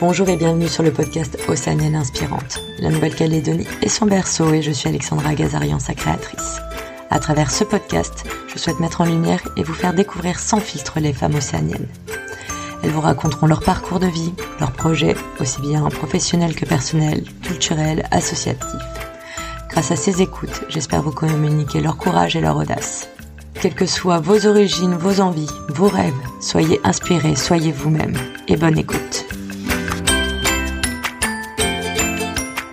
Bonjour et bienvenue sur le podcast Océanienne Inspirante. La Nouvelle-Calédonie est son berceau et je suis Alexandra Gazarian, sa créatrice. À travers ce podcast, je souhaite mettre en lumière et vous faire découvrir sans filtre les femmes océaniennes. Elles vous raconteront leur parcours de vie, leurs projets, aussi bien professionnels que personnels, culturels, associatifs. Grâce à ces écoutes, j'espère vous communiquer leur courage et leur audace. Quelles que soient vos origines, vos envies, vos rêves, soyez inspirés, soyez vous-même et bonne écoute.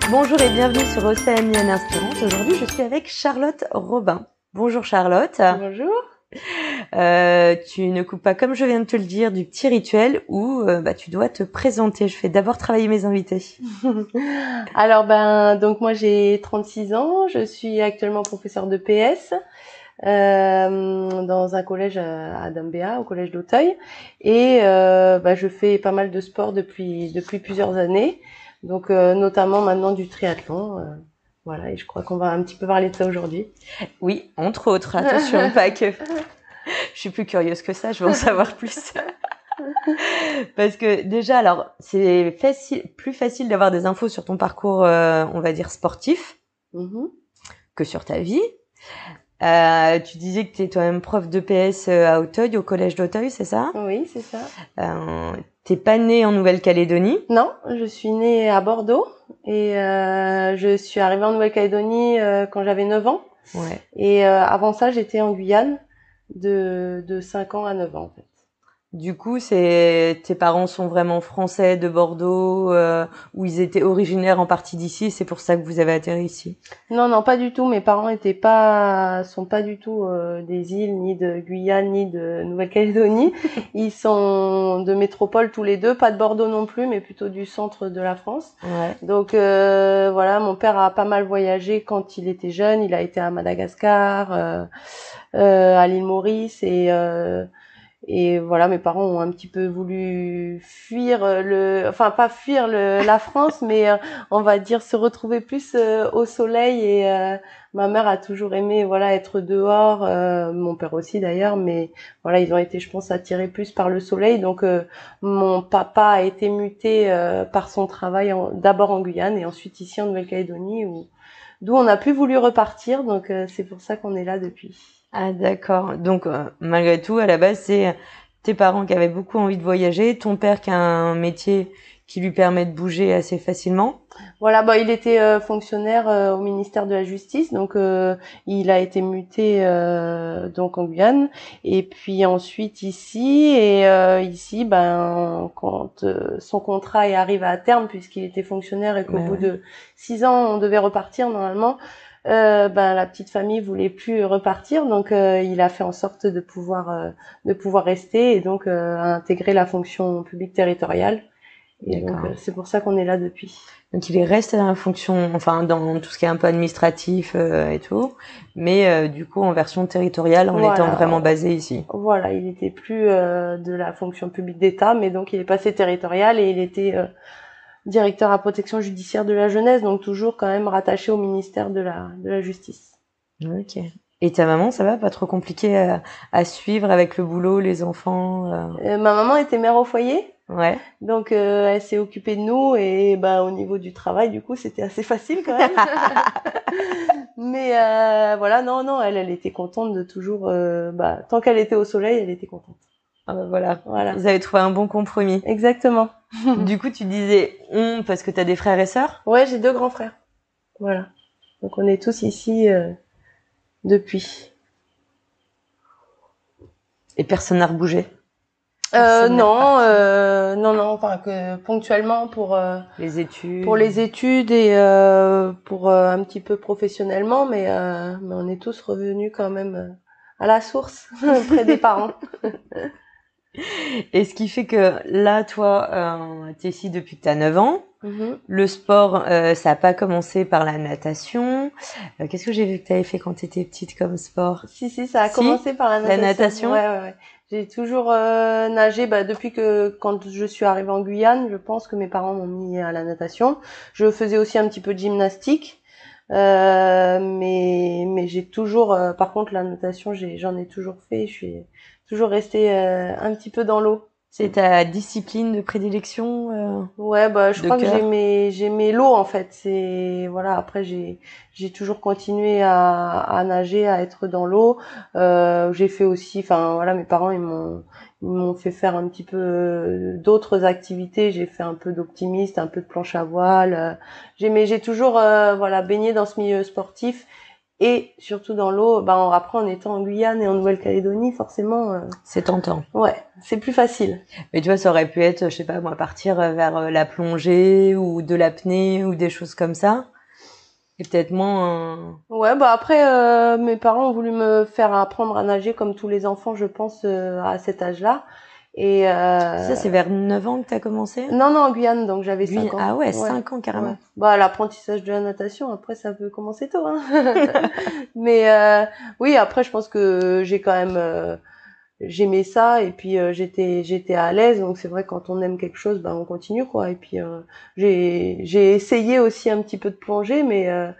Bonjour et bienvenue sur Océanienne Inspirante. Aujourd'hui, je suis avec Charlotte Robin. Bonjour Charlotte. Bonjour. Euh, tu ne coupes pas, comme je viens de te le dire, du petit rituel où euh, bah, tu dois te présenter. Je fais d'abord travailler mes invités. Alors ben donc moi j'ai 36 ans, je suis actuellement professeur de PS euh, dans un collège à Dambéa, au collège d'Auteuil, et euh, bah, je fais pas mal de sport depuis depuis plusieurs années, donc euh, notamment maintenant du triathlon. voilà, et je crois qu'on va un petit peu parler de ça aujourd'hui. Oui, entre autres, attention, pas que. Je suis plus curieuse que ça, je veux en savoir plus. Parce que déjà, alors, c'est facile, plus facile d'avoir des infos sur ton parcours, on va dire, sportif, Mhm. que sur ta vie. Euh, tu disais que tu es toi-même prof de PS à Auteuil, au collège d'Auteuil, c'est ça? Oui, c'est ça. euh, T'es pas né en Nouvelle-Calédonie? Non, je suis née à Bordeaux et euh, je suis arrivée en Nouvelle-Calédonie euh, quand j'avais 9 ans. Ouais. Et euh, avant ça, j'étais en Guyane de, de 5 ans à 9 ans en fait. Du coup, c'est tes parents sont vraiment français de Bordeaux, euh, ou ils étaient originaires en partie d'ici. C'est pour ça que vous avez atterri ici? Non, non, pas du tout. Mes parents étaient pas, sont pas du tout euh, des îles, ni de Guyane, ni de Nouvelle-Calédonie. Ils sont de métropole tous les deux, pas de Bordeaux non plus, mais plutôt du centre de la France. Ouais. Donc euh, voilà, mon père a pas mal voyagé quand il était jeune. Il a été à Madagascar, euh, euh, à l'île Maurice et euh, et voilà, mes parents ont un petit peu voulu fuir le, enfin pas fuir la France, mais euh, on va dire se retrouver plus euh, au soleil. Et euh, ma mère a toujours aimé voilà être dehors, euh, mon père aussi d'ailleurs, mais voilà ils ont été, je pense, attirés plus par le soleil. Donc euh, mon papa a été muté euh, par son travail d'abord en Guyane et ensuite ici en Nouvelle-Calédonie où d'où on a plus voulu repartir. Donc euh, c'est pour ça qu'on est là depuis. Ah d'accord. Donc euh, malgré tout, à la base, c'est tes parents qui avaient beaucoup envie de voyager, ton père qui a un métier qui lui permet de bouger assez facilement. Voilà, bah il était euh, fonctionnaire euh, au ministère de la Justice, donc euh, il a été muté euh, donc en Guyane et puis ensuite ici et euh, ici ben quand euh, son contrat est arrivé à terme puisqu'il était fonctionnaire et qu'au Ouais, bout ouais. de six ans on devait repartir normalement. Euh, ben la petite famille voulait plus repartir donc euh, il a fait en sorte de pouvoir euh, de pouvoir rester et donc a intégré la fonction publique territoriale et donc c'est pour ça qu'on est là depuis. Donc il est resté dans la fonction, enfin dans tout ce qui est un peu administratif et tout, mais du coup en version territoriale en Voilà. étant vraiment basé ici. Voilà, il était plus de la fonction publique d'État, mais donc il est passé territorial et il était directeur à protection judiciaire de la jeunesse, donc toujours quand même rattaché au ministère de la de la justice. Ok. Et ta maman, ça va? Pas trop compliqué à, à suivre avec le boulot, les enfants euh, Euh, ma maman était mère au foyer, Ouais. donc euh, elle s'est occupée de nous et ben au niveau du travail, du coup, c'était assez facile quand même. mais voilà, non, non, elle, elle était contente de toujours, bah, tant qu'elle était au soleil, elle était contente. Ah bah voilà. Voilà, Vous avez trouvé un bon compromis. exactement. du coup, tu disais on parce que t'as des frères et sœurs? Ouais, j'ai deux grands frères. Voilà. Donc on est tous ici euh, depuis. et personne n'a rebougé? Euh, non, euh, non, non, enfin que ponctuellement pour euh, Les études. pour les études et euh, pour euh, un petit peu professionnellement, mais euh, mais on est tous revenus quand même à la source près des parents. Et ce qui fait que là, toi, euh, t'es ici depuis que t'as 9 ans. Mhm. Le sport, euh, ça a pas commencé par la natation. Euh, Qu'est-ce que j'ai vu que t'avais fait quand t'étais petite comme sport? Si si, ça a Si, commencé par la natation. natation Ouais ouais ouais. J'ai toujours euh, nagé bah, depuis que quand je suis arrivée en Guyane, je pense que mes parents m'ont mis à la natation. Je faisais aussi un petit peu de gymnastique. Euh, mais mais j'ai toujours euh, par contre la natation j'ai j'en ai toujours fait je suis toujours restée euh, un petit peu dans l'eau C'est ta discipline de prédilection euh, Ouais, bah je crois que j'aimais j'aimais l'eau en fait. C'est voilà. Après j'ai j'ai toujours continué à, à nager, à être dans l'eau. Euh, j'ai fait aussi, enfin voilà, mes parents ils m'ont ils m'ont fait faire un petit peu euh, d'autres activités. J'ai fait un peu d'optimiste, un peu de planche à voile. J'aimais, j'ai toujours euh, voilà baigné dans ce milieu sportif et surtout dans l'eau. Ben après en étant en Guyane et en Nouvelle-Calédonie, forcément, euh, C'est tentant. ouais, c'est plus facile. Mais tu vois, ça aurait pu être, je sais pas moi, partir vers euh, la plongée ou de l'apnée ou des choses comme ça. Et peut-être moins... euh, Ouais, bah après, euh, mes parents ont voulu me faire apprendre à nager comme tous les enfants, je pense, euh, à cet âge-là. Et euh, Ça, c'est vers 9 ans que t'as commencé? Non, non, en Guyane, donc j'avais Guyane- 5 ans. Ah ouais, 5 ans carrément. Ouais. Bah l'apprentissage de la natation, après ça peut commencer tôt. Hein. Mais euh, oui, après je pense que j'ai quand même euh, j'aimais ça et puis euh, j'étais j'étais à l'aise. Donc c'est vrai quand on aime quelque chose, ben on continue quoi. Et puis euh, j'ai j'ai essayé aussi un petit peu de plonger, mais euh,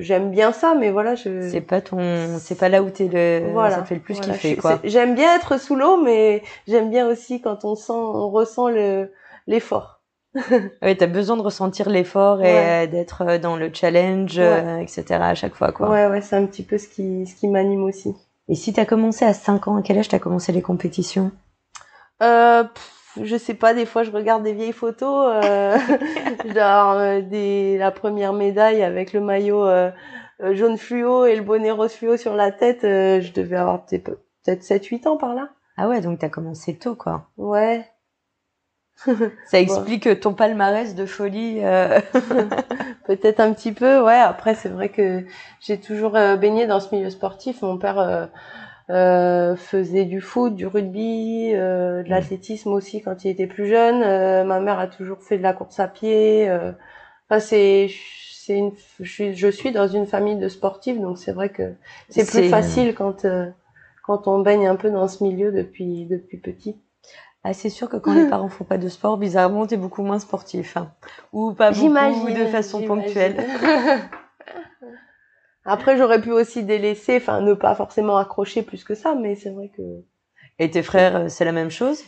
j'aime bien ça. Mais voilà, je C'est pas ton, c'est pas là où t'es le, voilà, ça fait le plus voilà, kiffer, je- quoi. J'aime bien être sous l'eau, mais j'aime bien aussi quand on sent, on ressent le l'effort. Ouais, t'as besoin de ressentir l'effort et Ouais. euh, d'être euh, dans le challenge, euh, etc. à chaque fois, quoi. Ouais, ouais, c'est un petit peu ce qui ce qui m'anime aussi. Et si t'as commencé à 5 ans, à quel âge t'as commencé les compétitions? Euh, pff, je sais pas, des fois je regarde des vieilles photos, euh, genre euh, des, la première médaille avec le maillot euh, euh, jaune fluo et le bonnet rose fluo sur la tête, euh, je devais avoir peut-être peut-être 7-8 ans par là. Ah ouais, donc t'as commencé tôt, quoi. Ouais, Ça explique ton palmarès de folie. euh, peut-être un petit peu, ouais. Après, c'est vrai que j'ai toujours baigné dans ce milieu sportif. Mon père euh, faisait du foot, du rugby, euh, de l'athlétisme aussi quand il était plus jeune. Euh, ma mère a toujours fait de la course à pied. euh. Enfin, c'est c'est une je suis je suis dans une famille de sportifs, donc c'est vrai que c'est plus facile quand euh, quand on baigne un peu dans ce milieu depuis depuis petit. Ah, c'est sûr que quand les parents font pas de sport, bizarrement, t'es beaucoup moins sportif. hein. Ou pas beaucoup, de façon ponctuelle. Après, j'aurais pu aussi délaisser, enfin, ne pas forcément accrocher plus que ça, mais c'est vrai que. Et tes frères, euh, c'est la même chose?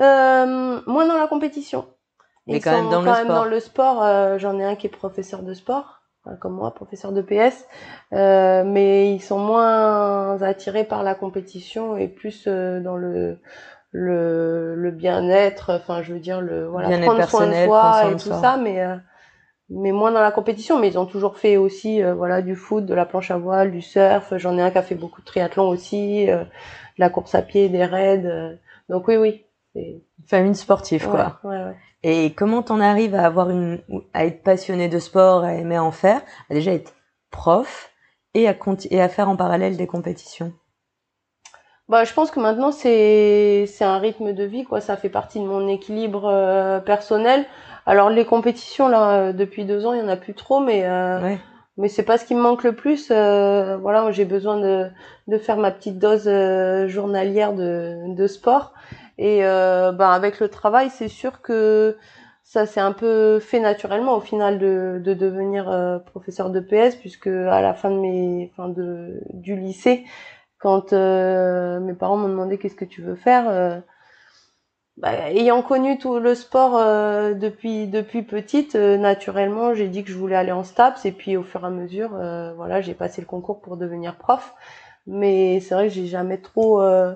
Euh, moi, dans la compétition. Mais Ils quand même sont dans le quand même sport. dans le sport. euh, J'en ai un qui est professeur de sport, comme moi, professeur de PS, euh, mais ils sont moins attirés par la compétition et plus euh, dans le le, le bien-être. Enfin, je veux dire le voilà, prendre soin de prendre soi soin et de tout soi. ça, mais euh, mais moins dans la compétition. Mais ils ont toujours fait aussi euh, voilà du foot, de la planche à voile, du surf. J'en ai un qui a fait beaucoup de triathlon aussi, euh, de la course à pied, des raids. euh. donc oui, oui. c'est- Famille sportive, quoi. Ouais, ouais, ouais. Et comment t'en arrives à avoir une, à être passionné de sport, à aimer en faire, à déjà être prof et à et à faire en parallèle des compétitions? Bah, je pense que maintenant c'est c'est un rythme de vie quoi. Ça fait partie de mon équilibre euh, personnel. Alors les compétitions là euh, depuis deux ans il y en a plus trop, mais euh, Ouais. mais c'est pas ce qui me manque le plus. Euh, voilà, j'ai besoin de de faire ma petite dose euh, journalière de de sport. Et euh, bah avec le travail c'est sûr que ça s'est un peu fait naturellement au final de de devenir professeur de PS puisque à la fin de mes fin de du lycée quand euh, mes parents m'ont demandé qu'est-ce que tu veux faire, euh, bah, ayant connu tout le sport euh, depuis depuis petite, euh, naturellement, j'ai dit que je voulais aller en STAPS et puis au fur et à mesure, euh, voilà, j'ai passé le concours pour devenir prof. Mais c'est vrai que j'ai jamais trop, euh,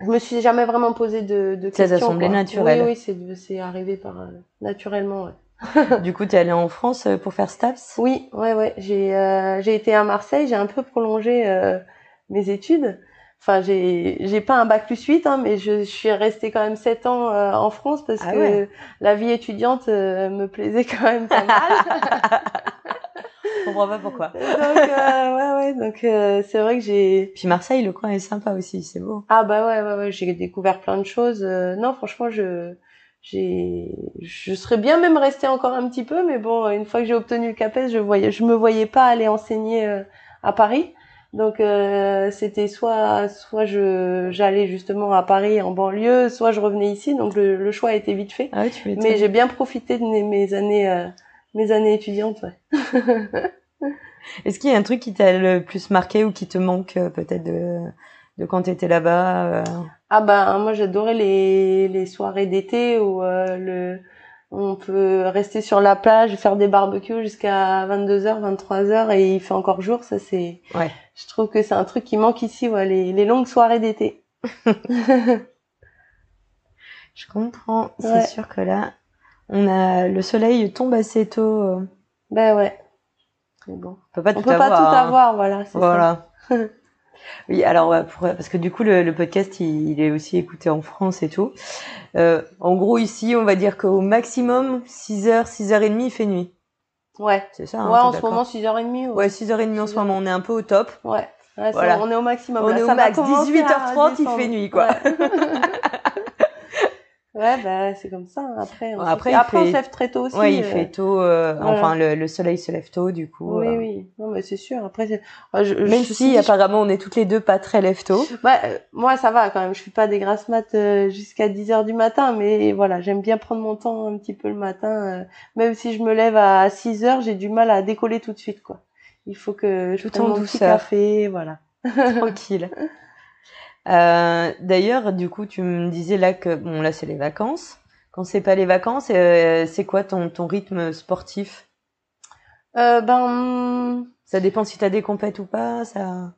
je me suis jamais vraiment posé de, de Ça t'a questions. semblé naturel. Oui, oui, c'est c'est arrivé par euh, naturellement. Ouais. du coup, t'es allé en France euh, pour faire STAPS? Oui, ouais, ouais. J'ai euh, j'ai été à Marseille, j'ai un peu prolongé euh, mes études. Enfin, j'ai j'ai pas un bac plus 8, hein, mais je, je suis restée quand même 7 ans euh, en France parce Ah que ouais. la vie étudiante euh, me plaisait quand même pas mal. Je comprends pas pourquoi. donc, euh, ouais, ouais, donc euh, c'est vrai que j'ai... Puis Marseille, le coin est sympa aussi, c'est beau. Ah bah ouais, ouais, ouais, j'ai découvert plein de choses. Euh, non, franchement, je... J'ai, je serais bien même restée encore un petit peu, mais bon, une fois que j'ai obtenu le CAPES, je voyais, je me voyais pas aller enseigner euh, à Paris. Donc euh, c'était soit soit je j'allais justement à Paris en banlieue, soit je revenais ici. Donc le, le choix a été vite fait. Ah ouais, tu. Mais j'ai bien profité de mes, mes années euh, mes années étudiantes. Ouais. Est-ce qu'il y a un truc qui t'a le plus marqué ou qui te manque euh, peut-être de de quand tu étais là-bas Ah bah moi j'adorais les, les soirées d'été où le on peut rester sur la plage, faire des barbecues jusqu'à 22h, 23h et il fait encore jour. Ça, c'est, ouais. je trouve que c'est un truc qui manque ici, ouais, les, les longues soirées d'été. je comprends. C'est sûr que là, on a, le soleil tombe assez tôt. Euh. Ben ouais. bon. On peut pas on tout peut avoir. pas tout hein. avoir, voilà. Voilà. Oui, alors parce que du coup le, podcast il, est aussi écouté en France et tout. Euh, en gros ici, on va dire qu'au maximum 6h, 6h30 il fait nuit. Ouais. C'est ça. Hein, ouais, en ce moment 6h30. Ouais, 6h30 en ce moment, on est un peu au top. Ouais. voilà. on est au maximum. On est au max 18h30, il fait nuit quoi. Ouais, bah, c'est comme ça. Hein. Après, on, après, après on se lève très tôt aussi. Ouais, il euh. fait tôt. Euh, enfin, le, le, soleil se lève tôt, du coup. Oui, oui. Non, mais c'est sûr. Après, je, même si apparemment on est toutes les deux pas très lève tôt. Bah, euh, moi, ça va quand même. Je suis pas des grasses maths jusqu'à 10 heures du matin, mais voilà, j'aime bien prendre mon temps un petit peu le matin. même si je me lève à 6 heures, j'ai du mal à décoller tout de suite, quoi. Il faut que je prenne mon petit café, voilà. Tranquille. Euh, D'ailleurs, du coup, tu me disais là que bon, là c'est les vacances. Quand c'est pas les vacances, euh, c'est quoi ton, ton rythme sportif? Euh, Ben, ça dépend si t'as des compètes ou pas. Ça.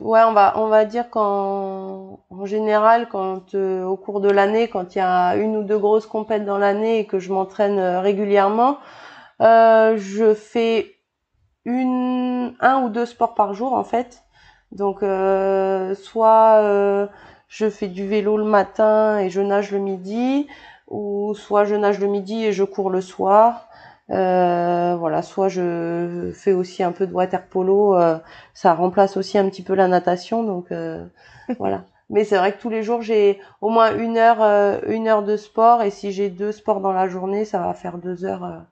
Ouais, on va on va dire qu'en en général, quand euh, au cours de l'année, quand il y a une ou deux grosses compètes dans l'année et que je m'entraîne euh, régulièrement, je fais une un ou deux sports par jour en fait. Donc euh, soit euh, je fais du vélo le matin et je nage le midi, ou soit je nage le midi et je cours le soir. Euh, voilà, soit je fais aussi un peu de water polo, ça remplace aussi un petit peu la natation, donc voilà. Mais c'est vrai que tous les jours j'ai au moins une heure, une heure de sport, et si j'ai deux sports dans la journée, ça va faire deux heures,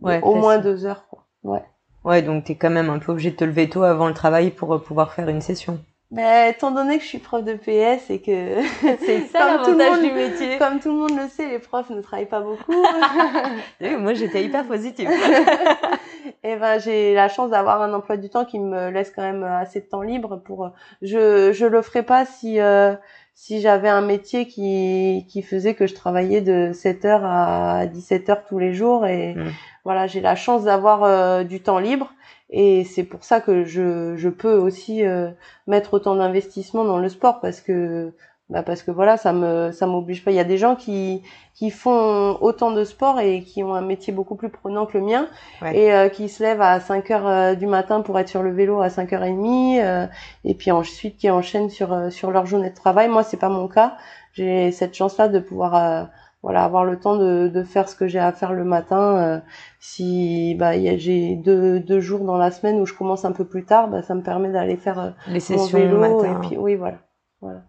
ouais, au moins deux heures, quoi. Ouais. Ouais, donc t'es quand même un peu obligé de te lever tôt avant le travail pour euh, pouvoir faire une session. Mais étant donné que je suis prof de PS et que c'est ça l'avantage du métier. Comme tout le monde le sait, les profs ne travaillent pas beaucoup. moi, j'étais hyper positive. et ben, j'ai la chance d'avoir un emploi du temps qui me laisse quand même assez de temps libre pour. Je je le ferais pas si euh, si j'avais un métier qui qui faisait que je travaillais de 7h à 17h tous les jours et mmh. Voilà, j'ai la chance d'avoir euh, du temps libre et c'est pour ça que je, je peux aussi euh, mettre autant d'investissement dans le sport parce que bah parce que voilà ça me ça m'oblige pas. Il y a des gens qui qui font autant de sport et qui ont un métier beaucoup plus prenant que le mien et euh, qui se lèvent à 5 heures du matin pour être sur le vélo à 5h30 et puis ensuite qui enchaînent sur sur leur journée de travail. Moi c'est pas mon cas. J'ai cette chance là de pouvoir voilà avoir le temps de, de faire ce que j'ai à faire le matin euh, si bah j'ai deux, deux jours dans la semaine où je commence un peu plus tard bah, ça me permet d'aller faire euh, les sessions vélo le matin. et puis oui voilà voilà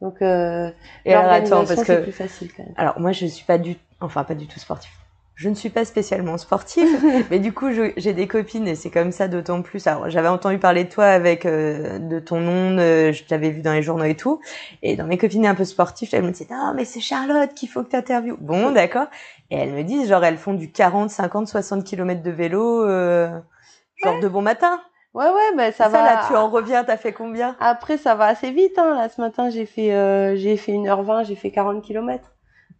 donc euh, et alors attends parce que plus facile quand même. alors moi je suis pas du enfin pas du tout sportif je ne suis pas spécialement sportive, mais du coup, j'ai des copines et c'est comme ça d'autant plus. Alors, j'avais entendu parler de toi avec euh, de ton nom, je t'avais vu dans les journaux et tout. Et dans mes copines un peu sportives, elles me disaient "Non, mais c'est Charlotte qu'il faut que tu interviewes." Bon, d'accord. Et elles me disent genre elles font du 40, 50, 60 km de vélo euh, genre de bon matin. Ouais ouais, ben ça, ça va. là, tu en reviens, t'as fait combien? Après ça va assez vite hein. Là ce matin, j'ai fait euh, j'ai fait 1h20, j'ai fait 40 km.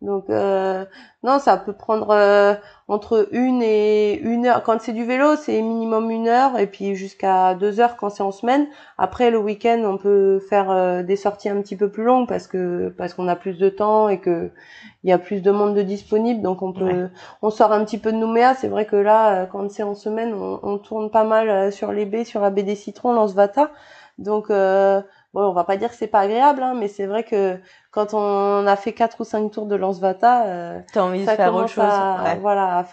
Donc euh, non, ça peut prendre euh, entre une et une heure. Quand c'est du vélo, c'est minimum une heure et puis jusqu'à deux heures quand c'est en semaine. Après le week-end, on peut faire euh, des sorties un petit peu plus longues parce que parce qu'on a plus de temps et que il y a plus de monde de disponible. Donc on peut on sort un petit peu de Nouméa. C'est vrai que là, quand c'est en semaine, on, on, tourne pas mal sur les baies, sur la baie des Citrons, Lance Vata. Donc bon, on va pas dire que c'est pas agréable, hein, mais c'est vrai que quand on a fait quatre ou cinq tours de lance-vata, euh, t'as envie de faire autre chose. Voilà,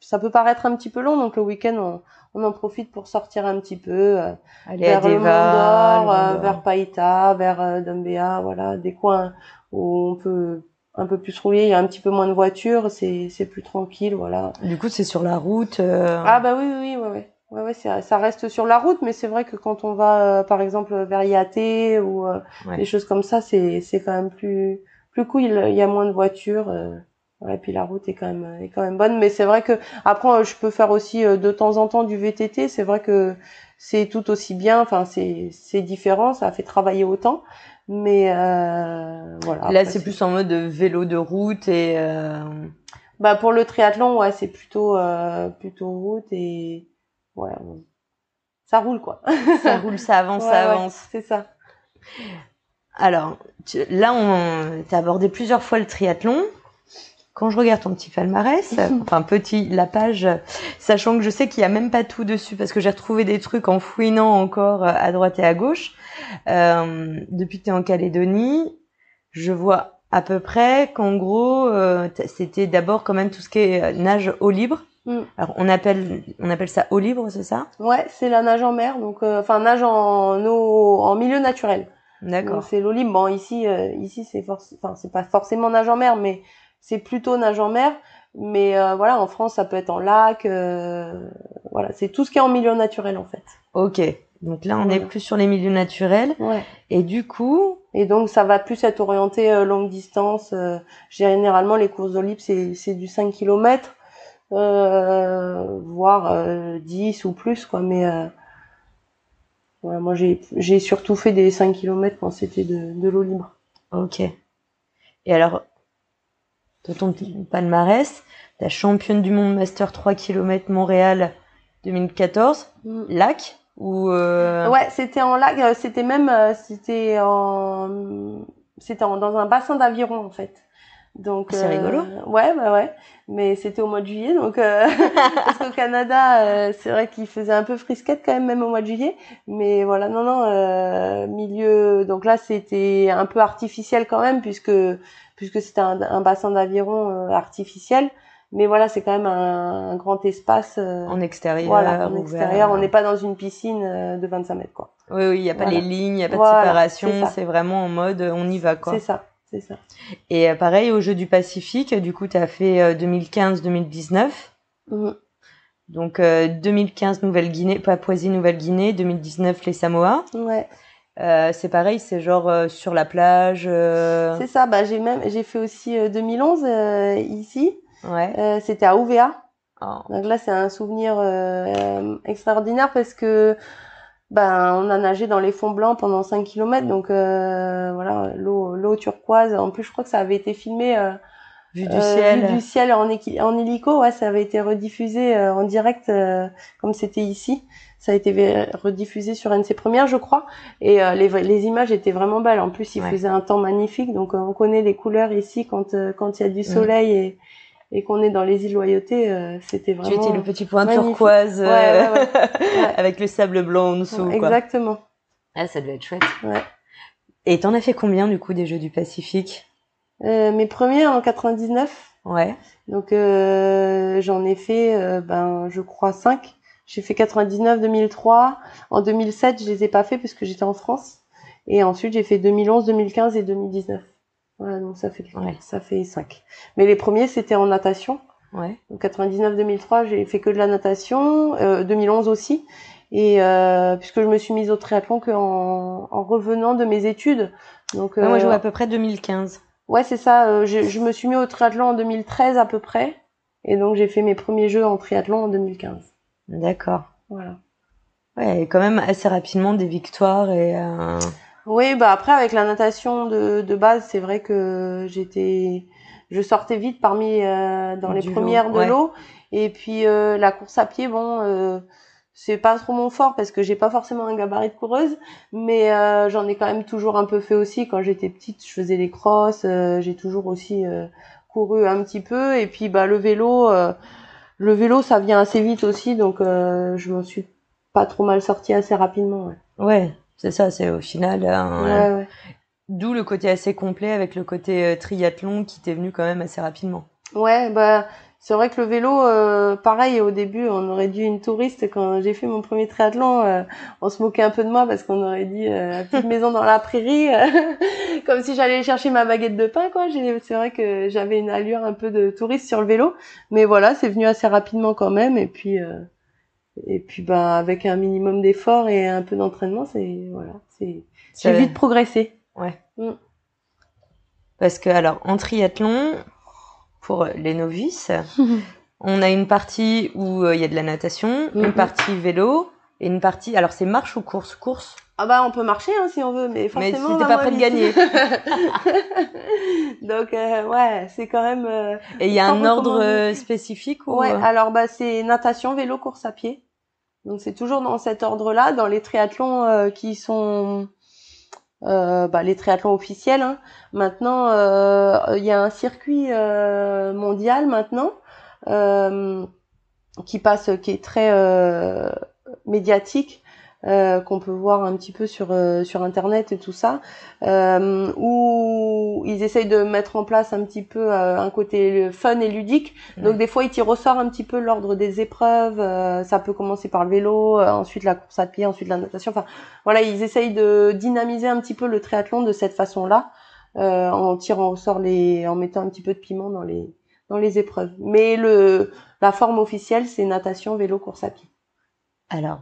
ça peut paraître un petit peu long, donc le week-end on, on en profite pour sortir un petit peu euh, Aller vers à Deva, le euh, vers Païta, vers Dumbéa, voilà, des coins où on peut un peu plus rouler, il y a un petit peu moins de voitures, c'est c'est plus tranquille, voilà. Du coup, c'est sur la route. Ah bah oui, oui, oui, ouais, ouais. Ouais, ouais, ça reste sur la route, mais c'est vrai que quand on va, euh, par exemple, vers Yaté ou euh, des choses comme ça, c'est c'est quand même plus plus cool. Il y a moins de voitures. Euh, Ouais, et puis la route est quand même est quand même bonne, mais c'est vrai que après je peux faire aussi de temps en temps du VTT. C'est vrai que c'est tout aussi bien. Enfin, c'est c'est différent, ça fait travailler autant, mais euh, voilà. Là, c'est plus en mode vélo de route et. Euh... Bah pour le triathlon, ouais, c'est plutôt euh, plutôt route et ouais, ça roule quoi. ça roule, ça avance, ça avance. c'est ça. Alors là, on t'as abordé plusieurs fois le triathlon quand je regarde ton petit palmarès, enfin petit, la page, sachant que je sais qu'il y a même pas tout dessus parce que j'ai retrouvé des trucs en fouinant encore euh, à droite et à gauche. Euh, depuis que tu es en Calédonie, je vois à peu près qu'en gros, euh, c'était d'abord quand même tout ce qui est euh, nage eau libre. Mm. Alors on appelle on appelle ça eau libre, c'est ça? Ouais, c'est la nage en mer, donc enfin nage en eau en milieu naturel. D'accord. C'est l'eau libre. Bon ici ici c'est enfin c'est pas forcément nage en mer, mais c'est plutôt nage en mer. Mais euh, voilà, en France, ça peut être en lac. Euh, voilà, c'est tout ce qui est en milieu naturel en fait. Ok. Donc là, on est plus sur les milieux naturels. Ouais. Et du coup. Et donc, ça va plus être orienté euh, longue distance. généralement, les courses de c'est c'est du 5 km, voire 10 ou plus quoi. Mais voilà, moi, j'ai j'ai surtout fait des 5 km quand c'était de, de l'eau libre. Ok. Et alors, de ton palmarès, la championne du monde Master 3 km Montréal 2014, mm. lac ou euh... Ouais, c'était en lac, euh, c'était même euh, c'était en c'était dans un bassin d'aviron en fait. Donc c'est rigolo. Euh, ouais, bah ouais, mais c'était au mois de juillet donc parce qu'au Canada, c'est vrai qu'il faisait un peu frisquette quand même même au mois de juillet, mais voilà, non non, milieu donc là c'était un peu artificiel quand même puisque puisque c'était un, bassin d'aviron euh, artificiel. Mais voilà, c'est quand même un, grand espace. Euh, en extérieur. Voilà, en extérieur. On n'est pas dans une piscine euh, de 25 mètres, quoi. Oui, oui, il n'y a pas les lignes, il n'y a pas de séparation. C'est vraiment en mode on y va, quoi. C'est ça, c'est ça. Et pareil, au Jeux du Pacifique, du coup, tu as fait 2015-2019. Mhm. Donc 2015 Nouvelle-Guinée, Papouasie Nouvelle-Guinée, 2019 les Samoa. Ouais. Euh, c'est pareil, c'est genre euh, sur la plage. Euh. C'est ça. Bah j'ai même j'ai fait aussi 2011 ici. Ouais. C'était à Ouvéa. Oh. Donc là c'est un souvenir extraordinaire parce que ben on a nagé dans les fonds blancs pendant 5 km donc voilà l'eau l'eau turquoise. En plus je crois que ça avait été filmé. Vu du ciel. Vu du ciel en, en hélico, ouais, ça avait été rediffusé en direct comme c'était ici. Ça a été rediffusé sur NC Première, je crois. Et euh, les, les, images étaient vraiment belles. En plus, il faisait un temps magnifique. Donc, euh, on connaît les couleurs ici quand euh, quand il y a du mm. soleil et, et qu'on est dans les îles Loyauté. C'était vraiment. Tu étais le petit point turquoise avec le sable blanc en dessous. Exactement. Ah, ça devait être chouette. Ouais. Et t'en as fait combien du coup des Jeux du Pacifique? Mes premiers en 99. Ouais. Donc j'en ai fait, ben je crois 5. J'ai fait 99, 2003. En 2007, je les ai pas fait parce que j'étais en France. Et ensuite, j'ai fait 2011, 2015 et 2019. Voilà, donc ça fait ça fait 5. Mais les premiers, c'était en natation. Ouais. Donc 99, 2003, j'ai fait que de la natation. Euh, 2011 aussi. Et euh, puisque je me suis mise au triathlon qu'en en revenant de mes études. Donc moi, je joue à peu près 2015. Ouais, c'est ça. Euh, je, je me suis mis au triathlon en 2013 à peu près. Et donc j'ai fait mes premiers jeux en triathlon en 2015. D'accord. Voilà. Ouais, et quand même assez rapidement des victoires et. Euh... Oui, bah après avec la natation de, de base, c'est vrai que j'étais, je sortais vite parmi euh, dans les premières de l'eau. Et puis euh, la course à pied, bon, euh, c'est pas trop mon fort parce que j'ai pas forcément un gabarit de coureuse, mais euh, j'en ai quand même toujours un peu fait aussi. Quand j'étais petite, je faisais les crosses, j'ai toujours aussi couru un petit peu. Et puis bah le vélo le vélo, ça vient assez vite aussi, donc euh, je m'en suis pas trop mal sortie assez rapidement. Ouais, ouais c'est ça, c'est au final. Hein, ouais, ouais. D'où le côté assez complet avec le côté euh, triathlon qui t'est venu quand même assez rapidement. Ouais, bah c'est vrai que le vélo, euh, pareil, au début, on aurait dit une touriste. Quand j'ai fait mon premier triathlon, euh, on se moquait un peu de moi parce qu'on aurait dit euh, la petite maison dans la prairie, comme si j'allais chercher ma baguette de pain, quoi. C'est vrai que j'avais une allure un peu de touriste sur le vélo, mais voilà, c'est venu assez rapidement quand même. Et puis, et puis, bah, avec un minimum d'effort et un peu d'entraînement, c'est voilà, c'est j'ai vite progressé. Ouais. Mm. Parce que alors en triathlon, pour les novices. On a une partie où il y a de la natation, une Mhm. partie vélo et une partie. Alors c'est marche ou course? Course? Ah bah on peut marcher hein, si on veut, mais Mais forcément. si on t'es pas prêt de gagner. Donc euh, ouais, c'est quand même. euh, Et il y a un ordre euh, spécifique ou Ouais, euh, alors bah c'est natation, vélo, course à pied. Donc c'est toujours dans cet ordre-là, dans les triathlons euh, qui sont euh, bah, les triathlons officiels. hein. Maintenant, euh, il y a un circuit euh, mondial maintenant euh, qui passe, qui est très médiatique. Euh, qu'on peut voir un petit peu sur euh, sur internet et tout ça euh, où ils essayent de mettre en place un petit peu euh, un côté fun et ludique. Donc des fois ils tirent au sort un petit peu l'ordre des épreuves euh, ça peut commencer par le vélo euh, ensuite la course à pied ensuite la natation. Enfin voilà ils essayent de dynamiser un petit peu le triathlon de cette façon là en tirant au sort les en mettant un petit peu de piment dans les dans les épreuves. Mais le la forme officielle c'est natation vélo course à pied. Alors,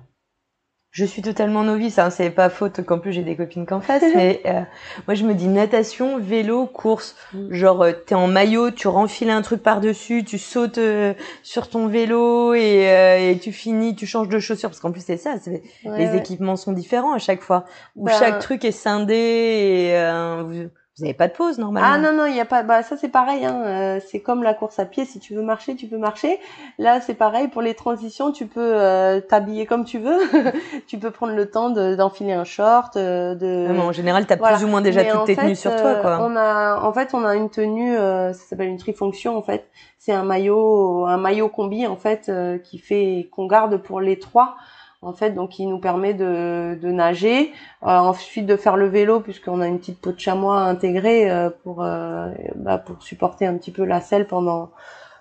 je suis totalement novice, hein, c'est pas faute qu'en plus j'ai des copines qu'en face, mais euh, moi je me dis natation, vélo, course. Mm. Genre, euh, t'es en maillot, tu renfiles un truc par-dessus, tu sautes euh, sur ton vélo et, euh, et tu finis, tu changes de chaussures, parce qu'en plus c'est ça, c'est- Ouais, les ouais. équipements sont différents à chaque fois, où Ben- chaque truc est scindé et euh, vous, vous avez pas de pause normalement. Ah non non, il y a pas bah ça c'est pareil hein, euh, c'est comme la course à pied si tu veux marcher, tu peux marcher. Là, c'est pareil pour les transitions, tu peux euh, t'habiller comme tu veux. tu peux prendre le temps de- d'enfiler un short euh, de Ah, en général, t'as Voilà. plus ou moins déjà Mais toutes tes tenues sur toi, euh, quoi. On a, en fait, on a une tenue, euh, ça s'appelle une trifonction en fait. C'est un maillot, un maillot combi en fait euh, qui fait qu'on garde pour les trois en fait, donc qui nous permet de, nager, euh, ensuite de faire le vélo puisqu'on a une petite peau de chamois intégrée euh, pour euh, bah, pour supporter un petit peu la selle pendant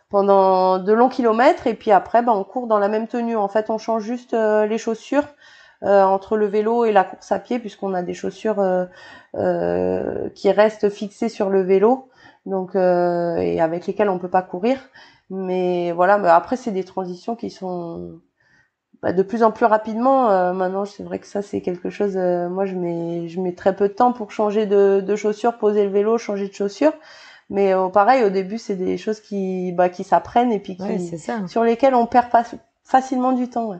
pendant de longs kilomètres. Et puis après bah, on court dans la même tenue. En fait, on change juste euh, les chaussures entre le vélo et la course à pied puisqu'on a des chaussures qui restent fixées sur le vélo. Donc et avec lesquelles on peut pas courir. Mais voilà mais après c'est des transitions qui sont bah, de plus en plus rapidement euh, maintenant c'est vrai que ça c'est quelque chose euh, moi je mets je mets très peu de temps pour changer de, de chaussures poser le vélo changer de chaussures mais euh, pareil au début c'est des choses qui bah, qui s'apprennent et puis qui, Ouais, c'est ça. sur lesquelles on perd pas facilement du temps ouais.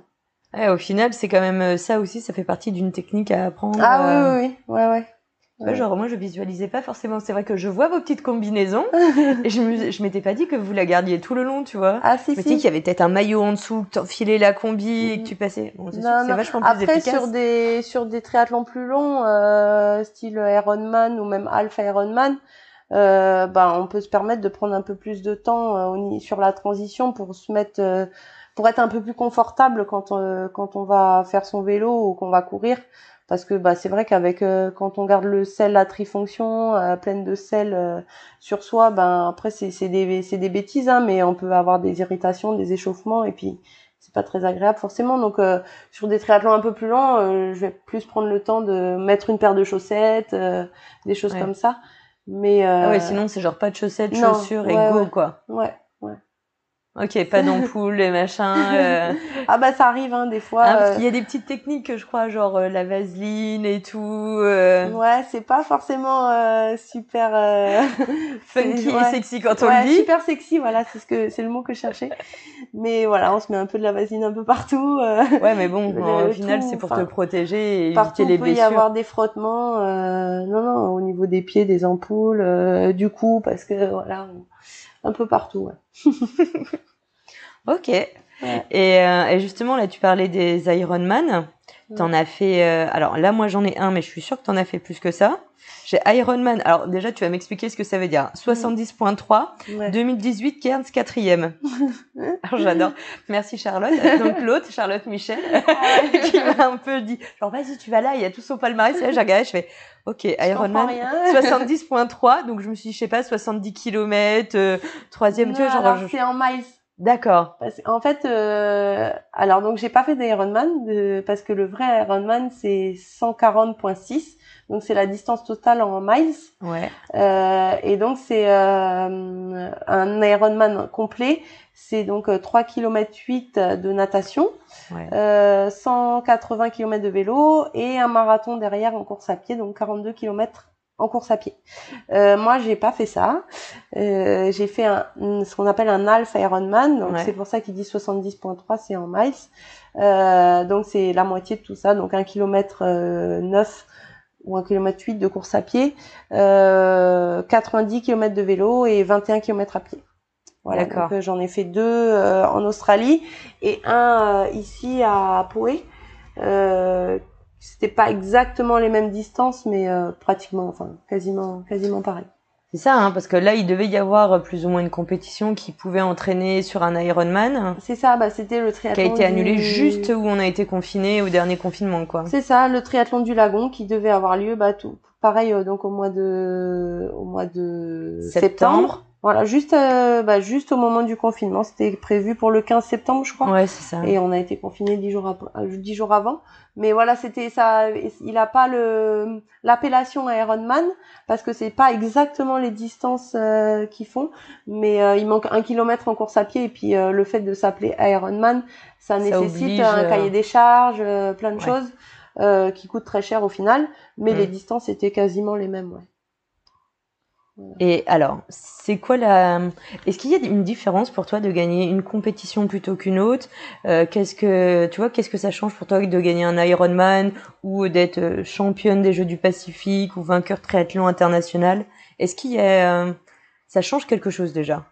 Ouais, au final, c'est quand même euh, ça aussi, ça fait partie d'une technique à apprendre. ah euh, oui oui oui ouais ouais tu vois, genre, moi, je visualisais pas forcément. C'est vrai que je vois vos petites combinaisons et je me, je m'étais pas dit que vous la gardiez tout le long, tu vois. ah si je me si dis qu'il y avait peut-être un maillot en dessous, que t'enfilais la combi et que Mhm. tu passais. Bon, c'est sûr Non, que c'est non. vachement plus Après, efficace. sur des sur des triathlons plus longs, euh, style Ironman ou même Half Ironman, euh, bah, on peut se permettre de prendre un peu plus de temps euh, sur la transition pour se mettre, euh, pour être un peu plus confortable quand on, quand on va faire son vélo ou qu'on va courir. Parce que bah, c'est vrai qu'avec euh, quand on garde le sel à trifonction euh, pleine de sel euh, sur soi, ben après c'est c'est des c'est des bêtises hein, mais on peut avoir des irritations, des échauffements et puis c'est pas très agréable forcément. Donc euh, sur des triathlons un peu plus longs, euh, je vais plus prendre le temps de mettre une paire de chaussettes, euh, des choses Ouais. comme ça. Mais euh, Ah ouais, sinon, c'est genre pas de chaussettes, non, chaussures et ouais, go, quoi. ouais. Ok, pas d'ampoule et machin. euh. Ah bah ça arrive hein, des fois. Ah, euh, qu'il y a des petites techniques, je crois, genre euh, la vaseline et tout. euh, Ouais, c'est pas forcément euh, super euh, Funky et sexy quand on Ouais, le dit. super sexy, voilà, c'est ce que c'est le mot que je cherchais. Mais voilà, on se met un peu de la vaseline un peu partout. euh, Ouais, mais bon, Le- au final, c'est pour te protéger et partout éviter les il peut y blessures. avoir des frottements. euh, non, non, au niveau des pieds, des ampoules, euh, du cou, parce que voilà, on- un peu partout. Ouais. Ok. Et, euh, et justement, là, tu parlais des Ironman. T'en as fait. euh, alors là, moi, j'en ai un, mais je suis sûre que t'en as fait plus que ça. J'ai Ironman. Alors déjà, tu vas m'expliquer ce que ça veut dire. 70.3, Ouais. 2018, Cairns, quatrième. Alors j'adore. Merci Charlotte. Donc l'autre, Charlotte Michel, qui m'a un peu dit, genre vas-y, tu vas là, il y a tout son palmarès. Et là, j'ai regardé, je fais, ok, Ironman. rien. 70.3, donc je me suis dit, je sais pas, 70 km, euh, troisième, tu vois, genre, alors, je- c'est en miles. d'accord. Parce- en fait, euh, alors donc j'ai pas fait d'Ironman parce que le vrai Ironman c'est 140.6, donc c'est la distance totale en miles. Ouais. Euh, et donc c'est euh, un Ironman complet, c'est donc euh, 3 km 8 de natation, Ouais. euh, 180 km de vélo et un marathon derrière en course à pied, donc 42 km en course à pied. Euh, moi, j'ai pas fait ça. Euh, j'ai fait un, ce qu'on appelle un half Ironman, donc c'est pour ça qu'il dit 70.3, c'est en miles. Euh, donc c'est la moitié de tout ça, donc un kilomètre 9 ou un kilomètre 8 de course à pied, 90 km de vélo et 21 km à pied. Voilà, donc j'en ai fait deux en Australie et un ici à Poé. Euh, c'était pas exactement les mêmes distances, mais euh, pratiquement, enfin quasiment, quasiment pareil. C'est ça, hein, parce que là, il devait y avoir plus ou moins une compétition qui pouvait entraîner sur un Ironman. C'est ça, bah, c'était le triathlon. Qui a été annulé juste où on a été confiné au dernier confinement, quoi. C'est ça, le triathlon du lagon qui devait avoir lieu, bah, tout, pareil, euh, donc au mois de, au mois de septembre. Voilà, juste, euh, bah, juste au moment du confinement, c'était prévu pour le 15 septembre, je crois. Ouais, c'est ça. Et on a été confiné dix jours, dix jours avant. Mais voilà, c'était ça. Il a pas le l'appellation Ironman parce que c'est pas exactement les distances euh, qu'ils font, mais euh, il manque un kilomètre en course à pied et puis euh, le fait de s'appeler Ironman, ça, nécessite un cahier des charges, plein de choses qui coûtent très cher au final, mais mm. les distances étaient quasiment les mêmes. Ouais. Et alors, c'est quoi la Est-ce qu'il y a une différence pour toi de gagner une compétition plutôt qu'une autre? Euh, Qu'est-ce que tu vois Qu'est-ce que ça change pour toi de gagner un Ironman ou d'être euh, championne des Jeux du Pacifique ou vainqueur triathlon international? Est-ce qu'il y a euh, ça change quelque chose déjà?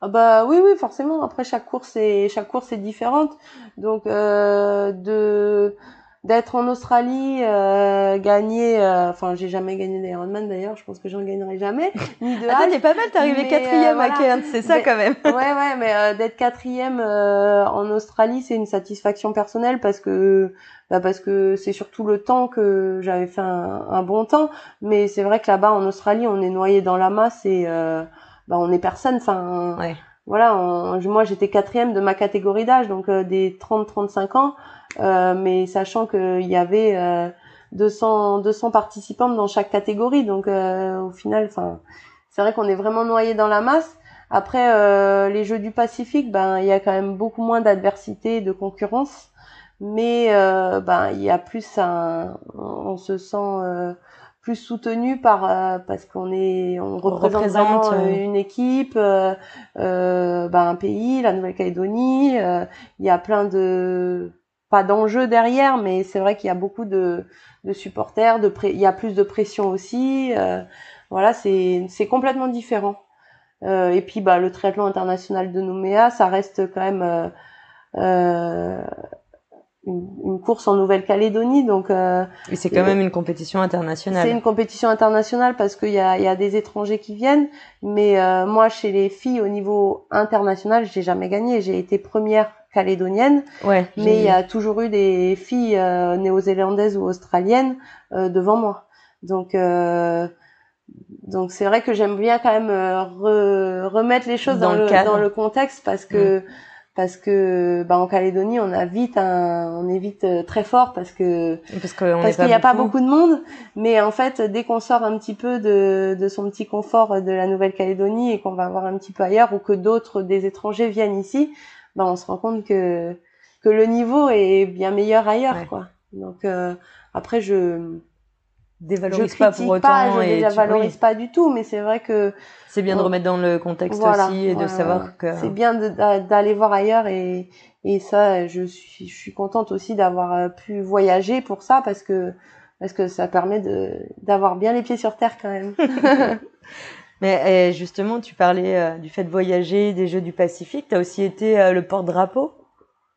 Ah bah oui oui forcément. Après chaque course est chaque course est différente. Donc de d'être en Australie, euh, gagner, euh, enfin j'ai jamais gagné d'Ironman d'ailleurs, je pense que j'en gagnerai jamais. Ni de Attends, t'es pas mal, t'es arrivé quatrième à Cairns, c'est ça quand même. ouais ouais, mais euh, d'être quatrième en Australie, c'est une satisfaction personnelle parce que bah parce que c'est surtout le temps que j'avais fait un, un, bon temps, mais c'est vrai que là-bas en Australie, on est noyé dans la masse et bah on est personne, enfin. Ouais. Voilà, moi j'étais quatrième de ma catégorie d'âge, donc des 30-35 ans. Euh, mais sachant qu'il y avait 200, euh, 200 participantes dans chaque catégorie, donc euh, au final, enfin, c'est vrai qu'on est vraiment noyé dans la masse. Après, les Jeux du Pacifique, ben, il y a quand même beaucoup moins d'adversité, de concurrence, mais ben, il y a plus un, on se sent plus soutenu par parce qu'on est on représente, une équipe euh, ben, un pays la Nouvelle-Calédonie il y a plein de pas d'enjeu derrière, mais c'est vrai qu'il y a beaucoup de, de supporters, de il y a plus de pression aussi. Euh, voilà, c'est c'est complètement différent. Euh, et puis bah le triathlon international de Nouméa, ça reste quand même euh, euh une, une, course en Nouvelle-Calédonie, donc. Euh, et c'est quand même une compétition internationale. C'est une compétition internationale parce qu'il y a, y a des étrangers qui viennent, mais moi chez les filles au niveau international, j'ai jamais gagné. J'ai été première calédonienne. Ouais, mais il y a toujours eu des filles euh, néo-zélandaises ou australiennes euh, devant moi. Donc euh, donc c'est vrai que j'aime bien quand même remettre les choses dans, le, dans le contexte parce que mm. Parce que bah en Calédonie on a vite un, on est vite très fort parce que parce qu'il n'y a pas beaucoup. de monde. Mais en fait dès qu'on sort un petit peu de, de son petit confort de la Nouvelle-Calédonie et qu'on va voir un petit peu ailleurs ou que d'autres des étrangers viennent ici ben, on se rend compte que que le niveau est bien meilleur ailleurs quoi. Donc euh, après je dévalorise pas pour autant pas, je et dévalorise pas du tout mais c'est vrai que c'est bien de remettre dans le contexte aussi et de savoir que c'est bien d'aller voir ailleurs et et ça je suis je suis contente aussi d'avoir euh, pu voyager pour ça parce que parce que ça permet de d'avoir bien les pieds sur terre quand même Mais eh, justement, tu parlais euh, du fait de voyager, des Jeux du Pacifique. Tu as aussi été euh, le porte-drapeau?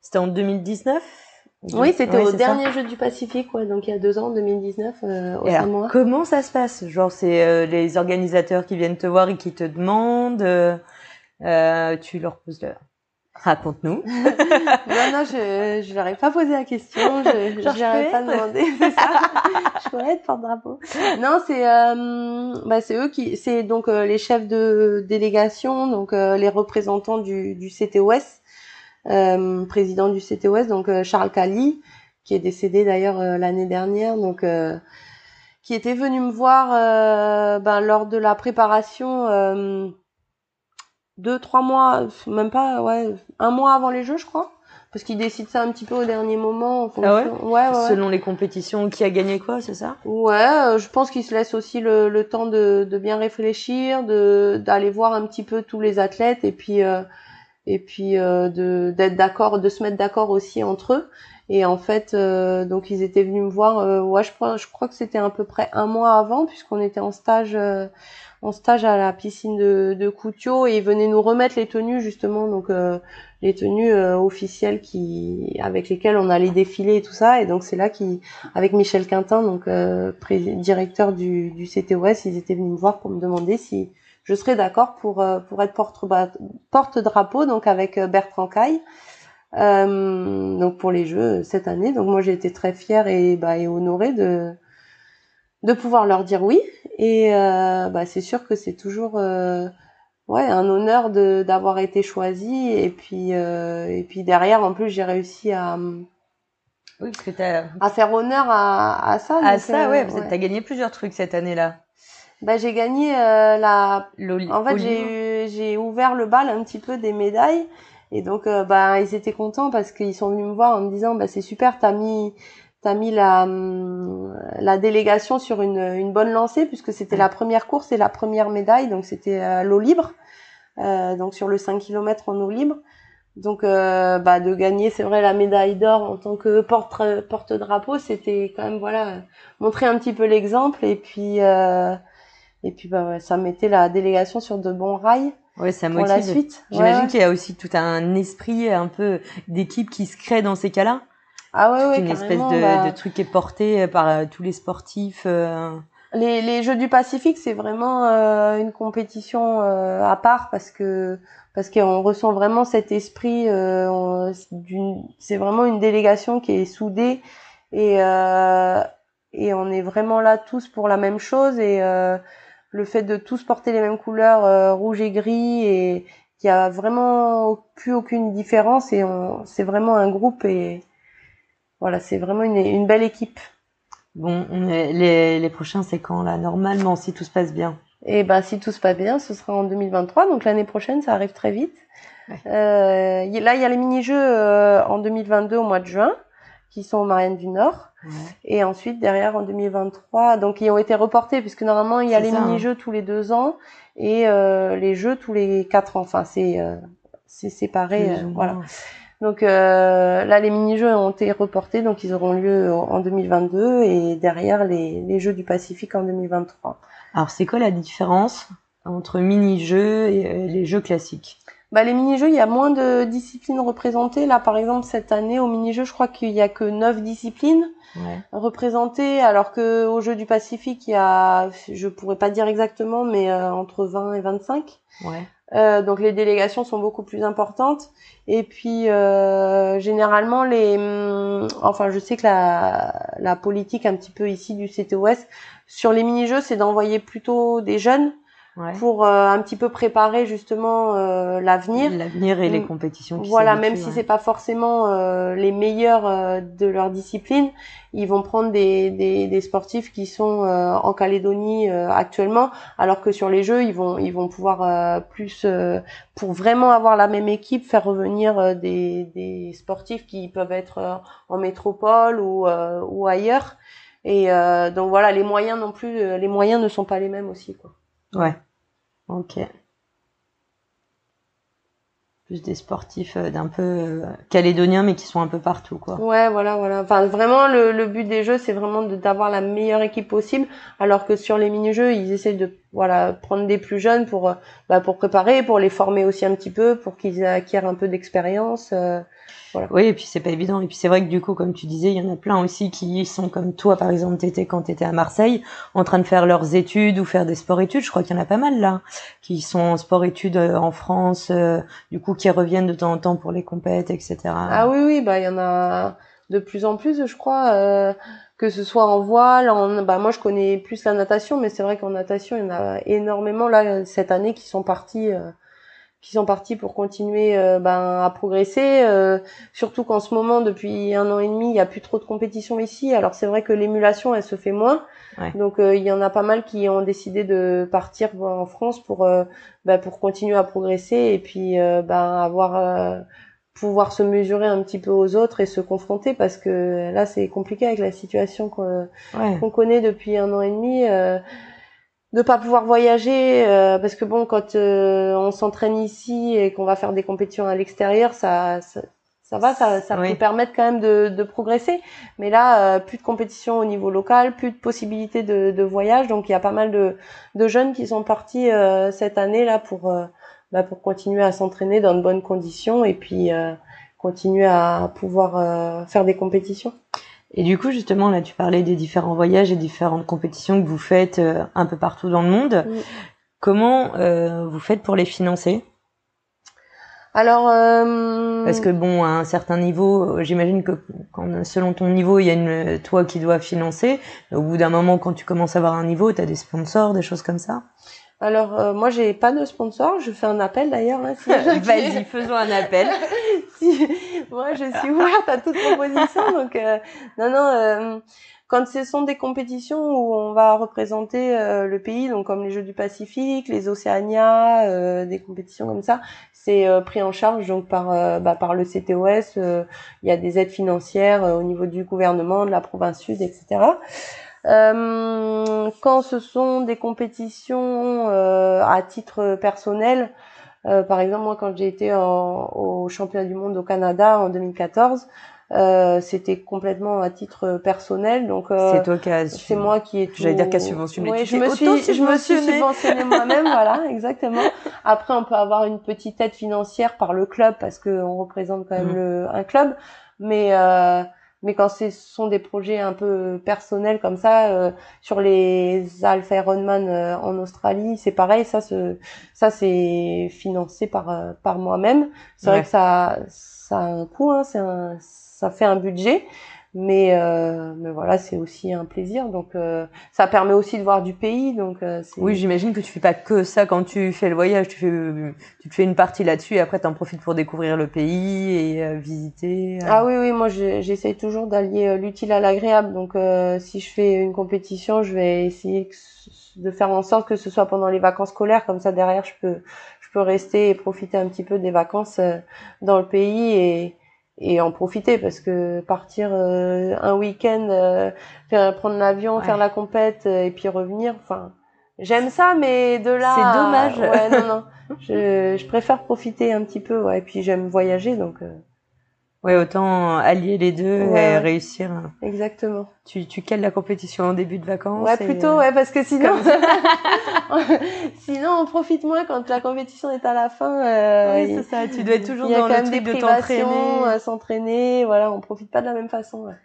C'était en 2019 Oui, c'était au dernier Jeux du Pacifique, ouais, donc il y a deux ans, 2019, euh, au alors, Comment ça se passe? Genre, c'est euh, les organisateurs qui viennent te voir et qui te demandent. tu leur poses le, Raconte-nous. non, non, je, je leur ai pas posé la question, je, je leur pas demandé, c'est ça. je pourrais être porte-drapeau. Non, c'est, euh, bah, c'est eux qui, c'est donc euh, les chefs de délégation, donc euh, les représentants du, du CTOS, euh, président du CTOS, donc Charles Cali, qui est décédé d'ailleurs l'année dernière, donc qui était venu me voir ben, lors de la préparation deux trois mois même pas ouais un mois avant les jeux je crois parce qu'ils décident ça un petit peu au dernier moment. En ah ouais, ouais, Selon les compétitions, qui a gagné quoi, c'est ça? Ouais, je pense qu'ils se laissent aussi le, le temps de, de, bien réfléchir, de d'aller voir un petit peu tous les athlètes et puis et puis de d'être d'accord, de se mettre d'accord aussi entre eux. Et en fait, euh, donc ils étaient venus me voir. Euh, ouais, je crois, je crois que c'était à peu près un mois avant, puisqu'on était en stage, euh, en stage à la piscine de, de Coutio, et ils venaient nous remettre les tenues justement, donc les tenues officielles qui, avec lesquelles on allait défiler et tout ça. Et donc c'est là qui, avec Michel Quintin, donc directeur du, du CTOS, ils étaient venus me voir pour me demander si je serais d'accord pour pour être porte porte drapeau, donc avec Bertrand Caille. Euh, donc pour les Jeux cette année. Donc moi j'ai été très fière et, bah, et honorée de de pouvoir leur dire oui. Et euh, bah, c'est sûr que c'est toujours euh, ouais un honneur de d'avoir été choisie. Et puis euh, et puis derrière en plus j'ai réussi à oui, parce que à faire honneur à, à ça. À ça, euh, ouais, parce que t'as gagné plusieurs trucs cette année-là. Bah, j'ai gagné euh, la. En fait, j'ai j'ai ouvert le bal un petit peu des médailles et donc, euh, bah, ils étaient contents parce qu'ils sont venus me voir en me disant, bah, c'est super, t'as mis, t'as mis la, hum, la délégation sur une, une bonne lancée puisque c'était la première course et la première médaille, donc c'était à l'eau libre, euh, donc sur le 5 km en eau libre. Donc, euh, bah, de gagner, c'est vrai, la médaille d'or en tant que porte porte drapeau, c'était quand même voilà montrer un petit peu l'exemple et puis euh, et puis bah, ça mettait la délégation sur de bons rails. Ouais, ça motive. la suite. J'imagine qu'il y a aussi tout un esprit un peu d'équipe qui se crée dans ces cas-là. Ah ouais, ouais, Une espèce de, bah... de, truc qui est porté par euh, tous les sportifs. Euh... Les, les Jeux du Pacifique, c'est vraiment euh, une compétition euh, à part parce que parce qu'on ressent vraiment cet esprit. c'est vraiment une délégation qui est soudée et et on est vraiment là tous pour la même chose et le fait de tous porter les mêmes couleurs euh, rouge et gris et il y a vraiment plus aucune différence et c'est vraiment un groupe et voilà c'est vraiment une, une, belle équipe. Bon, les, les prochains c'est quand là? Normalement si tout se passe bien. Et eh ben si tout se passe bien, ce sera en 2023 donc l'année prochaine ça arrive très vite. Euh, là il y a les mini-jeux euh, en 2022 au mois de juin qui sont aux Mariannes du Nord. Et ensuite, derrière, en 2023, donc ils ont été reportés puisque normalement il y a les mini-jeux tous les deux ans et euh, les jeux tous les quatre ans. Enfin, c'est euh, c'est séparé, euh, voilà. Donc là, les mini-jeux ont été reportés, donc ils auront lieu en 2022 et derrière les, les Jeux du Pacifique en 2023. Alors, c'est quoi la différence entre mini-jeux et les jeux classiques? Bah, les mini-jeux, il y a moins de disciplines représentées. Là, par exemple, cette année, au mini-jeux, je crois qu'il y a que neuf disciplines ouais. représentées, alors que au Jeux du Pacifique, il y a, je pourrais pas dire exactement, mais euh, entre 20 et 25. Ouais. Euh, donc les délégations sont beaucoup plus importantes. Et puis euh, généralement les, hum, enfin je sais que la, la politique un petit peu ici du CTOS sur les mini-jeux, c'est d'envoyer plutôt des jeunes pour euh, un petit peu préparer justement euh, l'avenir. L'avenir et les compétitions. Qui voilà, même si c'est pas forcément euh, les meilleurs de leur discipline, ils vont prendre des, des, des sportifs qui sont en Calédonie actuellement, alors que sur les Jeux, ils vont ils vont pouvoir plus pour vraiment avoir la même équipe, faire revenir des, des sportifs qui peuvent être en métropole ou ou ailleurs. Et donc voilà, les moyens non plus, les moyens ne sont pas les mêmes aussi quoi. Ouais. Ok. Plus des sportifs euh, d'un peu euh, calédoniens, mais qui sont un peu partout, quoi. Ouais, voilà, voilà. Enfin, vraiment, le, le but des jeux, c'est vraiment d'avoir la meilleure équipe possible, alors que sur les mini-jeux, ils essaient de voilà prendre des plus jeunes pour euh, bah, pour préparer, pour les former aussi un petit peu, pour qu'ils acquièrent un peu d'expérience. Oui, et puis c'est pas évident. Et puis c'est vrai que du coup, comme tu disais, il y en a plein aussi qui sont comme toi, par exemple, t'étais quand t'étais à Marseille, en train de faire leurs études ou faire des sports-études. Je crois qu'il y en a pas mal là, qui sont en sport-études euh, en France, euh, du coup, qui reviennent de temps en temps pour les compètes, etc. Ah oui, oui, bah il y en a de plus en plus, je crois. Euh, que ce soit en voile, en, bah moi je connais plus la natation, mais c'est vrai qu'en natation il y en a énormément là cette année qui sont partis qui sont partis pour continuer euh, ben, à progresser. Euh, surtout qu'en ce moment, depuis un an et demi, il n'y a plus trop de compétition ici. Alors c'est vrai que l'émulation, elle se fait moins. Donc euh, il y en a pas mal qui ont décidé de partir en France pour ben, pour continuer à progresser et puis ben, avoir pouvoir se mesurer un petit peu aux autres et se confronter parce que là c'est compliqué avec la situation qu'on connaît depuis un an et demi euh, de pas pouvoir voyager euh, parce que bon quand euh, on s'entraîne ici et qu'on va faire des compétitions à l'extérieur ça, ça, va ça, ça peut permettre quand même de, de progresser. Mais là euh, plus de compétition au niveau local plus de possibilités de, de voyage. Donc il y a pas mal de, de jeunes qui sont partis cette année là pour bah, pour continuer à s'entraîner dans de bonnes conditions et puis euh, continuer à pouvoir euh, faire des compétitions. Et du coup, justement, là, tu parlais des différents voyages et différentes compétitions que vous faites euh, un peu partout dans le monde. Comment vous faites pour les financer? Alors, parce que bon, à un certain niveau, j'imagine que quand, selon ton niveau, il y a une toi qui dois financer. Au bout d'un moment, quand tu commences à avoir un niveau, tu as des sponsors, des choses comme ça? Alors euh, moi j'ai pas de sponsor, je fais un appel d'ailleurs. Hein, si Vas-y, faisons un appel. si, moi je suis ouverte à toute proposition, donc euh, non non. Euh, quand ce sont des compétitions où on va représenter le pays, donc comme les Jeux du Pacifique, les Océania, des compétitions comme ça, c'est pris en charge donc par bah, par le CTOS. Il y a des aides financières au niveau du gouvernement, de la province sud, etc. Euh, quand ce sont des compétitions euh, à titre personnel, euh, par exemple moi quand j'ai été au championnat du monde au Canada en 2014, euh, c'était complètement à titre personnel donc euh, c'est toi qui as c'est moi qui ai tout j'allais dire qu'à subventionné. Oui, je me suis je me suis subventionné moi-même voilà exactement. Après on peut avoir une petite aide financière par le club parce que on représente quand même mmh. le, un club mais euh, mais quand ce sont des projets un peu personnels comme ça, euh, sur les Alpha Ironman euh, en Australie, c'est pareil, ça, ça c'est financé par euh, par moi-même. C'est vrai que ça ça a un coût, hein, c'est un, ça fait un budget, mais euh, mais voilà c'est aussi un plaisir. Donc euh, ça permet aussi de voir du pays. Donc euh, oui j'imagine que tu fais pas que ça. Quand tu fais le voyage tu fais tu fais une partie là-dessus et après tu en profites pour découvrir le pays et visiter ah oui oui moi j'essaye toujours d'allier l'utile à l'agréable. Donc si je fais une compétition je vais essayer de faire en sorte que ce soit pendant les vacances scolaires. Comme ça derrière je peux je peux rester et profiter un petit peu des vacances dans le pays et et en profiter parce que partir euh, un week-end, euh, faire prendre l'avion, faire la compète euh, et puis revenir, enfin j'aime ça, mais de là c'est dommage. Ouais, non non, je, je préfère profiter un petit peu, ouais, et puis j'aime voyager donc. Ouais, autant allier les deux et réussir. Exactement. Tu, tu cales la compétition en début de vacances Ouais, plutôt, ouais, parce que sinon, sinon on profite moins quand la compétition est à la fin. Euh, oui, c'est ça. Tu dois être toujours dans le truc de t'entraîner, s'entraîner. Voilà, on profite pas de la même façon. Ouais.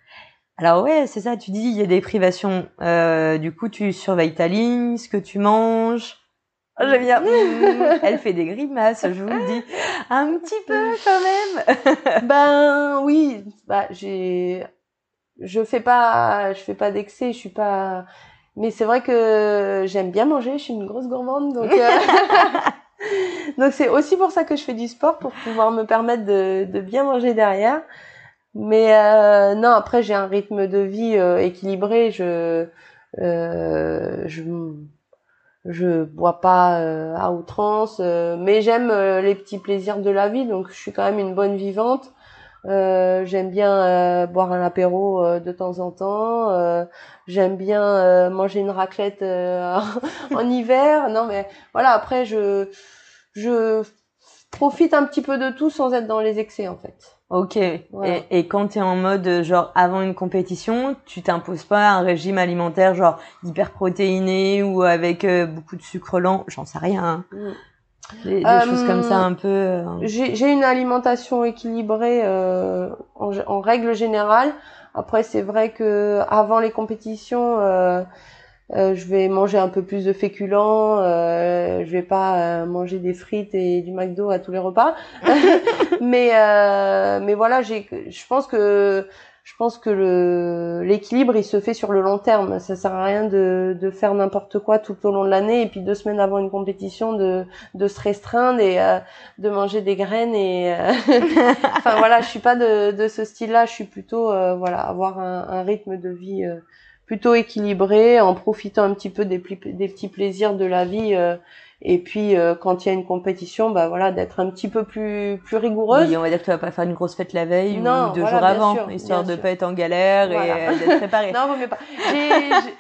Alors ouais, c'est ça. Tu dis il y a des privations. Euh, du coup, tu surveilles ta ligne, ce que tu manges. Oh, j'aime bien. Mmh, elle fait des grimaces, je vous le dis. Un petit peu quand même. ben oui, bah j'ai je fais pas je fais pas d'excès, je suis pas mais c'est vrai que j'aime bien manger, je suis une grosse gourmande donc euh, donc c'est aussi pour ça que je fais du sport pour pouvoir me permettre de, de bien manger derrière. Mais euh, non, après j'ai un rythme de vie euh, équilibré, je euh, je je bois pas euh, à outrance, euh, mais j'aime euh, les petits plaisirs de la vie, donc je suis quand même une bonne vivante. j'aime bien boire un apéro de temps en temps. j'aime bien manger une raclette en hiver. Non, mais voilà. Après, je je profite un petit peu de tout sans être dans les excès, en fait. Ok. Et, et, quand tu es en mode genre avant une compétition, tu t'imposes pas un régime alimentaire genre hyper protéiné ou avec euh, beaucoup de sucre lent, j'en sais rien. Hein. Mm. Des, choses comme ça euh, un peu. Euh. J'ai une alimentation équilibrée en, en, règle générale. Après c'est vrai que avant les compétitions euh, je vais manger un peu plus de féculents, euh, je vais pas euh, manger des frites et du McDo à tous les repas. mais euh, mais voilà, j'ai je pense que je pense que le l'équilibre il se fait sur le long terme. Ça sert à rien de de faire n'importe quoi tout au long de l'année et puis deux semaines avant une compétition de de se restreindre et de manger des graines et enfin voilà, je suis pas de de ce style-là, je suis plutôt voilà, avoir un, un rythme de vie plutôt équilibré, en profitant un petit peu des, des petits plaisirs de la vie. Euh, et puis euh, quand il y a une compétition, bah voilà, d'être un petit peu plus plus rigoureuse. Oui, on va dire que tu vas pas faire une grosse fête la veille ou deux jours avant, histoire de pas être en galère et euh, d'être préparé. non, mais pas.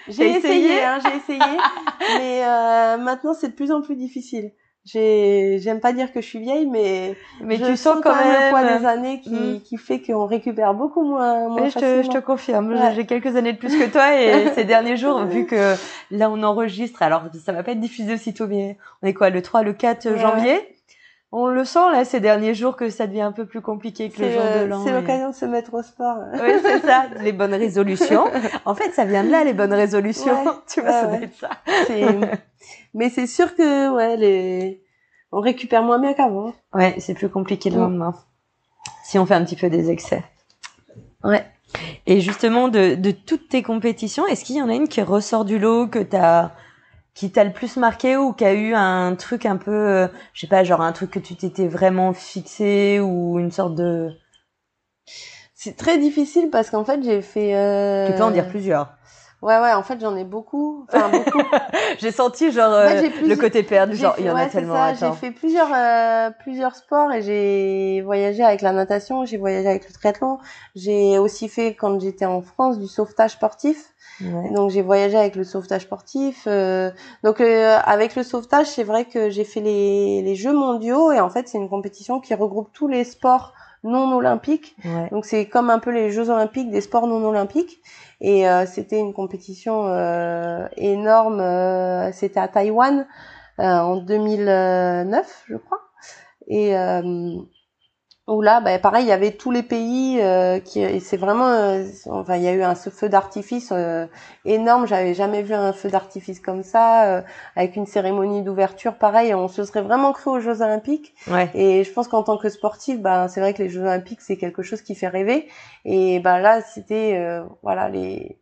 J'ai essayé, hein, j'ai essayé, mais euh, maintenant c'est de plus en plus difficile j'ai j'aime pas dire que je suis vieille mais mais tu sens quand même le poids des années qui mm. qui fait qu'on récupère beaucoup moins, moins je, te, je te confirme j'ai quelques années de plus que toi et ces derniers jours vu que là on enregistre alors ça va pas être diffusé aussitôt mais on est quoi le 3 le 4 janvier on le sent là ces derniers jours que ça devient un peu plus compliqué que le jour de l'an. C'est l'occasion de se mettre au sport. oui, c'est ça, les bonnes résolutions. En fait, ça vient de là les bonnes résolutions. tu vois, ça doit être ça. Mais c'est sûr que ouais, les on récupère moins bien qu'avant. Ouais, c'est plus compliqué le lendemain. Si on fait un petit peu des excès. Ouais. Et justement, de, de toutes tes compétitions, est-ce qu'il y en a une qui ressort du lot que t'as qui t'a le plus marqué ou qui a eu un truc un peu, euh, je sais pas, genre un truc que tu t'étais vraiment fixé ou une sorte de. C'est très difficile parce qu'en fait j'ai fait. Euh... Tu peux en dire plusieurs. Ouais, ouais, en fait, j'en ai beaucoup. Enfin, beaucoup. j'ai senti, genre, euh, le côté perdu, genre, il y en a tellement. J'ai fait plusieurs, euh, plusieurs sports et j'ai voyagé avec la natation, j'ai voyagé avec le triathlon. J'ai aussi fait, quand j'étais en France, du sauvetage sportif. Donc, j'ai voyagé avec le sauvetage sportif. Euh, donc, avec le sauvetage, c'est vrai que j'ai fait les, les Jeux mondiaux et en fait, c'est une compétition qui regroupe tous les sports non olympiques. Donc, c'est comme un peu les Jeux olympiques des sports non olympiques. Et euh, c'était une compétition euh, énorme. Euh, c'était à Taïwan en 2009, je crois. Et où là, bah, pareil, il y avait tous les pays qui, c'est vraiment, enfin, il y a eu un feu d'artifice énorme. J'avais jamais vu un feu d'artifice comme ça, avec une cérémonie d'ouverture. Pareil, on se serait vraiment cru aux Jeux Olympiques. Ouais. Et je pense qu'en tant que sportif, bah, c'est vrai que les Jeux Olympiques, c'est quelque chose qui fait rêver. Et bah là, c'était, voilà, les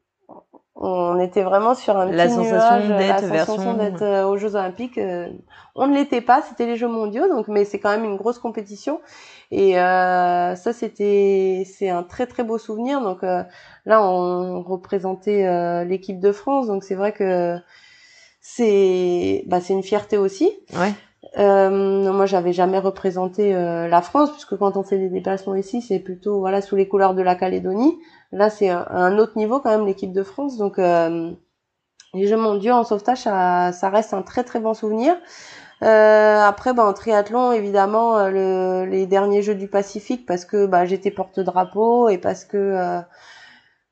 on était vraiment sur un la petit sensation nuage, la sensation d'être euh, aux Jeux Olympiques. Euh, on ne l'était pas, c'était les Jeux Mondiaux, donc mais c'est quand même une grosse compétition. Et euh, ça, c'était c'est un très très beau souvenir. Donc là, on représentait l'équipe de France, donc c'est vrai que c'est bah, c'est une fierté aussi. Ouais. Euh, moi, j'avais jamais représenté la France, puisque quand on fait des déplacements ici, c'est plutôt voilà sous les couleurs de la Calédonie. Là, c'est un autre niveau quand même l'équipe de France. Donc, euh, les Jeux mondiaux en sauvetage, ça, ça, reste un très très bon souvenir. Euh, après, bah, en triathlon, évidemment, euh, le, les derniers Jeux du Pacifique, parce que bah, j'étais porte-drapeau et parce que euh,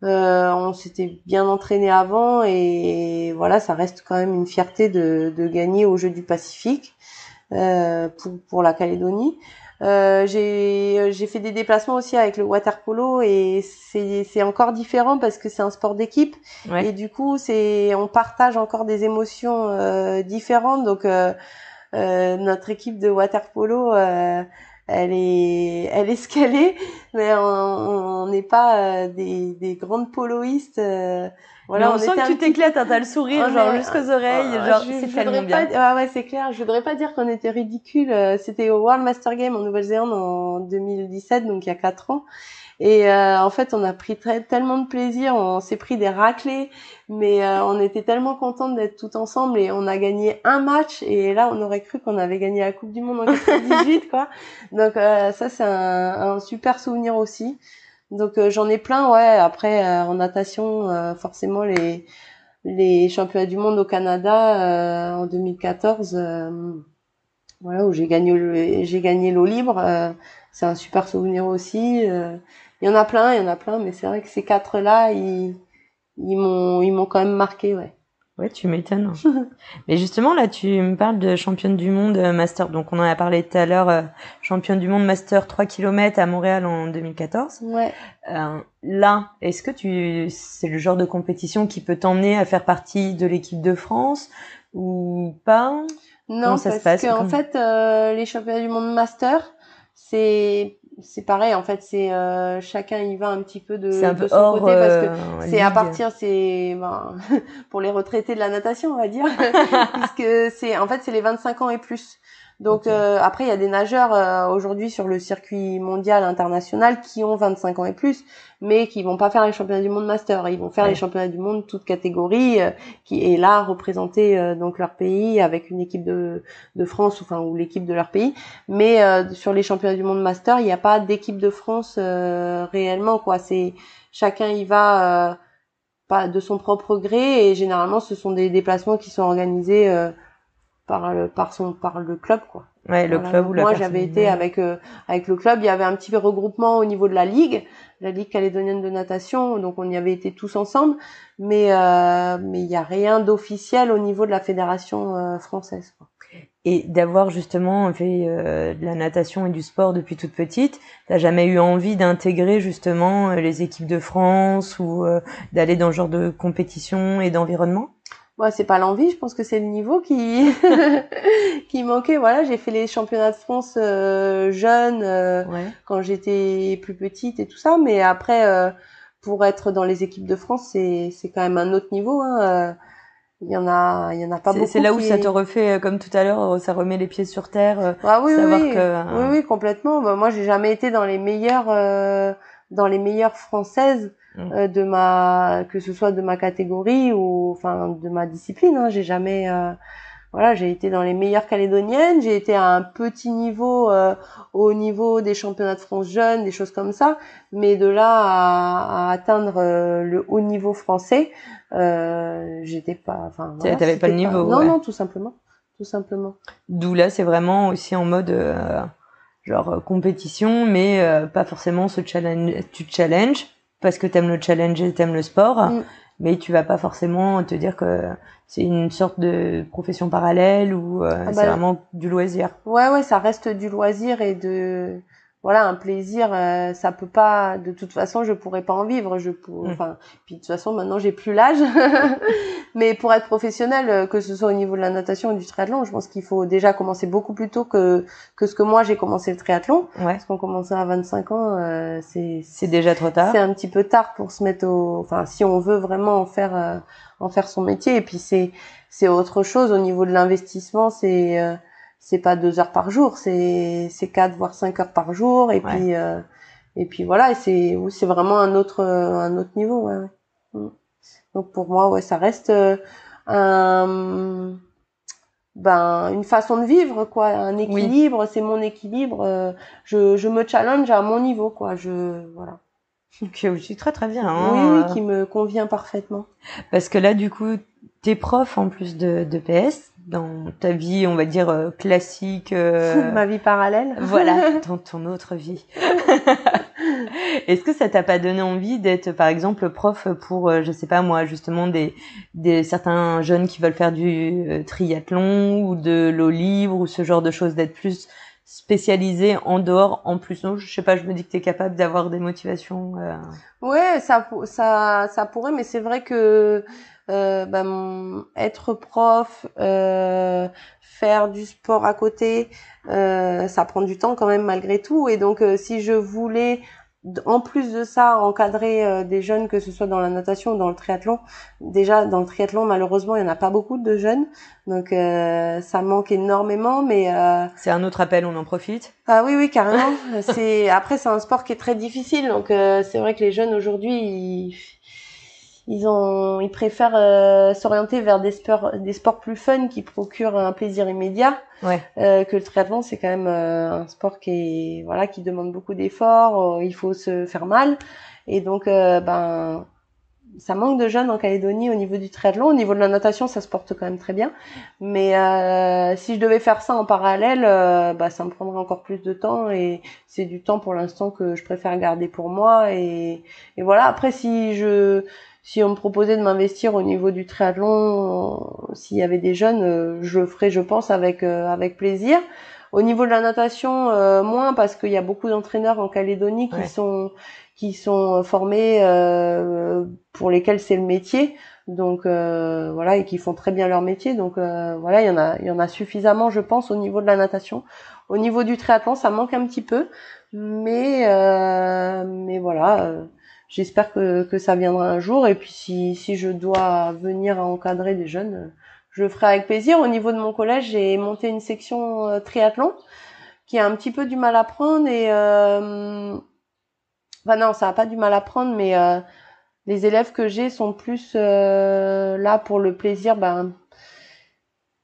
euh, on s'était bien entraîné avant et, voilà, ça reste quand même une fierté de, de gagner aux Jeux du Pacifique euh, pour, pour la Calédonie. Euh, j'ai j'ai fait des déplacements aussi avec le water polo et c'est c'est encore différent parce que c'est un sport d'équipe et du coup c'est on partage encore des émotions euh, différentes donc euh notre équipe de water polo euh, elle est elle est est mais on n'est pas des des grandes poloistes voilà, on, sent que tu t'éclates, hein, t'as le sourire, genre jusqu'aux oreilles, genre c'est tellement bien. Pas, ouais, c'est clair. Je voudrais pas dire qu'on était ridicule. Euh, c'était au World Master Game en Nouvelle-Zélande en 2017, donc il y a quatre ans. Et euh, en fait, on a pris très, tellement de plaisir, on s'est pris des raclés, mais euh, on était tellement contents d'être tout ensemble et on a gagné un match. Et là, on aurait cru qu'on avait gagné la Coupe du Monde en 2018, quoi. Donc ça, c'est un, un, super souvenir aussi. Donc euh, j'en ai plein, ouais. Après euh, en natation, euh, forcément les les championnats du monde au Canada en 2014, voilà où j'ai gagné j'ai gagné l'eau libre. c'est un super souvenir aussi. Il y en a plein, il y en a plein, mais c'est vrai que ces quatre là, ils ils m'ont ils m'ont quand même marqué, ouais. Ouais, tu m'étonnes. Mais justement, là, tu me parles de championne du monde euh, master. Donc, on en a parlé tout à l'heure, euh, championne du monde master 3 km à Montréal en 2014. Ouais. Euh, là, est-ce que tu, c'est le genre de compétition qui peut t'emmener à faire partie de l'équipe de France ou pas? Non, ça parce se passe en fait, euh, les championnats du monde master, c'est c'est pareil en fait c'est euh, chacun y va un petit peu de, de son côté parce que euh, c'est à partir c'est ben, pour les retraités de la natation on va dire puisque c'est en fait c'est les 25 ans et plus Donc après, il y a des nageurs aujourd'hui sur le circuit mondial international qui ont 25 ans et plus, mais qui vont pas faire les championnats du monde master. Ils vont faire les championnats du monde toute catégorie, qui est là représenter donc leur pays avec une équipe de, de France, enfin ou l'équipe de leur pays. Mais sur les championnats du monde master, il n'y a pas d'équipe de France réellement quoi. C'est chacun y va pas de son propre gré et généralement ce sont des déplacements qui sont organisés euh, par le par son par le club quoi. Ouais, le club ou la Moi, j'avais été avec euh, avec le club, il y avait un petit regroupement au niveau de la ligue, la ligue calédonienne de natation, donc on y avait été tous ensemble, mais euh, mais il y a rien d'officiel au niveau de la fédération française quoi. Et d'avoir justement fait euh, de la natation et du sport depuis toute petite, t'as jamais eu envie d'intégrer justement euh, les équipes de France ou euh, d'aller dans ce genre de compétition et d'environnement? Moi, c'est pas l'envie, je pense que c'est le niveau qui qui manquait. Voilà, j'ai fait les championnats de France jeunes quand j'étais plus petite et tout ça, mais après pour être dans les équipes de France, c'est c'est quand même un autre niveau. Hein, il y en a il y en a pas beaucoup c'est là où ça te refait euh, comme tout à l'heure euh, ça remet les pieds sur terre euh, ah oui savoir oui, que, oui oui complètement. Bah, moi j'ai jamais été dans les meilleures dans les meilleures françaises mmh. de ma que ce soit de ma catégorie ou enfin de ma discipline hein. j'ai jamais voilà, j'ai été dans les meilleures calédoniennes, j'ai été à un petit niveau euh, au niveau des championnats de France jeunes, des choses comme ça, mais de là à, à atteindre euh, le haut niveau français, euh, j'étais pas enfin voilà, t'avais pas le niveau non non tout simplement. Tout simplement. D'où là c'est vraiment aussi en mode euh, genre compétition mais pas forcément ce challenge tu challenge parce que t'aimes le challenge et t'aimes le sport mm mais tu vas pas forcément te dire que c'est une sorte de profession parallèle ou euh, ah c'est bah, vraiment du loisir. Ouais ouais, ça reste du loisir et de voilà un plaisir euh, ça peut pas de toute façon je pourrais pas en vivre je pour, mm. enfin puis de toute façon maintenant j'ai plus l'âge mais pour être professionnel euh, que ce soit au niveau de la natation ou du triathlon je pense qu'il faut déjà commencer beaucoup plus tôt que que ce que moi j'ai commencé le triathlon ouais. parce qu'on commençait à 25 ans euh, c'est c'est déjà trop tard c'est un petit peu tard pour se mettre au enfin si on veut vraiment en faire euh, en faire son métier et puis c'est c'est autre chose au niveau de l'investissement c'est c'est pas deux heures par jour, c'est c'est quatre voire cinq heures par jour et puis euh, et puis voilà et c'est c'est vraiment un autre un autre niveau ouais, mm. donc pour moi ouais ça reste euh, un ben une façon de vivre quoi un équilibre c'est mon équilibre euh, je je me challenge à mon niveau quoi je voilà. Qui est aussi très très bien hein. oui oui qui me convient parfaitement. Parce que là du coup t'es prof en plus de de PS dans ta vie, on va dire euh, classique. Euh, Ma vie parallèle. voilà, dans ton autre vie. Est-ce que ça t'a pas donné envie d'être, par exemple, prof pour, euh, je sais pas moi, justement des, des certains jeunes qui veulent faire du triathlon ou de l'eau libre ou ce genre de choses, d'être plus spécialisé en dehors, en plus? Non, je sais pas, je me dis que tu es capable d'avoir des motivations. Ouais, ça, ça, ça pourrait, mais c'est vrai que euh, ben, être prof, euh, faire du sport à côté, euh, ça prend du temps quand même malgré tout. Et donc, si je voulais en plus de ça, encadrer des jeunes, que ce soit dans la natation ou dans le triathlon. Déjà, dans le triathlon, malheureusement, il n'y en a pas beaucoup de jeunes, donc ça manque énormément. Mais c'est un autre appel, on en profite. Ah oui, oui, carrément. c'est après, c'est un sport qui est très difficile, donc c'est vrai que les jeunes aujourd'hui, ils ils ont, ils préfèrent euh, s'orienter vers des sports, des sports plus fun qui procurent un plaisir immédiat. Ouais. Euh, que le triathlon, c'est quand même euh, un sport qui est, voilà, qui demande beaucoup d'efforts. il faut se faire mal, et donc, ben, ça manque de jeunes en Calédonie au niveau du triathlon. Au niveau de la natation, ça se porte quand même très bien. Mais si je devais faire ça en parallèle, bah, ça me prendrait encore plus de temps et c'est du temps pour l'instant que je préfère garder pour moi. Et, et voilà. Après, si je si on me proposait de m'investir au niveau du triathlon, euh, s'il y avait des jeunes, euh, je le ferais, je pense, avec euh, avec plaisir. Au niveau de la natation, moins parce qu'il y a beaucoup d'entraîneurs en Calédonie qui sont qui sont formés pour lesquels c'est le métier. Donc voilà et qui font très bien leur métier. Donc voilà, il y en a il y en a suffisamment, je pense, au niveau de la natation. Au niveau du triathlon, ça manque un petit peu, mais mais voilà j'espère que, que ça viendra un jour. Et puis si, si je dois venir à encadrer des jeunes, je le ferai avec plaisir. Au niveau de mon collège, j'ai monté une section euh, triathlon qui a un petit peu du mal à prendre et euh, enfin non, ça a pas du mal à prendre, mais euh, les élèves que j'ai sont plus euh, là pour le plaisir. Ben,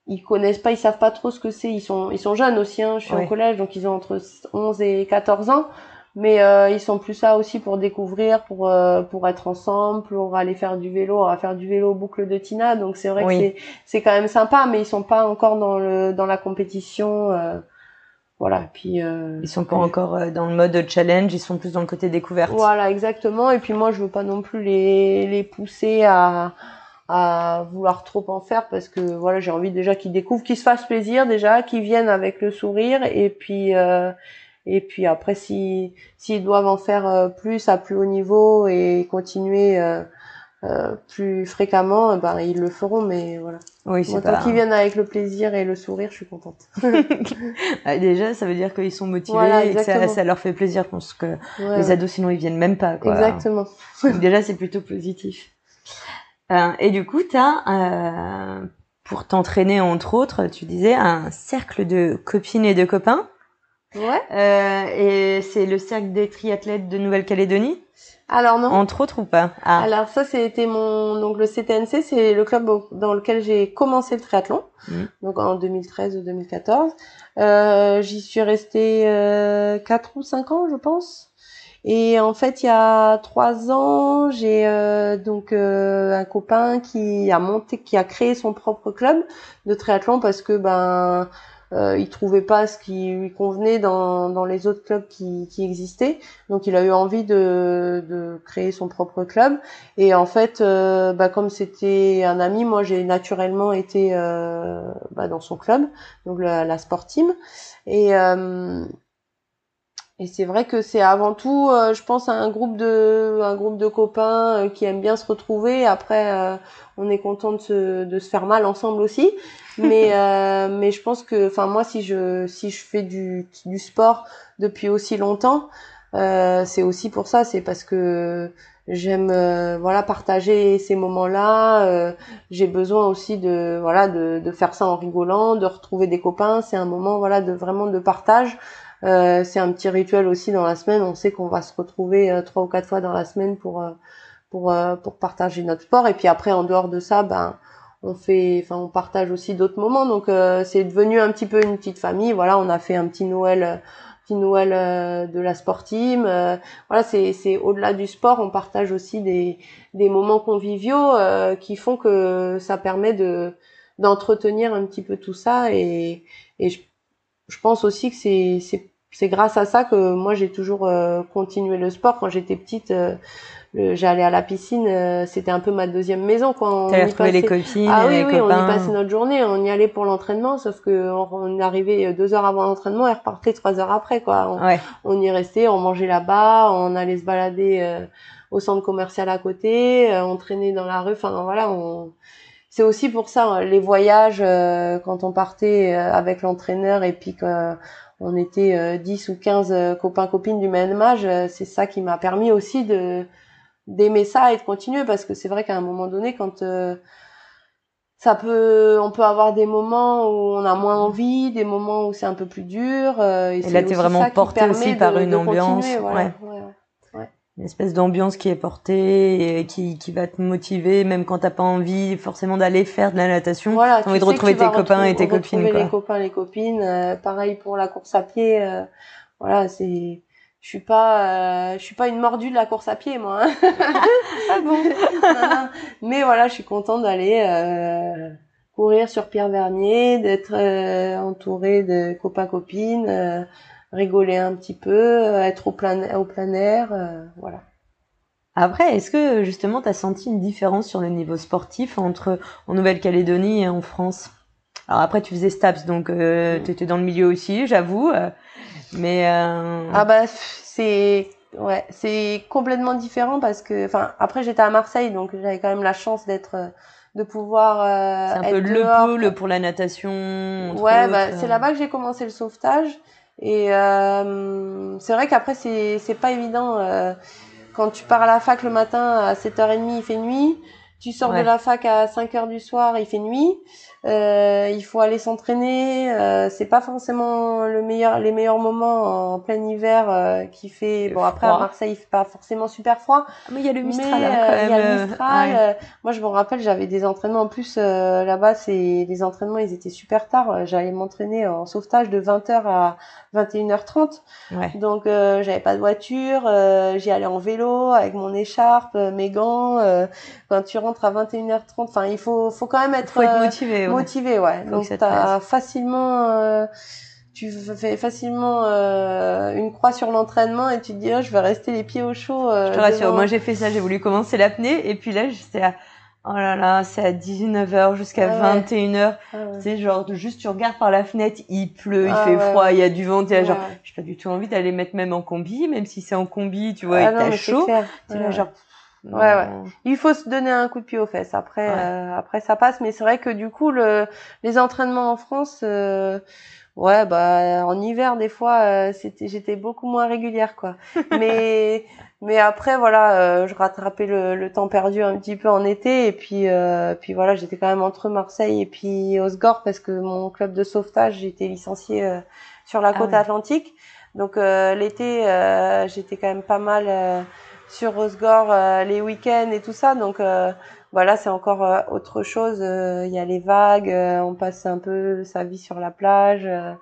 ils connaissent pas, ils savent pas trop ce que c'est. Ils sont, ils sont jeunes aussi. Hein. Je suis au collège, donc ils ont entre 11 et 14 ans mais euh, ils sont plus là aussi pour découvrir, pour euh, pour être ensemble, pour aller faire du vélo, on va faire du vélo boucle de Tina, donc c'est vrai que c'est c'est quand même sympa, mais ils sont pas encore dans le dans la compétition, euh, voilà. Puis ils sont pas encore dans le mode challenge, ils sont plus dans le côté découverte. Voilà, exactement. Et puis moi, je veux pas non plus les les pousser à à vouloir trop en faire parce que voilà j'ai envie déjà qu'ils découvrent qu'ils se fassent plaisir déjà qu'ils viennent avec le sourire et puis et puis après, si s'ils doivent en faire euh, plus à plus haut niveau et continuer euh, euh, plus fréquemment, eh ben ils le feront. Mais voilà. Oui, Moi, tant qu'ils viennent avec le plaisir et le sourire, je suis contente. Ah, déjà, ça veut dire qu'ils sont motivés et que ça, ça, leur fait plaisir. Parce que les ados, sinon, ils viennent même pas. Quoi. Exactement. déjà, c'est plutôt positif. Euh, et du coup, tu as, euh, pour t'entraîner, entre autres, tu disais, un cercle de copines et de copains. Ouais. Euh, et c'est le cercle des triathlètes de Nouvelle-Calédonie Alors non. Entre autres ou pas ah. Alors ça, c'était mon donc le CTNC, c'est le club dans lequel j'ai commencé le triathlon, mmh. donc en 2013 ou 2014. Euh, J'y suis restée euh, 4 ou 5 ans, je pense. Et en fait, il y a trois ans, j'ai euh, donc euh, un copain qui a monté, qui a créé son propre club de triathlon parce que ben euh, il trouvait pas ce qui lui convenait dans, dans les autres clubs qui, qui existaient. Donc il a eu envie de, de créer son propre club. Et en fait, euh, bah, comme c'était un ami, moi j'ai naturellement été euh, bah, dans son club, donc la, la Sport Team. Et, euh, et c'est vrai que c'est avant tout, euh, je pense, un groupe de, un groupe de copains euh, qui aiment bien se retrouver. Après, euh, on est content de se, de se faire mal ensemble aussi. Mais, mais je pense que, enfin, moi, si je, si je fais du, du sport depuis aussi longtemps, c'est aussi pour ça. C'est parce que j'aime, voilà, partager ces moments-là. J'ai besoin aussi de, voilà, de, de faire ça en rigolant, de retrouver des copains. C'est un moment, voilà, de vraiment de partage. Euh, c'est un petit rituel aussi dans la semaine. On sait qu'on va se retrouver euh, trois ou quatre fois dans la semaine pour euh, pour pour partager notre sport. Et puis après, en dehors de ça, ben on fait, enfin on partage aussi d'autres moments. Donc c'est devenu un petit peu une petite famille. Voilà, on a fait un petit Noël petit Noël de la sport team. voilà, c'est c'est au-delà du sport, on partage aussi des des moments conviviaux qui font que ça permet de d'entretenir un petit peu tout ça et et je je pense aussi que c'est c'est c'est grâce à ça que moi j'ai toujours euh, continué le sport. Quand j'étais petite euh, j'allais à la piscine euh, c'était un peu ma deuxième maison quand on y passait... les copines ah oui oui on y passait notre journée on y allait pour l'entraînement sauf que on, arrivait deux heures avant l'entraînement et repartait trois heures après quoi. On, ouais. on y restait on mangeait là-bas on allait se balader au centre commercial à côté on traînait dans la rue enfin voilà on c'est aussi pour ça hein, les voyages euh, quand on partait euh, avec l'entraîneur et puis qu'on était 10 euh, ou 15 copains copines du même âge, c'est ça qui m'a permis aussi de d'aimer ça et de continuer parce que c'est vrai qu'à un moment donné quand ça peut on peut avoir des moments où on a moins envie, des moments où c'est un peu plus dur et, et là tu es vraiment porté aussi par une ambiance ouais une espèce d'ambiance qui est portée et qui, qui va te motiver même quand t'as pas envie forcément d'aller faire de la natation voilà, t'as envie de retrouver tes copains et tes copines quoi. les copains les copines euh, pareil pour la course à pied euh, voilà c'est je suis pas euh, je suis pas une mordue de la course à pied moi hein. ah bon mais voilà je suis contente d'aller courir sur Pierre Vernier d'être entourée de copains copines rigoler un petit peu, euh, être au plein, au plein air, euh, voilà. Après, est-ce que justement tu as senti une différence sur le niveau sportif entre en Nouvelle-Calédonie et en France? Alors après, tu faisais STAPS, donc euh, mm. tu étais dans le milieu aussi, j'avoue. mais ah bah c'est ouais, c'est complètement différent parce que enfin après j'étais à Marseille, donc j'avais quand même la chance d'être de pouvoir c'est un peu le pôle pour la natation. Ouais, bah, c'est là-bas que j'ai commencé le sauvetage. Et euh, c'est vrai qu'après c'est c'est pas évident euh, quand tu pars à la fac le matin à 7h30, il fait nuit. Tu sors de la fac à 5 heures du soir, il fait nuit. Euh, il faut aller s'entraîner. Euh, c'est pas forcément le meilleur, les meilleurs moments en plein hiver euh, qui fait. Bon après à Marseille il fait pas forcément super froid. Ah, mais il y a le Mistral. Mais, hein, quand euh, il y a le Mistral. moi je me rappelle j'avais des entraînements en plus là-bas. C'est les entraînements ils étaient super tard. J'allais m'entraîner en sauvetage de 20h à 21h30. Ouais. Donc j'avais pas de voiture. J'y allais en vélo avec mon écharpe, mes gants. quand tu rentres à 21h30, enfin il faut faut quand même être, faut être motivé. Ouais. Motivé, ouais. Faut Donc t'as facilement, euh, tu fais facilement euh, une croix sur l'entraînement et tu te dis oh, je vais rester les pieds au chaud. Euh, Je te rassure, devant. moi j'ai fait ça, j'ai voulu commencer l'apnée et puis là j'étais à oh là là, c'est à 19h jusqu'à Ah ouais. 21h. Ah ouais. Tu sais genre juste tu regardes par la fenêtre, il pleut, il Ah fait ouais, froid, il y a du vent, t'es genre j'ai pas du tout envie d'aller mettre même en combi, même si c'est en combi, tu vois, Ah t'as mais c'est chaud. T'es là ouais. genre Ouais, ouais. Il faut se donner un coup de pied aux fesses. Après, Ouais. euh, après ça passe. Mais c'est vrai que du coup, le, les entraînements en France, euh, ouais, bah en hiver des fois, euh, c'était, j'étais beaucoup moins régulière, quoi. mais, mais après, voilà, euh, je rattrapais le, le temps perdu un petit peu en été. Et puis, euh, puis voilà, j'étais quand même entre Marseille et puis Osgore parce que mon club de sauvetage, j'étais licenciée euh, sur la Ah côte ouais. atlantique. Donc euh, l'été, euh, j'étais quand même pas mal. Sur Osgore euh, les week-ends et tout ça. Donc euh, voilà, c'est encore euh, autre chose. Euh, Il y a les vagues, euh, on passe un peu sa vie sur la plage. euh,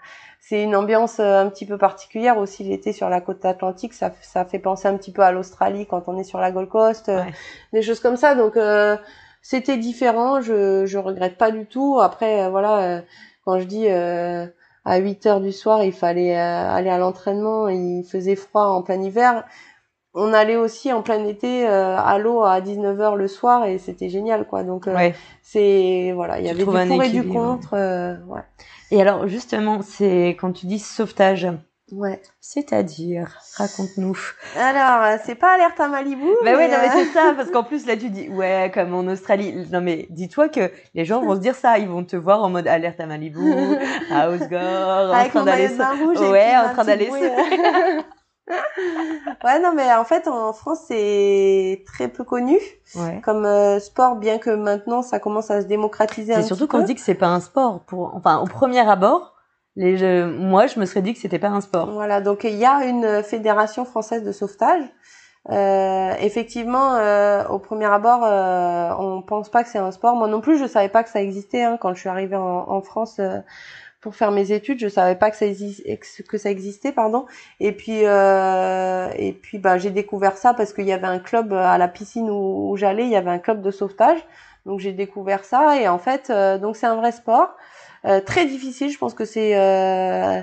c'est une ambiance euh, un petit peu particulière aussi l'été sur la côte atlantique. Ça, ça fait penser un petit peu à l'Australie quand on est sur la Gold Coast, Ouais. des choses comme ça. Donc euh, c'était différent. Je je regrette pas du tout. Après euh, voilà, euh, quand je dis euh, à 8 heures du soir, il fallait aller à l'entraînement. Il faisait froid en plein hiver on allait aussi en plein été euh, à l'eau à 19h le soir et c'était génial quoi donc euh, Ouais. c'est voilà il y avait du pour et du contre euh, ouais Et alors justement, c'est quand tu dis sauvetage, ouais c'est-à-dire raconte-nous. alors euh, c'est pas alerte à Malibu Bah ouais, non mais euh, c'est ça, parce qu'en plus là tu dis ouais comme en Australie. Non mais dis-toi que les gens vont se dire ça, ils vont te voir en mode alerte à Malibu, à Osgore, en train d'aller. Ouais, en train d'aller euh. Ouais non mais en fait en France c'est très peu connu Ouais. comme euh, sport bien que maintenant ça commence à se démocratiser un C'est surtout qu'on dit que c'est pas un sport. Pour, enfin, au premier abord, les, je- moi, je me serais dit que c'était pas un sport. Voilà, donc il y a une fédération française de sauvetage. Euh, effectivement, euh, au premier abord, euh, on pense pas que c'est un sport. Moi non plus, je savais pas que ça existait hein, quand je suis arrivée en, en France euh, pour faire mes études. Je savais pas que ça, exi- que ça existait, pardon. Et puis, euh, et puis, bah, j'ai découvert ça parce qu'il y avait un club à la piscine où, j'allais. Il y avait un club de sauvetage. Donc j'ai découvert ça et en fait, euh, donc c'est un vrai sport. Euh, très difficile, je pense que c'est euh, euh,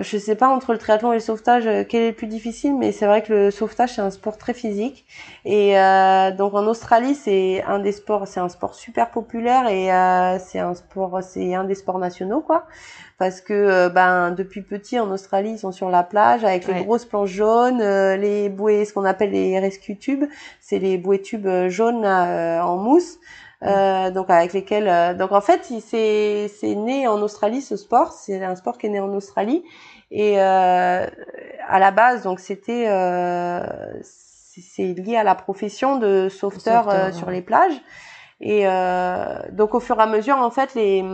je sais pas entre le triathlon et le sauvetage euh, quel est le plus difficile, mais c'est vrai que le sauvetage c'est un sport très physique. Et euh, donc en Australie c'est un des sports, c'est un sport super populaire et euh, c'est un sport, c'est un des sports nationaux quoi. Parce que euh, ben depuis petit en Australie ils sont sur la plage avec les Ouais. grosses planches jaunes, euh, les bouées, ce qu'on appelle les rescue tubes, c'est les bouées tubes euh, jaunes euh, en mousse. Euh, donc avec lesquels euh, donc en fait c'est c'est né en Australie ce sport. C'est un sport qui est né en Australie. Et euh, à la base donc c'était euh, c'est lié à la profession de sauveteur, Sauveteur, euh, ouais. sur les plages. Et euh, donc au fur et à mesure en fait les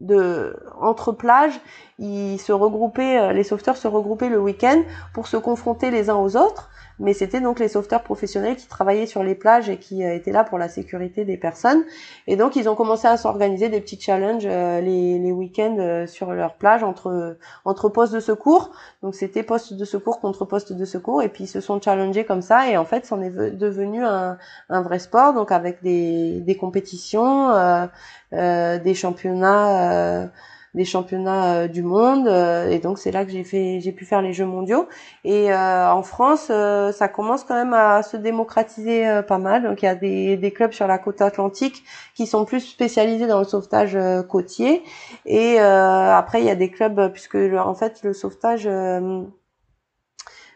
de entre plages ils se regroupaient les sauveteurs se regroupaient le week-end pour se confronter les uns aux autres mais c'était donc les sauveteurs professionnels qui travaillaient sur les plages et qui euh, étaient là pour la sécurité des personnes. Et donc ils ont commencé à s'organiser des petits challenges euh, les, les week-ends euh, sur leur plage entre entre postes de secours. Donc c'était poste de secours contre poste de secours et puis ils se sont challengés comme ça et en fait c'en est ve- devenu un, un vrai sport donc avec des, des compétitions, euh, euh, des championnats. euh, des championnats euh, du monde euh, et donc c'est là que j'ai fait j'ai pu faire les jeux mondiaux. Et euh, en France ça commence quand même à se démocratiser pas mal. Donc il y a des, des clubs sur la côte atlantique qui sont plus spécialisés dans le sauvetage côtier. Et après il y a des clubs puisque en fait le sauvetage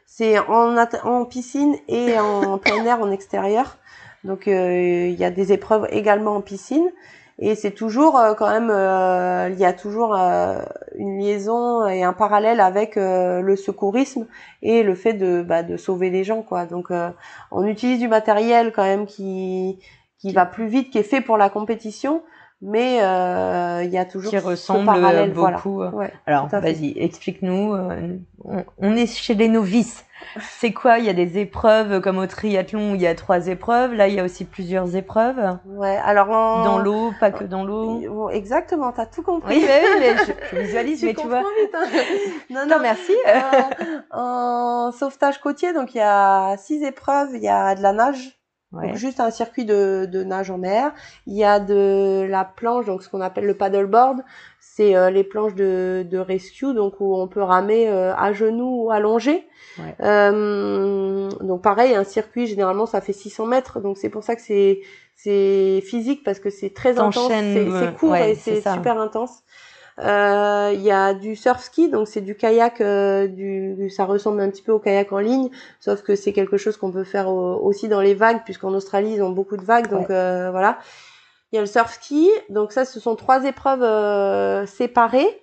c'est en, en piscine et en plein air en extérieur. Donc il y a des épreuves également en piscine Et c'est toujours euh, quand même, euh, il y a toujours euh, une liaison et un parallèle avec le secourisme et le fait de, bah, de sauver les gens, quoi. Donc, on utilise du matériel quand même qui qui va plus vite, qui est fait pour la compétition, mais il y a toujours qui ressemble beaucoup. Alors, vas-y, explique-nous. On, on, est chez les novices. C'est quoi? Il y a des épreuves comme au triathlon où il y a trois épreuves. Là, il y a aussi plusieurs épreuves. Ouais. Alors dans l'eau, pas que dans l'eau. Exactement. T'as tout compris. Oui, mais, je, visualise, mais tu vois. Vite, hein. non, non, merci. en sauvetage côtier, donc il y a six épreuves. Il y a de la nage. Donc juste un circuit de, de, nage en mer. Il y a de la planche, donc ce qu'on appelle le paddleboard. C'est euh, les planches de, de rescue, donc où on peut ramer euh, à genoux ou allongé. Euh, donc pareil, un circuit généralement ça fait 600 mètres, donc c'est pour ça que c'est c'est physique parce que c'est très intense, c'est court et c'est super intense. Euh, il y a du surf ski, donc c'est du kayak, euh, du, ça ressemble un petit peu au kayak en ligne, sauf que c'est quelque chose qu'on peut faire aussi dans les vagues, puisqu'en Australie ils ont beaucoup de vagues, donc euh, voilà. Il y a le surf ski, donc ça ce sont trois épreuves séparées.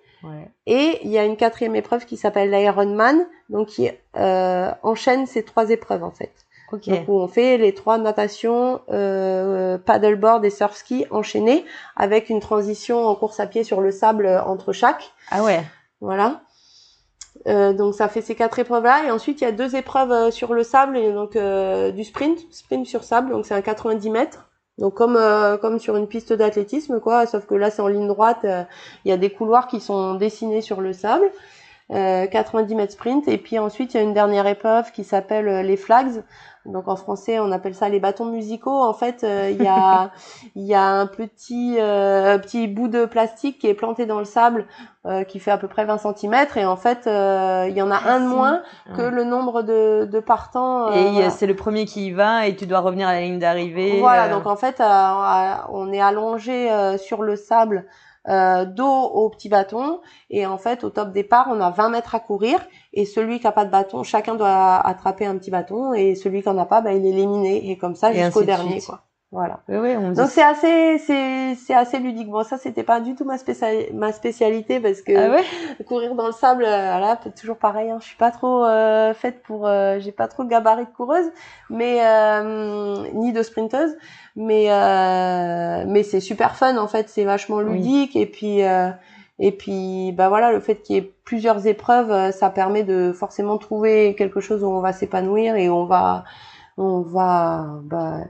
Et il y a une quatrième épreuve qui s'appelle l'Ironman, donc qui euh, enchaîne ces trois épreuves en fait. Donc où on fait les trois natations, euh, paddleboard et surf ski enchaînés avec une transition en course à pied sur le sable entre chaque. Ah ouais. Voilà. Euh, donc ça fait ces quatre épreuves là et ensuite il y a deux épreuves euh, sur le sable et donc euh, du sprint, sprint sur sable donc c'est un 90 mètres donc comme euh, comme sur une piste d'athlétisme quoi, sauf que là c'est en ligne droite, euh, il y a des couloirs qui sont dessinés sur le sable. 90 euh, mètres sprint et puis ensuite il y a une dernière épreuve qui s'appelle les flags donc en français on appelle ça les bâtons musicaux. En fait il y a y a un petit petit bout de plastique qui est planté dans le sable euh, qui fait à peu près 20 cm et en fait euh, il y en a un de moins que le nombre de, de partants. Euh, et c'est le premier qui y va et tu dois revenir à la ligne d'arrivée. Voilà, donc en fait on est allongé sur le sable dos au petit bâton. Et en fait au top départ on a 20 mètres à courir et celui qui a pas de bâton chacun doit attraper un petit bâton et celui qui en a pas bah, il est éliminé et comme ça jusqu'au dernier quoi. Voilà. Oui, Donc c'est assez, c'est, c'est assez ludique. Bon, ça c'était pas du tout ma, spéciali ma spécialité parce que ah courir dans le sable, euh, voilà, toujours pareil. Hein, je suis pas trop euh, faite pour, euh, j'ai pas trop le gabarit de coureuse, mais euh, ni de sprinteuse, mais mais c'est super fun en fait. C'est vachement ludique et puis et puis bah voilà, le fait qu'il y ait plusieurs épreuves, ça permet de forcément trouver quelque chose où on va s'épanouir et on va on va bah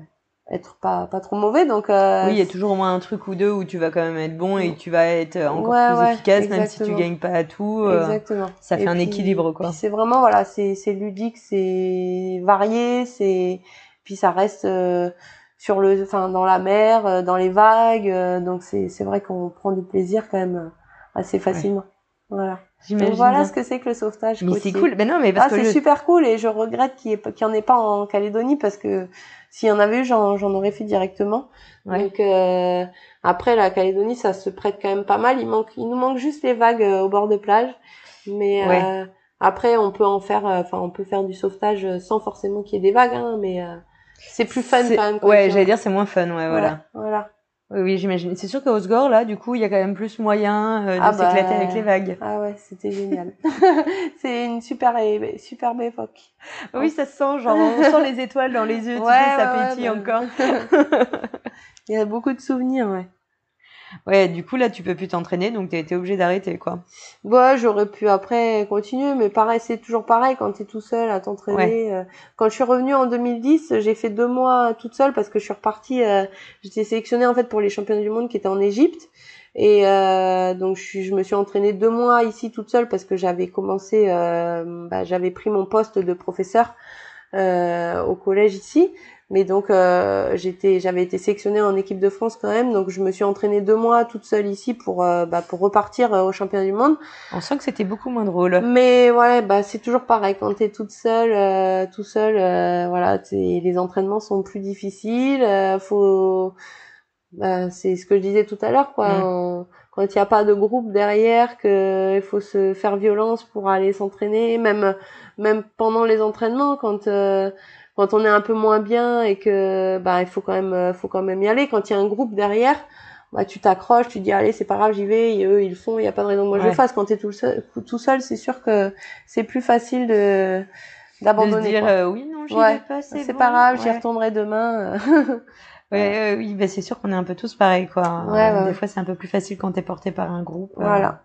être pas pas trop mauvais. Donc euh, oui il y a toujours au moins un truc ou deux où tu vas quand même être bon et tu vas être encore plus efficace même si tu gagnes pas à tout euh, exactement. ça fait un équilibre quoi. c'est vraiment voilà c'est c'est ludique c'est varié c'est puis ça reste euh, sur le enfin dans la mer dans les vagues donc c'est c'est vrai qu'on prend du plaisir quand même assez facilement voilà donc voilà ce que c'est que le sauvetage. Mais c'est cool. Mais non, mais parce ah, c'est super cool et je regrette qu'il n'y en ait pas en Calédonie parce que s'il y en avait eu, j'en, aurais fait directement. Donc euh, après la Calédonie, ça se prête quand même pas mal. Il manque, il nous manque juste les vagues euh, au bord de plage, mais euh, après on peut en faire, enfin on peut faire du sauvetage sans forcément qu'il y ait des vagues, hein, mais c'est plus fun quand même. Ouais, j'allais dire c'est moins fun, ouais, voilà. Voilà. Oui, j'imagine. C'est sûr qu'au Osgore, là, du coup, il y a quand même plus moyen de ah bah, s'éclater avec les vagues. Ah ouais, c'était génial. c'est une super, superbe époque. Oui, ça se sent, genre, on sent les étoiles dans les yeux, tu sais, ça pétille bah encore. il y a beaucoup de souvenirs, ouais. Ouais, du coup là tu peux plus t'entraîner, donc t'as été obligé d'arrêter quoi. Ouais, j'aurais pu après continuer, mais pareil, c'est toujours pareil quand t'es tout seul à t'entraîner. Euh. Quand je suis revenue en 2010, j'ai fait deux mois toute seule parce que je suis repartie. Euh, j'étais sélectionnée en fait pour les championnats du monde qui étaient en Égypte. Et euh, donc je, je, me suis entraînée deux mois ici toute seule parce que j'avais commencé, euh, bah, j'avais pris mon poste de professeur euh, au collège ici. Mais donc euh, j'étais, j'avais été sélectionnée en équipe de France quand même, donc je me suis entraînée deux mois toute seule ici pour euh, bah, pour repartir euh, au championnat du monde. On sent que c'était beaucoup moins drôle. Mais ouais, bah c'est toujours pareil quand t'es toute seule, tout seul, voilà, les entraînements sont plus difficiles. faut, bah, c'est ce que je disais tout à l'heure, quoi. Mm. quand il n'y a pas de groupe derrière, que il faut se faire violence pour aller s'entraîner, même même pendant les entraînements, quand quand on est un peu moins bien et que bah il faut quand même faut quand même y aller quand il y a un groupe derrière bah tu t'accroches, tu dis allez c'est pas grave j'y vais, et eux ils le font, il y a pas de raison que moi je le fasse. Quand t'es tout seul, tout seul, c'est sûr que c'est plus facile de d'abandonner. dire euh, oui, non, j'y Ouais. vais pas, c'est C'est bon. pas grave, j'y retournerai demain. Ouais, euh, oui, bah, c'est sûr qu'on est un peu tous pareils, quoi. Euh, Des fois, c'est un peu plus facile quand t'es porté par un groupe. euh. voilà.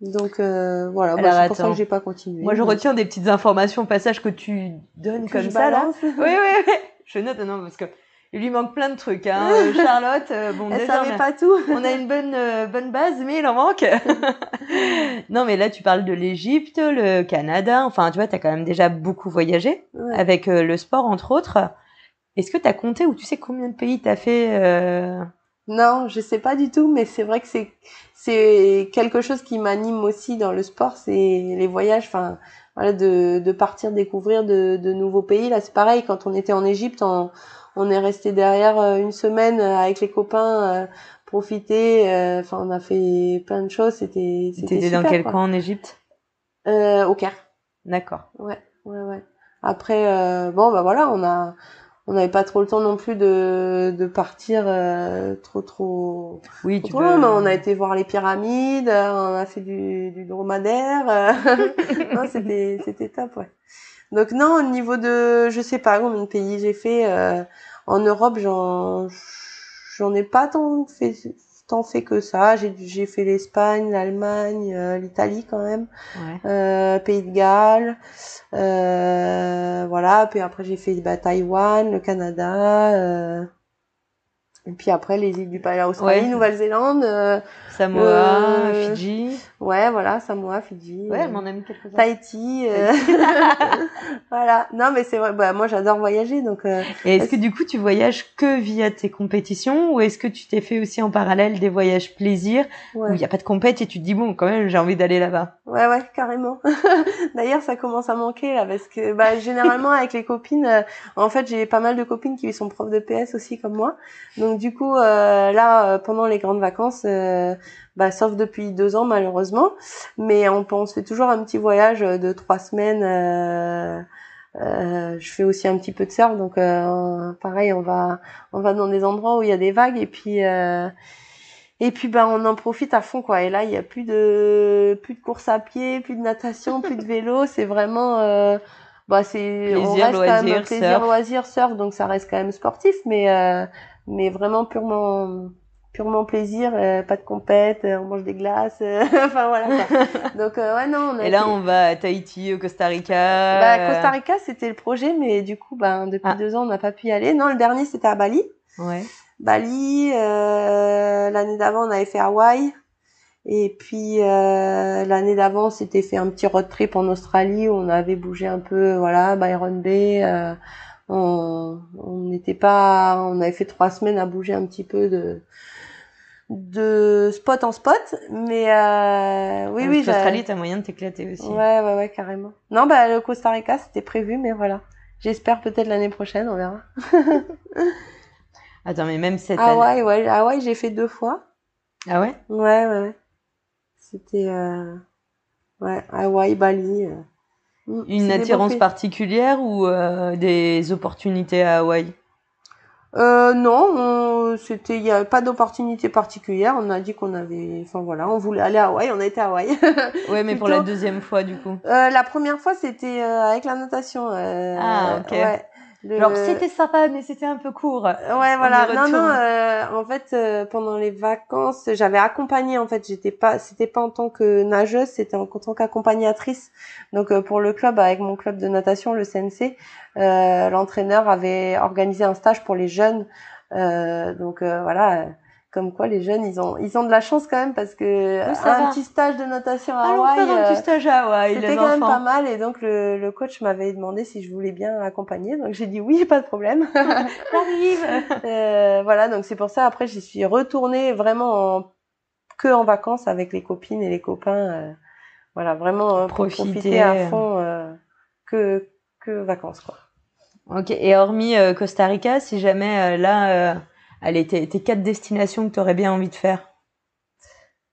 Donc euh, voilà, bah, Alors, c'est pour ça que j'ai pas continué. Moi, je retiens des petites informations au passage que tu donnes Que comme ça, là. Oui, oui, oui. Je note, non, parce que il lui manque plein de trucs, hein. Euh, Charlotte, euh, bon, Elle savait pas tout. on a une bonne euh, bonne base, mais il en manque. non, mais là, tu parles de l'Égypte, le Canada. Enfin, tu vois, t'as quand même déjà beaucoup voyagé Ouais. avec euh, le sport, entre autres. Est-ce que t'as compté ou tu sais combien de pays t'as fait euh, Non, je sais pas du tout, mais c'est vrai que c'est c'est quelque chose qui m'anime aussi dans le sport, c'est les voyages, enfin voilà, de, de partir découvrir de, de nouveaux pays. Là, c'est pareil, quand on était en Égypte, on, on est resté derrière euh, une semaine euh, avec les copains, euh, profiter. euh, Enfin, on a fait plein de choses. C'était c'était T'étais dans quel quoi. coin en Égypte? Euh, Au Caire. D'accord. Ouais, ouais, ouais. Après, bon, bah voilà, on a, on n'avait pas trop le temps non plus de, de partir euh, trop, trop, Oui, trop, tu peux. Mais on a été voir les pyramides, euh, on a fait du, du dromadaire. euh, non, c'était, c'était top, ouais. Donc non, au niveau de, je sais pas combien de pays j'ai fait euh, en Europe, j'en, j'en ai pas tant fait, tant fait que ça. J'ai, j'ai fait l'Espagne, l'Allemagne, euh, l'Italie quand même Ouais. euh, Pays de Galles, euh, voilà. Puis après j'ai fait bah, Taïwan, le Canada, euh, et puis après les îles du Palais, Australie, Ouais. Nouvelle-Zélande, euh, Samoa, Euh, Fidji. ouais, voilà, Samoa, Fidji, Ouais, elle m'en a mis quelques-uns. Tahiti, euh, voilà. Non mais c'est vrai, bah moi j'adore voyager donc. euh, Et est-ce que du coup, tu voyages que via tes compétitions ou est-ce que tu t'es fait aussi en parallèle des voyages plaisir ouais. où il n'y a pas de compète et tu te dis bon, quand même, j'ai envie d'aller là-bas? Ouais, ouais, carrément. D'ailleurs, ça commence à manquer là, parce que bah, généralement avec les copines, en fait, j'ai pas mal de copines qui sont profs de PS aussi comme moi. Donc du coup, euh, là, euh, pendant les grandes vacances, euh, bah, sauf depuis deux ans malheureusement, mais on, on se fait toujours un petit voyage de trois semaines. euh, euh, je fais aussi un petit peu de surf, donc euh, pareil, on va on va dans des endroits où il y a des vagues et puis euh, et puis bah on en profite à fond quoi. Et là il y a plus de plus de course à pied, plus de natation, plus de vélo. C'est vraiment euh, bah c'est on reste quand même loisir, plaisir surf. loisir surf donc ça reste quand même sportif mais euh, mais vraiment purement purement plaisir, euh, pas de compète, euh, on mange des glaces, euh, enfin voilà. Quoi. Donc ouais non on a Et là, on va à Tahiti, au Costa Rica. bah, Costa Rica c'était le projet mais du coup ben depuis Ah. deux ans on n'a pas pu y aller. Non le dernier c'était à Bali. Ouais. Bali. l'année d'avant, on avait fait Hawaï. Et puis l'année d'avant, on s'était fait un petit road trip en Australie où on avait bougé un peu, voilà, Byron Bay. On n'était pas, on avait fait trois semaines à bouger un petit peu de de spot en spot, mais euh, oui, oui, j'ai- L'Australie, t'as moyen de t'éclater aussi. ouais, ouais, ouais, carrément. Non, bah le Costa Rica, c'était prévu, mais voilà. J'espère peut-être l'année prochaine, on verra. Attends, mais même cette année. Hawaï, ouais, Hawaï, j'ai fait deux fois. Ah ouais? Ouais, ouais, ouais. C'était euh... ouais, Hawaï, Bali. euh. Mm, Une attirance particulière ou euh, des opportunités à Hawaï? Euh, non, on- c'était, il y a pas d'opportunité particulière. On a dit qu'on avait, enfin voilà, on voulait aller à Hawaï, on a été à Hawaï. Ouais, mais pour la deuxième fois, du coup. Euh, la première fois, c'était avec la natation. Ah, ok. Ouais. Le- Genre, c'était sympa, mais c'était un peu court. Ouais, voilà. Non, non. euh, en fait, euh, pendant les vacances, j'avais accompagné. En fait, j'étais pas, c'était pas en tant que nageuse, c'était en, tant qu'accompagnatrice. Donc, euh, pour le club, avec mon club de natation, le CNC, euh, l'entraîneur avait organisé un stage pour les jeunes. Euh, donc euh, voilà. Comme quoi, les jeunes, ils ont, ils ont de la chance quand même parce que Oui, un va. petit stage de natation à Allons Hawaï, faire un euh, petit stage à Hawaï, c'était quand même pas mal. Et donc le, le coach m'avait demandé si je voulais bien accompagner. Donc j'ai dit oui pas de problème. J'arrive. Euh, voilà donc c'est pour ça après j'y suis retournée vraiment en, que en vacances avec les copines et les copains euh, voilà vraiment euh, pour Profiter. profiter à fond euh, que que vacances quoi. Ok, et hormis euh, Costa Rica, si jamais euh, là, euh, allez, tes, tes quatre destinations que tu aurais bien envie de faire.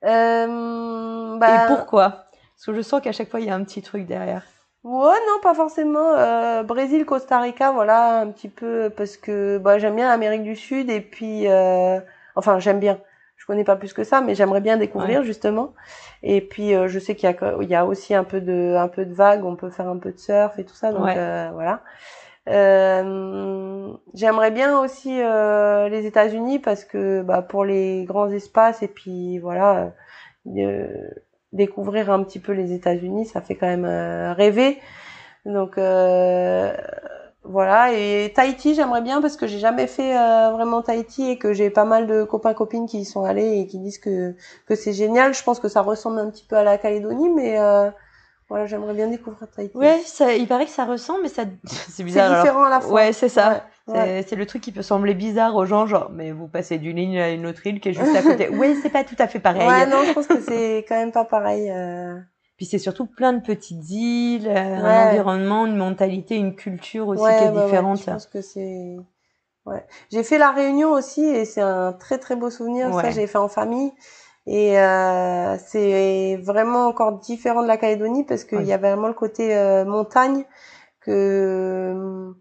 euh, bah, Et pourquoi? Parce que je sens qu'à chaque fois, il y a un petit truc derrière. Ouais, non, pas forcément. Euh, Brésil, Costa Rica, voilà, un petit peu, parce que bah, j'aime bien l'Amérique du Sud et puis, euh, enfin, j'aime bien. Je connais pas plus que ça, mais j'aimerais bien découvrir justement. Et puis je sais qu'il y a il y a aussi un peu de un peu de vagues, on peut faire un peu de surf et tout ça, donc voilà. Euh, J'aimerais bien aussi euh, les États-Unis parce que bah, pour les grands espaces et puis voilà, euh, découvrir un petit peu les États-Unis, ça fait quand même euh, rêver. Donc euh, voilà et Tahiti j'aimerais bien parce que j'ai jamais fait vraiment Tahiti et que j'ai pas mal de copains copines qui y sont allés et qui disent que que c'est génial. Je pense que ça ressemble un petit peu à la Calédonie mais voilà, j'aimerais bien découvrir Tahiti. Ouais, ça, il paraît que ça ressemble, mais ça, c'est bizarre. C'est différent à la fois. Ouais, c'est ça. C'est le truc qui peut sembler bizarre aux gens, genre, mais vous passez d'une île à une autre île qui est juste à côté. ouais, c'est pas tout à fait pareil. Ouais, non, je pense que c'est quand même pas pareil. Euh... Puis c'est surtout plein de petites îles, euh, un environnement, une mentalité, une culture aussi qui est différente. je pense que c'est. Ouais. J'ai fait la Réunion aussi et c'est un très très beau souvenir. Ça, j'ai fait en famille. Et euh, c'est vraiment encore différent de la Calédonie parce qu'il y a vraiment le côté euh, montagne que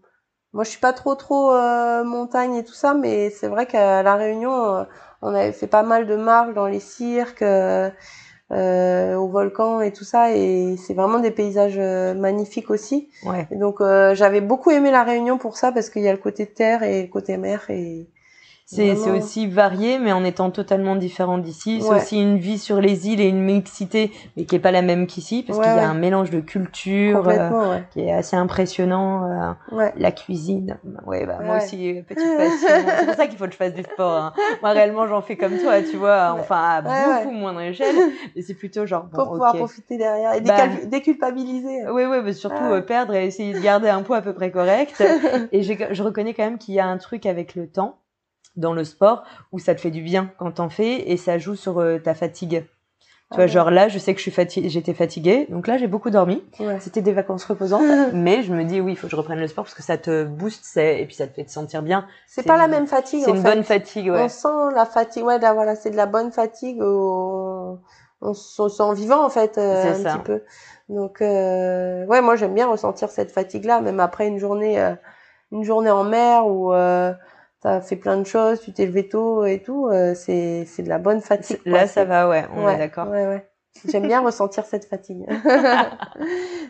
moi je suis pas trop trop euh, montagne et tout ça, mais c'est vrai qu'à la Réunion on avait fait pas mal de marches dans les cirques, au volcan et tout ça, et c'est vraiment des paysages magnifiques aussi. Ouais. Et donc j'avais beaucoup aimé la Réunion pour ça parce qu'il y a le côté terre et le côté mer et c'est aussi varié, mais en étant totalement différent d'ici. C'est aussi une vie sur les îles et une mixité, mais qui est pas la même qu'ici, parce qu'il y a un mélange de culture euh, qui est assez impressionnant. Euh, la cuisine, ouais, bah, moi aussi, euh, petite passion. c'est pour ça qu'il faut que je fasse du sport. Hein. Moi, réellement, j'en fais comme toi, tu vois, enfin à beaucoup moindre échelle, mais c'est plutôt genre bon, pour pouvoir profiter derrière et bah, déculpabiliser. Oui, oui, mais surtout perdre et essayer de garder un poids à peu près correct. et je reconnais quand même qu'il y a un truc avec le temps dans le sport où ça te fait du bien quand t'en fais et ça joue sur euh, ta fatigue. Tu vois, ah genre là, je sais que je suis fatiguée, j'étais fatiguée, donc là j'ai beaucoup dormi. C'était des vacances reposantes, mais je me dis oui, il faut que je reprenne le sport parce que ça te booste, et puis ça te fait te sentir bien. C'est pas la même fatigue. C'est une bonne fatigue, ouais. On sent la fatigue, ouais, là, voilà, c'est de la bonne fatigue. On, on se sent vivant en fait euh, un petit peu. Donc euh... ouais, moi j'aime bien ressentir cette fatigue là, même après une journée, euh, une journée en mer ou t'as fait plein de choses, tu t'es levé tôt et tout, euh, c'est c'est de la bonne fatigue. Là, ça va, ouais, on est d'accord. Ouais, ouais. J'aime bien ressentir cette fatigue.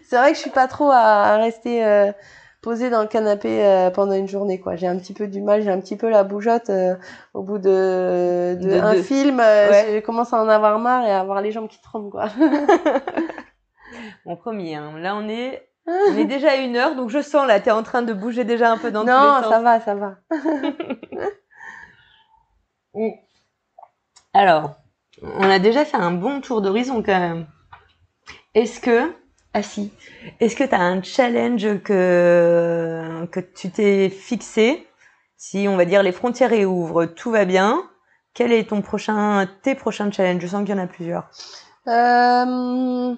c'est vrai que je suis pas trop à, rester euh, posée dans le canapé euh, pendant une journée, quoi. J'ai un petit peu du mal, j'ai un petit peu la bougeotte au bout de, de, un film. Je commence à en avoir marre et à avoir les jambes qui tremblent, quoi. Mon premier, hein. là on est on est déjà à une heure, donc je sens là, t'es en train de bouger déjà un peu dans tous les sens. Non, ça va, ça va. Alors, on a déjà fait un bon tour d'horizon quand même. Est-ce que, ah si, est-ce que t'as un challenge que que tu t'es fixé? Si on va dire les frontières réouvrent, tout va bien. Quel est ton prochain, tes prochains challenges? Je sens qu'il y en a plusieurs. Euh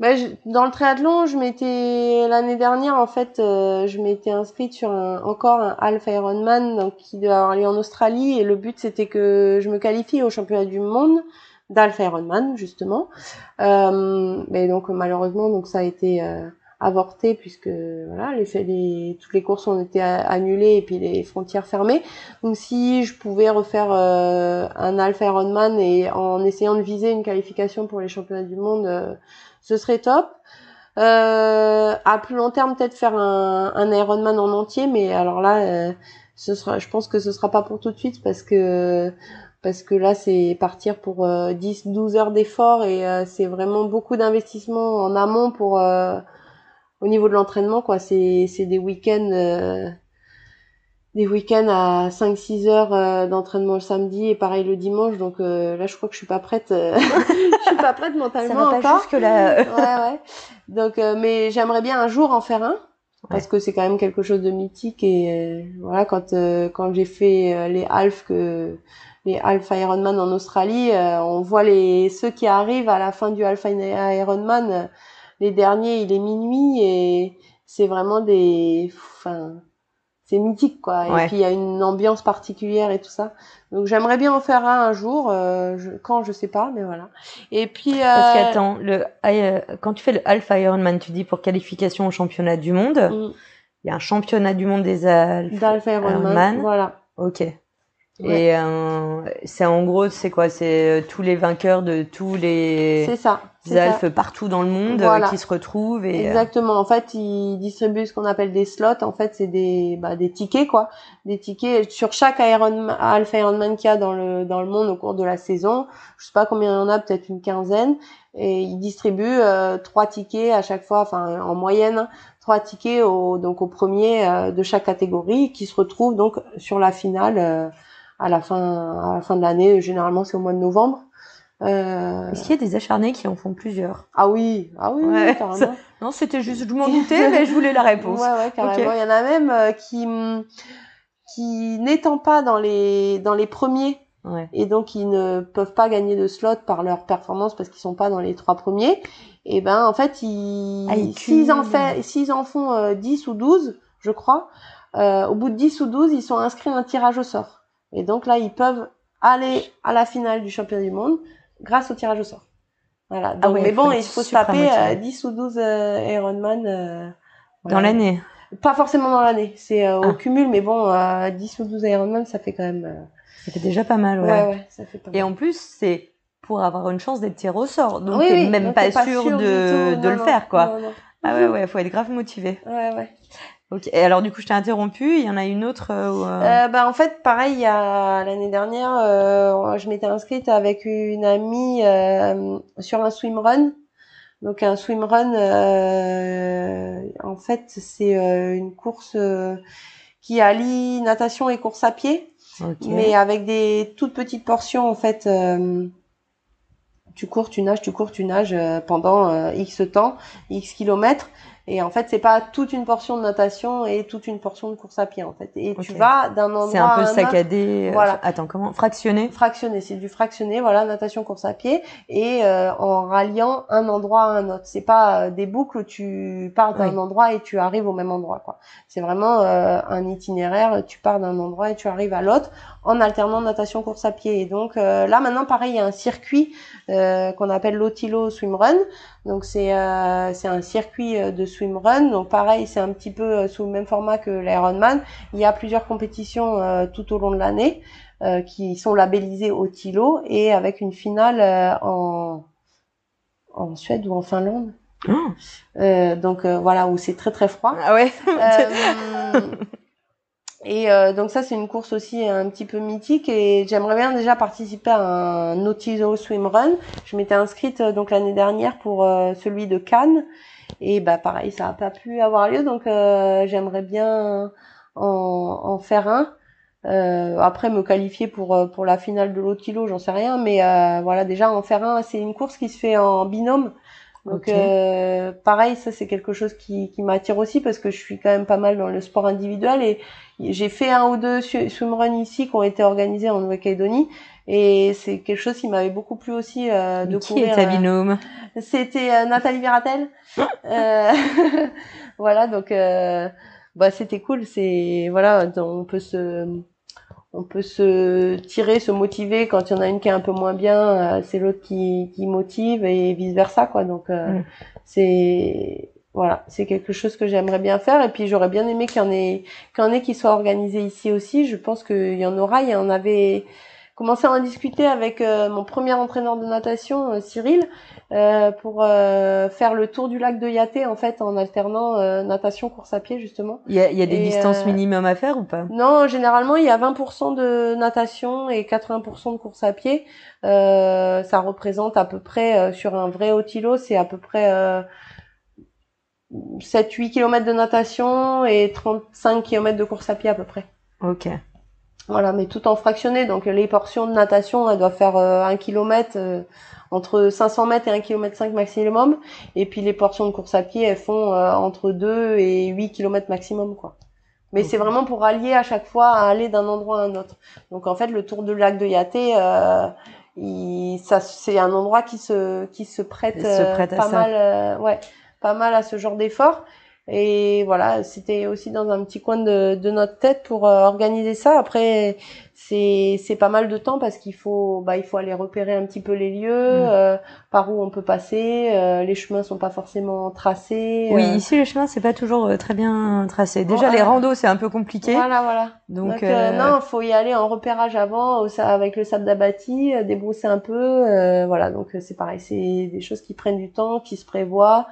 bah, dans le triathlon, je m'étais l'année dernière en fait, euh, je m'étais inscrite sur un, encore un half Ironman donc qui doit avoir lieu en Australie et le but c'était que je me qualifie au championnat du monde d'half Ironman justement. Euh, mais donc malheureusement donc ça a été euh, avorté puisque voilà les, toutes les courses ont été annulées et puis les frontières fermées. Donc si je pouvais refaire euh, un half Ironman et en essayant de viser une qualification pour les championnats du monde ce serait top. Euh, à plus long terme, peut-être faire un, un Ironman en entier, mais alors là, euh, ce sera, je pense que ce sera pas pour tout de suite parce que parce que là, c'est partir pour 10, euh, 12 heures d'effort et euh, c'est vraiment beaucoup d'investissement en amont pour au niveau de l'entraînement, quoi. C'est c'est des week-ends des week-ends à 5-6 heures euh, d'entraînement le samedi et pareil le dimanche. Donc euh, là je crois que je suis pas prête euh, je suis pas prête mentalement Ça va pas jusque là ouais ouais. Donc mais j'aimerais bien un jour en faire un parce que c'est quand même quelque chose de mythique et voilà quand quand j'ai fait les half que les half Ironman en Australie on voit les ceux qui arrivent à la fin du half Ironman les derniers il est minuit et c'est vraiment des enfin c'est mythique quoi. Et puis il y a une ambiance particulière et tout ça. Donc j'aimerais bien en faire un un jour euh, je, quand je sais pas mais voilà. Et puis euh... parce qu'attends le euh, quand tu fais le Alpha Ironman tu dis pour qualification au championnat du monde. Mm. il y a un championnat du monde des Alpha Ironman. voilà. Ok Et euh, c'est en gros, c'est quoi? C'est euh, tous les vainqueurs de tous les ça. Alpes partout dans le monde euh, qui se retrouvent. Et, Exactement. En fait, ils distribuent ce qu'on appelle des slots. En fait, c'est des bah, des tickets quoi, des tickets sur chaque Iron Alpha Ironman qu'il y a dans le dans le monde au cours de la saison. Je sais pas combien il y en a, peut-être une quinzaine. Et ils distribuent trois tickets à chaque fois, enfin en moyenne trois tickets au donc au premier de chaque catégorie qui se retrouvent donc sur la finale à la fin, à la fin de l'année. Généralement, c'est au mois de novembre. Euh... Est-ce qu'il y a des acharnés qui en font plusieurs? Ah oui, ah oui, carrément. Non, c'était juste, je m'en doutais, mais je voulais la réponse. Ouais, ouais, carrément. Il y en a même euh, qui, qui n'étant pas dans les, dans les premiers, ouais. et donc ils ne peuvent pas gagner de slot par leur performance parce qu'ils sont pas dans les trois premiers. Et ben, en fait, ils, ah, s'ils en fait, s'ils en font euh, 10 ou 12, je crois, euh, au bout de 10 ou 12, ils sont inscrits à un tirage au sort. Et donc là, ils peuvent aller à la finale du championnat du monde grâce au tirage au sort. Voilà. Ah mais bon, il faut se taper 10 euh, ou 12 euh, Ironman euh, dans l'année. Pas forcément dans l'année, c'est au ah. cumul, mais bon, 10 ou 12 Ironman, ça fait quand même. Ça fait déjà pas mal, ouais. Ouais, ouais, ça fait pas Et en plus, c'est pour avoir une chance d'être tiré au sort, donc oui, même pas, sûr, de, de le faire, quoi. Ah ouais, ouais, faut être grave motivé. Ouais, ouais. Ok. Et alors du coup, je t'ai interrompu. Il y en a une autre. Euh, euh... bah en fait, pareil. Il y a l'année dernière, euh, je m'étais inscrite avec une amie euh, sur un swimrun. Donc un swimrun, en fait, c'est une course qui allie natation et course à pied, mais avec des toutes petites portions en fait. tu cours, tu nages, tu cours, tu nages pendant X temps, X kilomètres. Et en fait, c'est pas toute une portion de natation et toute une portion de course à pied en fait. Et tu vas d'un endroit C'est un peu saccadé. Euh, voilà. Attends, comment? Fractionné? Fractionné, c'est du fractionné, voilà, natation, course à pied et euh, en ralliant un endroit à un autre. C'est pas euh, des boucles où tu pars d'un endroit et tu arrives au même endroit quoi. C'est vraiment un itinéraire, tu pars d'un endroit et tu arrives à l'autre en alternant natation, course à pied. Et donc là maintenant pareil, il y a un circuit qu'on appelle l'Otilo Swimrun. Donc c'est c'est un circuit de swimrun. Donc pareil, c'est un petit peu euh, sous le même format que l'Ironman. Il y a plusieurs compétitions euh, tout au long de l'année euh, qui sont labellisées au Tilo et avec une finale en en Suède ou en Finlande. Oh. donc voilà où c'est très très froid. Ah ouais. et donc ça c'est une course aussi un petit peu mythique et j'aimerais bien déjà participer à un Nautizo Swim Run. Je m'étais inscrite donc l'année dernière pour celui de Cannes et bah pareil, ça n'a pas pu avoir lieu, donc euh, j'aimerais bien en, en, faire un. Euh, après me qualifier pour euh, pour la finale de l'autre kilo, j'en sais rien, mais euh, voilà déjà en faire un, c'est une course qui se fait en binôme. Donc euh, pareil, ça c'est quelque chose qui, qui m'attire aussi parce que je suis quand même pas mal dans le sport individuel et j'ai fait un ou deux swimruns ici qui ont été organisés en Nouvelle-Calédonie et c'est quelque chose qui m'avait beaucoup plu aussi euh, de qui est ta binôme? C'était euh, Nathalie Viratel. euh, voilà donc euh, bah c'était cool, c'est voilà on peut se on peut se tirer, se motiver quand il y en a une qui est un peu moins bien, euh, c'est l'autre qui, qui motive et vice versa quoi. Donc euh, mm. c'est voilà, c'est quelque chose que j'aimerais bien faire et puis j'aurais bien aimé qu'il y en ait qu'il y en ait qui soit organisé ici aussi. Je pense qu'il y en aura. Il y en avait commencé à en discuter avec euh, mon premier entraîneur de natation, euh, Cyril, euh, pour faire le tour du lac de Yaté en fait en alternant natation, course à pied justement. Il y a, y a des distances minimum à faire ou pas? Non, généralement il y a 20% de natation et 80% de course à pied. ça représente à peu près sur un vrai îlot, c'est à peu près 7-8 km de natation et 35 km de course à pied à peu près. Ok. Voilà, mais tout en fractionné. Donc les portions de natation, elles doivent faire euh, un kilomètre euh, entre 500 mètres et 1 km 5 maximum. Et puis les portions de course à pied, elles font euh, entre 2 et 8 km maximum, quoi. Mais c'est vraiment pour allier à chaque fois à aller d'un endroit à un autre. Donc en fait, le tour du lac de Yaté, il, ça, c'est un endroit qui se qui se prête, se prête pas mal, ouais, pas mal à ce genre d'effort. Et voilà, c'était aussi dans un petit coin de, de notre tête pour euh, organiser ça. Après, c'est c'est pas mal de temps parce qu'il faut bah il faut aller repérer un petit peu les lieux Mm. euh, par où on peut passer euh, les chemins sont pas forcément tracés Oui, euh, ici, le chemin, c'est pas toujours euh, très bien tracé. Déjà, Bon, les randos, c'est un peu compliqué. voilà voilà Donc, donc, non faut y aller en repérage avant au avec le sable d'abattis euh, débrousser un peu euh, voilà donc c'est pareil c'est des choses qui prennent du temps qui se prévoient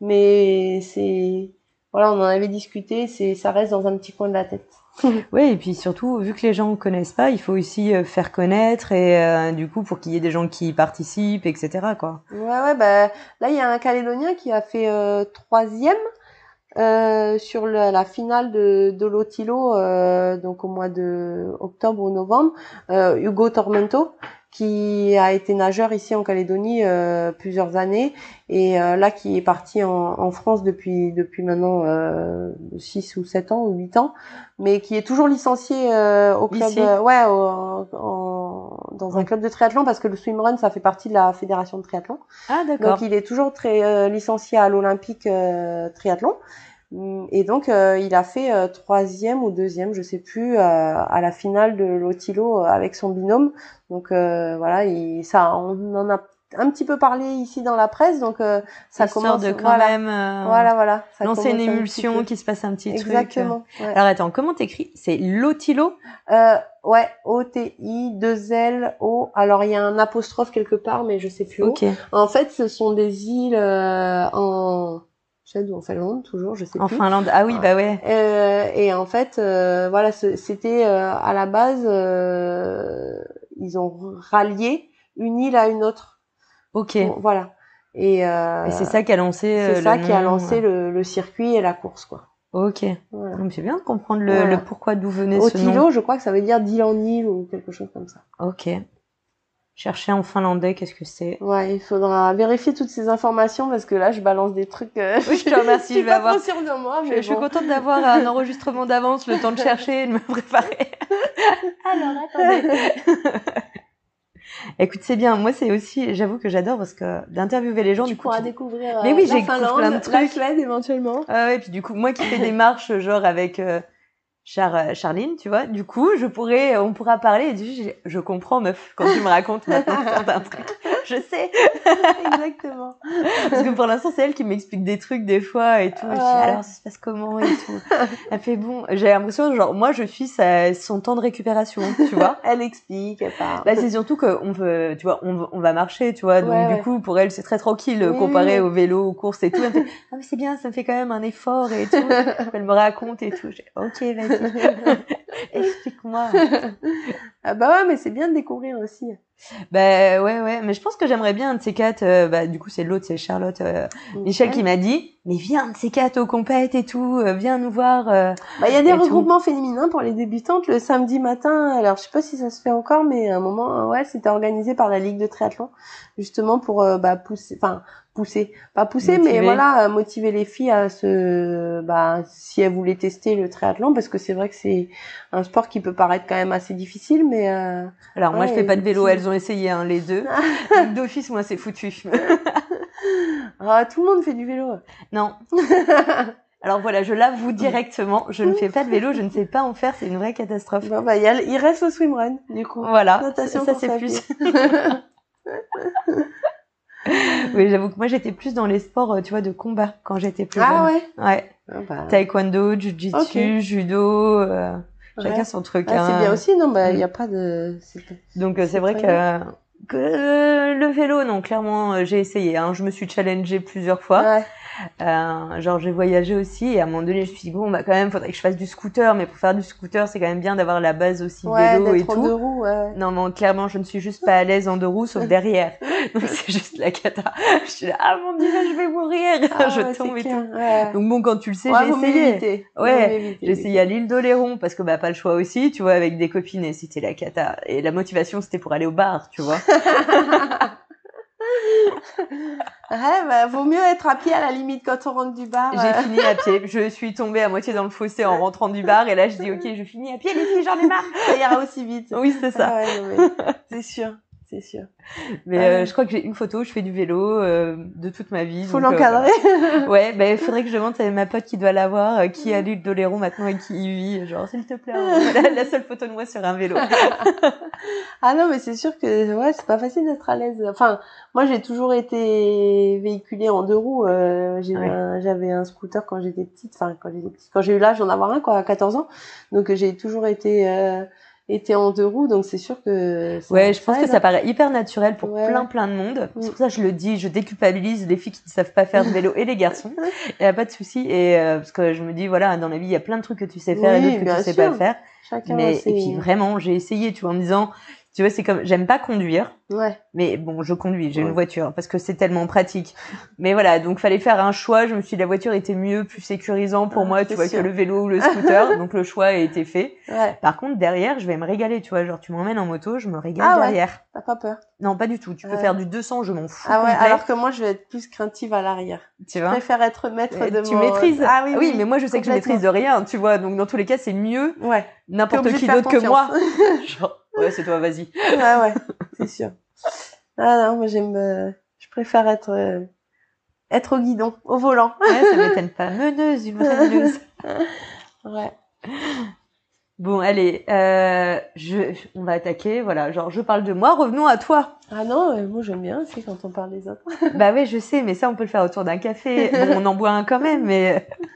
mais c'est voilà on en avait discuté c'est ça reste dans un petit coin de la tête Ouais, et puis surtout, vu que les gens ne connaissent pas, il faut aussi euh, faire connaître et euh, du coup, pour qu'il y ait des gens qui y participent, etc. Quoi. Ouais, ouais, bah, là, il y a un Calédonien qui a fait euh, troisième euh, sur le- la finale de, de l'Otilo, euh, donc au mois de octobre ou novembre, euh, Hugo Tormento, qui a été nageur ici en Calédonie euh, plusieurs années et euh, là qui est parti en, en France depuis depuis maintenant euh, 6 ou 7 ans ou 8 ans mais qui est toujours licencié euh, au club euh, ouais au- en- dans un club de triathlon parce que le swimrun ça fait partie de la fédération de triathlon Ah, d'accord. donc il est toujours très euh, licencié à l'Olympique euh, triathlon. Et donc euh, il a fait euh, troisième ou deuxième, je sais plus, euh, à la finale de l'Otilo euh, avec son binôme. Donc euh, voilà, il, ça, on en a un petit peu parlé ici dans la presse, donc euh, ça Histoire commence. de quand voilà, même euh, voilà, voilà. ça lancer une un émulsion, qui se passe un petit truc. Exactement. ouais. Alors attends, comment t'écris? C'est Lotilo? Euh, ouais, O T I 2 L O. Alors il y a un apostrophe quelque part, mais je sais plus où. Ok. En fait, ce sont des îles euh, en Suède ou en Finlande, toujours, je sais En plus. Finlande. Ah oui, bah ouais. Euh, et en fait, euh, voilà, c'était euh, à la base, euh, ils ont rallié une île à une autre. Ok. Bon, voilà. Et, euh, Et c'est ça qui a lancé. euh, c'est ça le qui a lancé ouais. le, le circuit et la course, quoi. Ok. Voilà. Donc c'est bien de comprendre le, Voilà. le pourquoi d'où venait ce nom. Otilo, je crois que ça veut dire d'île en île ou quelque chose comme ça. Ok. Chercher en finlandais, qu'est-ce que c'est? Ouais, il faudra vérifier toutes ces informations parce que là, je balance des trucs. euh, Oui, je te remercie, suis je vais pas avoir- trop sûre de moi, Je, suis contente d'avoir un enregistrement d'avance, le temps de chercher et de me préparer. Alors, attendez. Écoute, c'est bien. Moi, c'est aussi, j'avoue que j'adore parce que d'interviewer les gens, Tu du coup. pourras tu- découvrir Mais euh, oui, la j'ai plein de la trucs. Suède éventuellement. Ah ouais, puis du coup, moi qui fais des marches, genre avec euh, Char, euh, Charline, tu vois, du coup, je pourrais, on pourra parler et j'ai- je comprends, meuf, quand tu me racontes maintenant certains trucs. Je sais. Exactement. Parce que pour l'instant, c'est elle qui m'explique des trucs des fois et tout. Je dis, alors, ça se passe comment et tout. Elle fait bon. J'ai l'impression, genre, moi, je suis sa, son temps de récupération, tu vois. Elle explique, elle parle. Là, c'est surtout qu'on veut, tu vois, on, va- on va marcher, tu vois. Donc, Ouais, du ouais. coup, pour elle, c'est très tranquille Oui, comparé oui. au vélo, aux courses et tout. Elle me fait, ah, mais c'est bien, ça me fait quand même un effort et tout. elle me raconte et tout. J'ai, ok, vas-y. Explique-moi. ah bah ouais, mais c'est bien de découvrir aussi. Bah, ouais, ouais. Mais je pense que j'aimerais bien un de ces quatre, euh, bah, du coup, c'est l'autre, c'est Charlotte, euh, Michel qui m'a dit, mais viens un de ces quatre au compète et tout, euh, viens nous voir. Bah, il y a des tout. regroupements féminins pour les débutantes le samedi matin. Alors, je sais pas si ça se fait encore, mais à un moment, ouais, c'était organisé par la Ligue de triathlon, justement pour bah, pousser, enfin pousser, pas pousser, Motiver. mais voilà, euh, motiver les filles à se, bah, si elles voulaient tester le triathlon, parce que c'est vrai que c'est un sport qui peut paraître quand même assez difficile, mais euh, Alors, moi, je fais pas de vélo, elles ont essayé, hein, les deux. D'office, moi, c'est foutu. ah, tout le monde fait du vélo. non. Alors voilà, je l'avoue directement, je ne fais pas de vélo, je ne sais pas en faire, c'est une vraie catastrophe. Bon, bah, il, reste au swimrun, du coup. Voilà, Natation ça course c'est plus. Oui, j'avoue que moi j'étais plus dans les sports, euh, tu vois, de combat quand j'étais plus ah jeune. ouais. Ouais. Ah, bah, Taekwondo, jujitsu, Ok. judo, euh, chacun son truc. Ah, hein. c'est bien aussi, non, bah, il Mm. y a pas de, Donc euh, c'est vrai que, que le vélo, non, clairement, j'ai essayé. Hein. Je me suis challengée plusieurs fois. Ouais. Euh, genre j'ai voyagé aussi et à un moment donné je me suis dit bon bah quand même faudrait que je fasse du scooter mais pour faire du scooter c'est quand même bien d'avoir la base aussi Ouais, vélo et d'être en tout. deux roues, ouais. Non, mais clairement, je ne suis juste pas à l'aise en deux roues, sauf derrière. Donc, c'est juste la cata. Je suis là, ah mon dieu, je vais mourir. Ah, je ouais, tombe et clair, tout. Donc, bon, quand tu le sais, j'ai essayé. Ouais, J'ai essayé à l'île d'Oléron parce que bah pas le choix aussi, tu vois, avec des copines et c'était la cata. Et la motivation c'était pour aller au bar, tu vois. Ouais, bah, vaut mieux être à pied à la limite quand on rentre du bar. J'ai euh. fini à pied. Je suis tombée à moitié dans le fossé en rentrant du bar et là je dis ok, je finis à pied les filles, j'en ai marre. Ça ira aussi vite. Oui, c'est ça. Ouais, c'est sûr. C'est sûr. Mais Ah euh, je crois que j'ai une photo, je fais du vélo euh, de toute ma vie. Faut euh, l'encadrer. Ouais, ben il faudrait que je demande à ma pote qui doit l'avoir, euh, qui a lu le Doléron maintenant et qui y vit. Genre, s'il te plaît, la, la seule photo de moi sur un vélo. ah non, mais c'est sûr que ouais, c'est pas facile d'être à l'aise. Enfin, moi j'ai toujours été véhiculée en deux roues. Euh, j'ai Ouais. un- j'avais un scooter quand j'étais petite. Enfin, quand j'étais petite, quand j'ai eu l'âge d'en avoir un, quoi, à 14 ans. Donc j'ai toujours été été en deux roues. Donc c'est sûr que Ouais, je pense que ça paraît hyper naturel pour Ouais. plein plein de monde. C'est Mm. pour ça que je le dis, je déculpabilise les filles qui ne savent pas faire de vélo et les garçons. Il y a pas de souci. Et euh, parce que je me dis, voilà, dans la vie, il y a plein de trucs que tu sais faire et Oui, d'autres que tu sais sûr. pas faire. Chacun Mais et puis vraiment, j'ai essayé, tu vois, en me disant, tu vois, c'est comme, j'aime pas conduire. Ouais. Mais bon, je conduis, j'ai Ouais. une voiture parce que c'est tellement pratique. Mais voilà, donc fallait faire un choix. Je me suis dit la voiture était mieux, plus sécurisant pour Ah, moi, tu vois, sûr. que le vélo ou le scooter. donc le choix a été fait. Ouais. Par contre, derrière, je vais me régaler, tu vois. Genre, tu m'emmènes en moto, je me régale Ah ouais. derrière. T'as pas peur? Non, pas du tout. Tu peux faire du 200, je m'en fous. Ah ouais. Alors que moi, je vais être plus craintive à l'arrière. tu Je vois. préfère être maître de tu mon. maîtrises. Ah oui. oui, mais moi, je sais que je maîtrise de rien, tu vois. Donc, dans tous les cas, c'est mieux Ouais. n'importe qui d'autre que moi. Genre, ouais, c'est toi, vas-y. ouais, ouais, c'est sûr. Ah non, moi j'aime, euh, je préfère être, euh, être au guidon, au volant. Ouais, ça m'étonne pas. Meneuse, une meneuse. Ouais. Bon, allez, euh, je, on va attaquer. Voilà, genre, je parle de moi. Revenons à toi. Ah non, euh, moi j'aime bien aussi quand on parle des autres. bah ouais, je sais, mais ça, on peut le faire autour d'un café. Bon, on en boit un quand même, mais euh,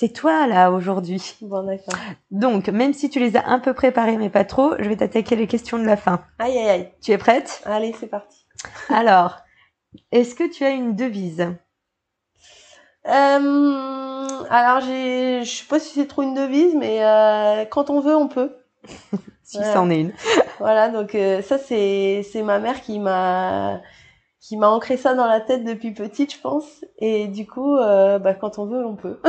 c'est toi là aujourd'hui. Bon, d'accord. Donc, même si tu les as un peu préparées, mais pas trop, je vais t'attaquer les questions de la fin. Aïe, aïe, aïe. Tu es prête? Allez, c'est parti. Alors, est-ce que tu as une devise? Euh, alors j'ai, je sais pas si c'est trop une devise, mais euh, quand on veut, on peut. Si Ouais. c'en est une. Voilà, donc euh, ça c'est c'est ma mère qui m'a qui m'a ancré ça dans la tête depuis petite, je pense. Et du coup, euh, bah, quand on veut, on peut.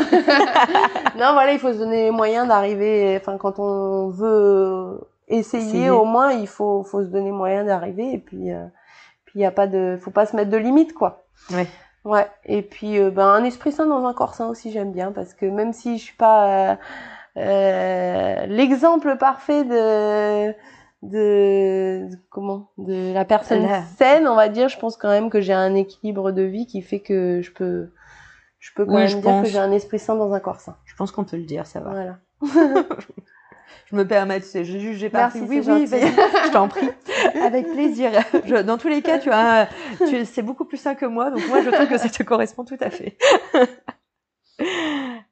non, voilà, il faut se donner les moyens d'arriver. Enfin, quand on veut essayer, Essayer. au moins, il faut faut se donner les moyens d'arriver. Et puis, euh, puis il y a pas de, faut pas se mettre de limites, quoi. Ouais. Ouais. Et puis, euh, ben, un esprit sain dans un corps sain aussi, j'aime bien parce que même si je suis pas euh, l'exemple parfait de de, comment de la personne saine on va dire je pense quand même que j'ai un équilibre de vie qui fait que je peux je peux quand Oui, même je dire pense. que j'ai un esprit sain dans un corps sain Je pense qu'on peut le dire, ça va. voilà Je me permets, tu sais, je juge, j'ai pas. Oui, oui, gentil. je t'en prie. Avec plaisir. Je- dans tous les cas, tu as, tu, c'est beaucoup plus sain que moi, donc moi, je trouve que ça te correspond tout à fait.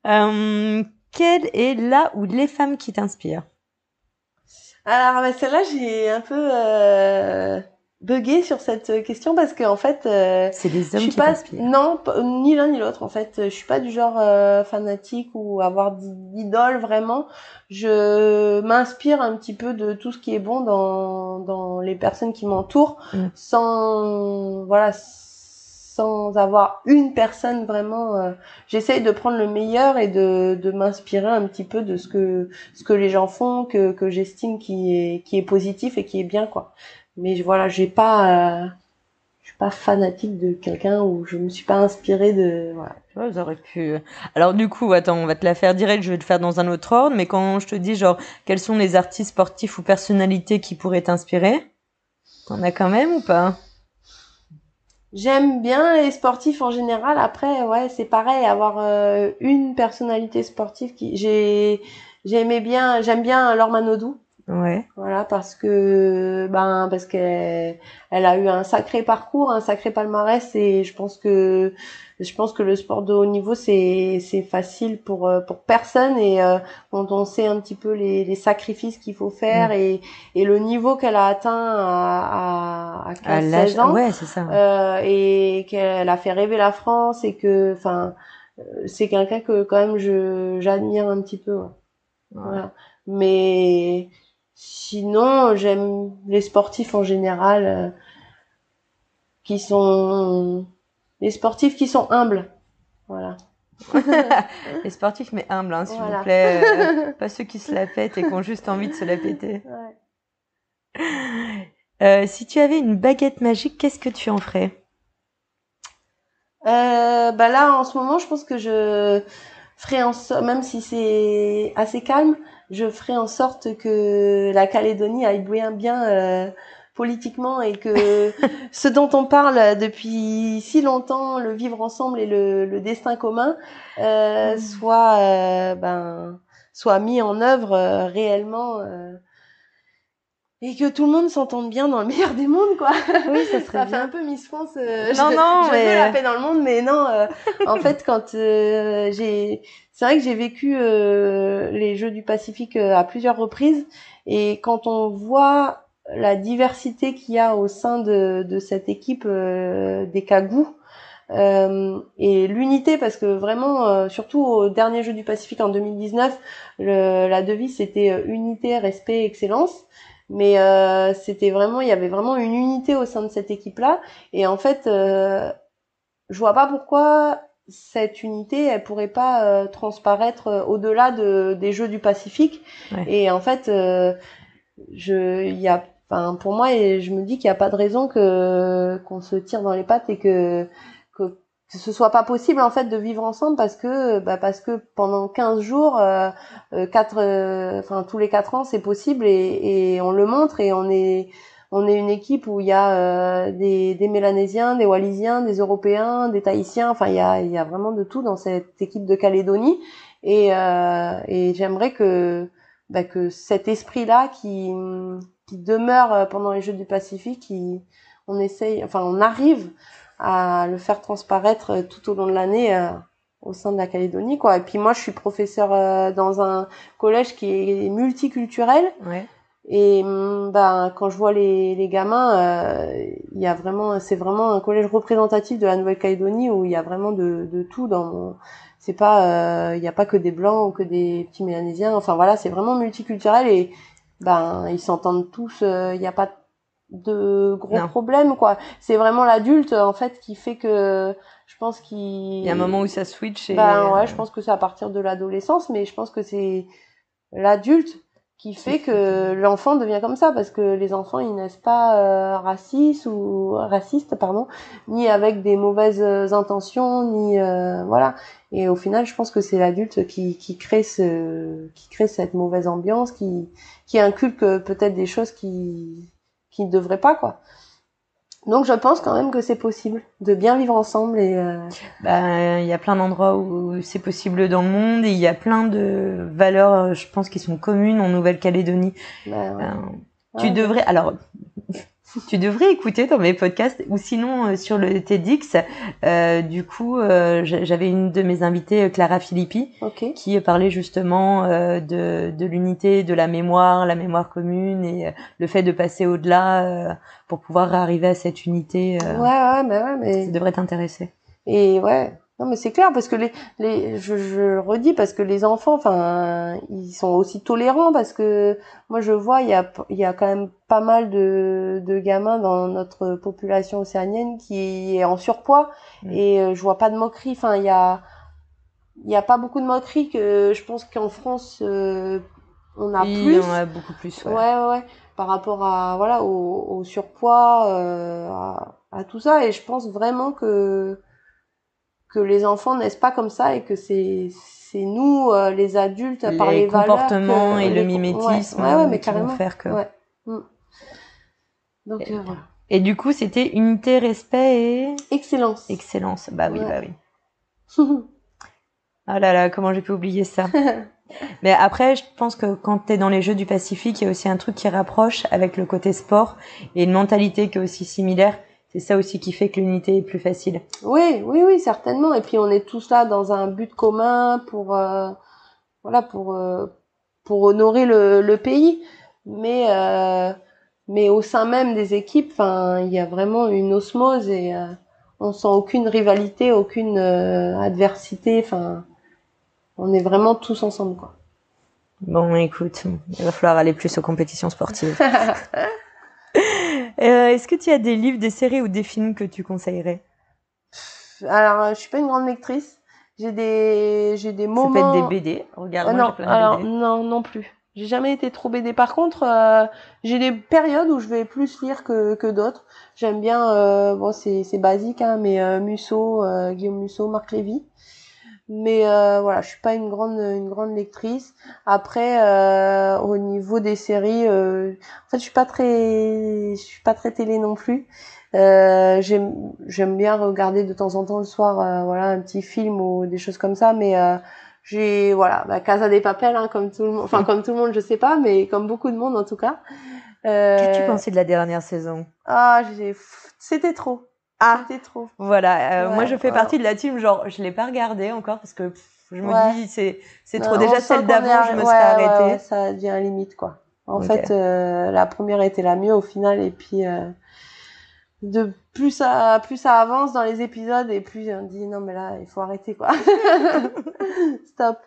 Euh, quelle est la ou les femmes qui t'inspirent? Alors bah, celle-là j'ai un peu euh, bugué sur cette question parce que en fait euh, C'est des Je suis qui pas non ni l'un ni l'autre en fait. Je suis pas du genre euh, fanatique ou avoir d'idole vraiment. Je m'inspire un petit peu de tout ce qui est bon dans dans les personnes qui m'entourent Mm. sans voilà sans avoir une personne vraiment euh, j'essaye de prendre le meilleur et de de m'inspirer un petit peu de ce que ce que les gens font que que j'estime qui est qui est positif et qui est bien quoi mais voilà j'ai pas euh, je suis pas fanatique de quelqu'un ou je me suis pas inspirée de j'aurais pu. Alors du coup, attends, on va te la faire direct. Je vais le faire dans un autre ordre. Mais quand je te dis genre, quels sont les artistes sportifs ou personnalités qui pourraient t'inspirer? T'en as quand même ou pas? J'aime bien les sportifs en général. Après, ouais, c'est pareil, avoir euh, une personnalité sportive qui j'ai j'aimais bien, j'aime bien Laure Manodou. Ouais. Voilà, parce que ben parce qu'elle elle a eu un sacré parcours, un sacré palmarès et je pense que je pense que le sport de haut niveau c'est c'est facile pour euh, pour personne et euh, quand on sait un petit peu les, les sacrifices qu'il faut faire et et le niveau qu'elle a atteint à à, à 15 À l'âge. 16 ans Ouais, c'est ça. euh, et qu'elle a fait rêver la France et que enfin euh, c'est quelqu'un que quand même je j'admire un petit peu ouais. voilà mais sinon j'aime les sportifs en général euh, qui sont les sportifs qui sont humbles voilà Les sportifs, mais humbles, hein, s'il Voilà. vous plaît. Euh, pas ceux qui se la pètent et qui ont juste envie de se la péter. Ouais. Euh, si tu avais une baguette magique, qu'est-ce que tu en ferais? Euh, bah là, en ce moment, je pense que je ferai en sorte, même si c'est assez calme, je ferai en sorte que la Calédonie aille bien, bien euh, politiquement et que ce dont on parle depuis si longtemps, le vivre ensemble et le, le destin commun, euh, mm. soit euh, ben soit mis en œuvre euh, réellement et que tout le monde s'entende bien dans le meilleur des mondes quoi. Oui, ça serait ça fait un peu Miss France. non non, je mais... veux la paix dans le monde, mais non. en fait, quand j'ai, c'est vrai que j'ai vécu les Jeux du Pacifique à plusieurs reprises et quand on voit la diversité qu'il y a au sein de, de cette équipe euh, des Kagou euh, et l'unité parce que vraiment euh, surtout au dernier jeu du Pacifique en 2019 le, la devise c'était euh, unité respect excellence mais c'était vraiment il y avait vraiment une unité au sein de cette équipe là et en fait je vois pas pourquoi cette unité elle pourrait pas transparaître au-delà de, des jeux du Pacifique. Et en fait je il y a Enfin, pour moi, je me dis qu'il n'y a pas de raison que qu'on se tire dans les pattes et que que ce soit pas possible en fait de vivre ensemble parce que bah parce que pendant 15 jours euh, euh quatre euh, enfin tous les quatre ans c'est possible et, et on le montre et on est on est une équipe où il y a euh, des, des Mélanésiens, des Wallisiens, des Européens, des Tahitiens. Enfin, il y a, il y a vraiment de tout dans cette équipe de Calédonie. Et, euh, et j'aimerais que, bah, que cet esprit-là qui, qui demeure pendant les Jeux du Pacifique, qui, on essaye, enfin on arrive à le faire transparaître euh, tout au long de l'année euh, au sein de la Calédonie, quoi. Et puis moi, je suis professeur dans un collège qui est multiculturel. Ouais. Et ben quand je vois les, les gamins, il y a vraiment, c'est vraiment un collège représentatif de la Nouvelle-Calédonie où il y a vraiment de, de tout dans. C'est pas, il n'y a pas que des blancs ou que des petits mélanésiens. Enfin voilà, c'est vraiment multiculturel et ben ils s'entendent tous, il euh, n'y a pas de gros problèmes quoi. C'est vraiment l'adulte en fait qui fait que je pense qu'il il y a un moment où ça switch et ben ouais, je pense que c'est à partir de l'adolescence mais je pense que c'est l'adulte qui fait que l'enfant devient comme ça parce que les enfants ils naissent pas euh, racistes ou racistes pardon ni avec des mauvaises intentions ni euh, voilà. Et au final je pense que c'est l'adulte qui, qui crée ce qui crée cette mauvaise ambiance qui qui inculque peut-être des choses qui qui ne devraient pas quoi donc je pense quand même que c'est possible de bien vivre ensemble et euh... bah, il y a plein d'endroits où c'est possible dans le monde et il y a plein de valeurs je pense qui sont communes en Nouvelle-Calédonie. Bah, ouais. euh, tu devrais alors tu devrais écouter dans mes podcasts ou sinon euh, sur le TEDx. Euh, du coup, euh, j'avais une de mes invitées, Clara Filippi, okay. qui parlait justement euh, de, de l'unité, de la mémoire, la mémoire commune et euh, le fait de passer au-delà euh, pour pouvoir arriver à cette unité. ouais, ouais, mais ouais, mais ça devrait t'intéresser. Et ouais, non mais c'est clair parce que les les je, je redis parce que les enfants enfin ils sont aussi tolérants parce que moi je vois il y a il y a quand même pas mal de de gamins dans notre population océanienne qui est en surpoids mmh. et euh, je vois pas de moquerie. Enfin il y a il y a pas beaucoup de moquerie que je pense qu'en France euh, on a oui, plus. on a beaucoup plus ouais ouais, ouais. Par rapport à voilà au, au surpoids euh, à, à tout ça. Et je pense vraiment que que les enfants naissent pas comme ça et que c'est c'est nous euh, les adultes les par les comportements valeurs et que, le les, mimétisme ouais, ouais, mais qui vont faire que. Mm. donc et, euh, voilà. et du coup c'était unité respect et excellence. Excellence. Bah oui bah oui. Ah là là comment j'ai pu oublier ça. Mais après je pense que quand tu es dans les Jeux du Pacifique il y a aussi un truc qui rapproche avec le côté sport et une mentalité qui est aussi similaire c'est ça aussi qui fait que l'unité est plus facile. Oui, oui, oui, certainement. Et puis on est tous là dans un but commun pour, euh, voilà, pour euh, pour honorer le, le pays. Mais euh, mais au sein même des équipes, enfin, il y a vraiment une osmose et euh, on sent aucune rivalité, aucune euh, adversité. Enfin, on est vraiment tous ensemble, quoi. Bon, écoute, il va falloir aller plus aux compétitions sportives. Euh, Est-ce que tu as des livres, des séries ou des films que tu conseillerais? Alors, je suis pas une grande lectrice. J'ai des, j'ai des moments. Ça peut être des BD. Regarde, ah, moi, non, plein de alors, BD. non, non plus. J'ai jamais été trop BD. Par contre, euh, j'ai des périodes où je vais plus lire que, que d'autres. J'aime bien, euh, bon, c'est, c'est basique, hein, mais euh, Musso, euh, Guillaume Musso, Marc Lévy. Mais euh, voilà, je suis pas une grande une grande lectrice. Après, euh, au niveau des séries, euh, en fait, je suis pas très je suis pas très télé non plus. Euh, j'aime j'aime bien regarder de temps en temps le soir, euh, voilà, un petit film ou des choses comme ça, mais euh, j'ai voilà, bah, Casa des Papel, hein, comme tout le monde, enfin comme tout le monde, je sais pas, mais comme beaucoup de monde en tout cas. Qu'as-tu pensé de la dernière saison? Ah, j'ai c'était trop. Ah, c'était trop. Voilà, euh, Ouais, moi je fais partie de la team, genre je l'ai pas regardé encore parce que pff, je me Ouais. dis c'est c'est trop. on Déjà celle d'avant, je me serais arrêtée. ouais, ça devient limite quoi. En fait, euh, la première était la mieux au final et puis euh, de plus ça plus ça avance dans les épisodes et plus on dit non mais là il faut arrêter quoi. Stop.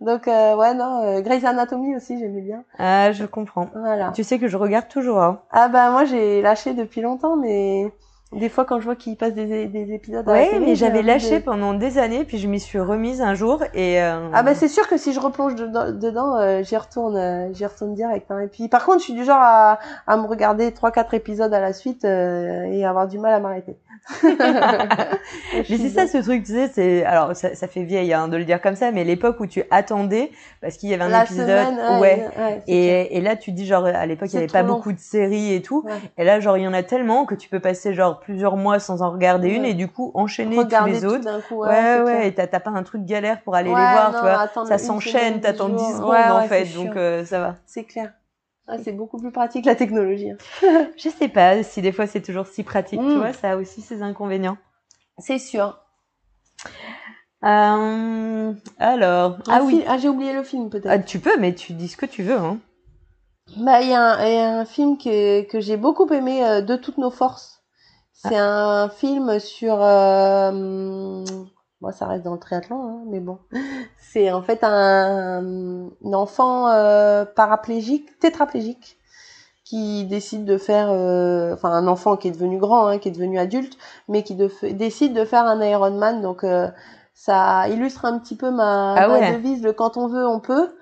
Donc euh, ouais non, euh, Grey's Anatomy aussi j'aimais bien. Ah, je comprends. Voilà. Tu sais que je regarde toujours. Hein. Ah bah moi j'ai lâché depuis longtemps mais des fois quand je vois qu'il passe des, des épisodes à la Ouais, télé, mais j'avais lâché de- pendant des années, puis je m'y suis remise un jour et. euh, Ah bah c'est sûr que si je replonge dedans, dedans euh, j'y retourne, euh, j'y retourne direct. Hein. Et puis par contre, je suis du genre à, à me regarder trois quatre épisodes à la suite euh, et avoir du mal à m'arrêter. Mais c'est ça ce truc, tu sais, c'est alors ça, ça fait vieille hein, de le dire comme ça, mais l'époque où tu attendais parce qu'il y avait un La épisode, semaine, ouais. Et, et là, tu dis genre à l'époque il y avait pas long. beaucoup de séries et tout, Ouais. et là genre il y en a tellement que tu peux passer genre plusieurs mois sans en regarder une et du coup enchaîner Regarder tous les autres. coup, Ouais, ouais, et t'as pas un truc galère pour aller les voir, non, tu vois. attendre Ça s'enchaîne, t'attends dix 10 jours. secondes en fait, donc euh, ça va. C'est clair. Ah, c'est beaucoup plus pratique la technologie. hein. Je sais pas si des fois c'est toujours si pratique, tu Mm. vois, ça a aussi ses inconvénients. C'est sûr. Euh, alors, ah oui, Ah j'ai oublié le film peut-être. Ah, tu peux, mais tu dis ce que tu veux. Hein. Bah, il y, a un- il y a un film que, que j'ai beaucoup aimé, euh, De toutes nos forces. C'est un film sur... Euh, bon, ça reste dans le triathlon, hein, mais bon. C'est en fait un, un enfant euh, paraplégique, tétraplégique, qui décide de faire... euh, Enfin, un enfant qui est devenu grand, hein, qui est devenu adulte, mais qui de- décide de faire un Ironman. Donc, euh, ça illustre un petit peu ma, Ah ma devise, le quand on veut, on peut.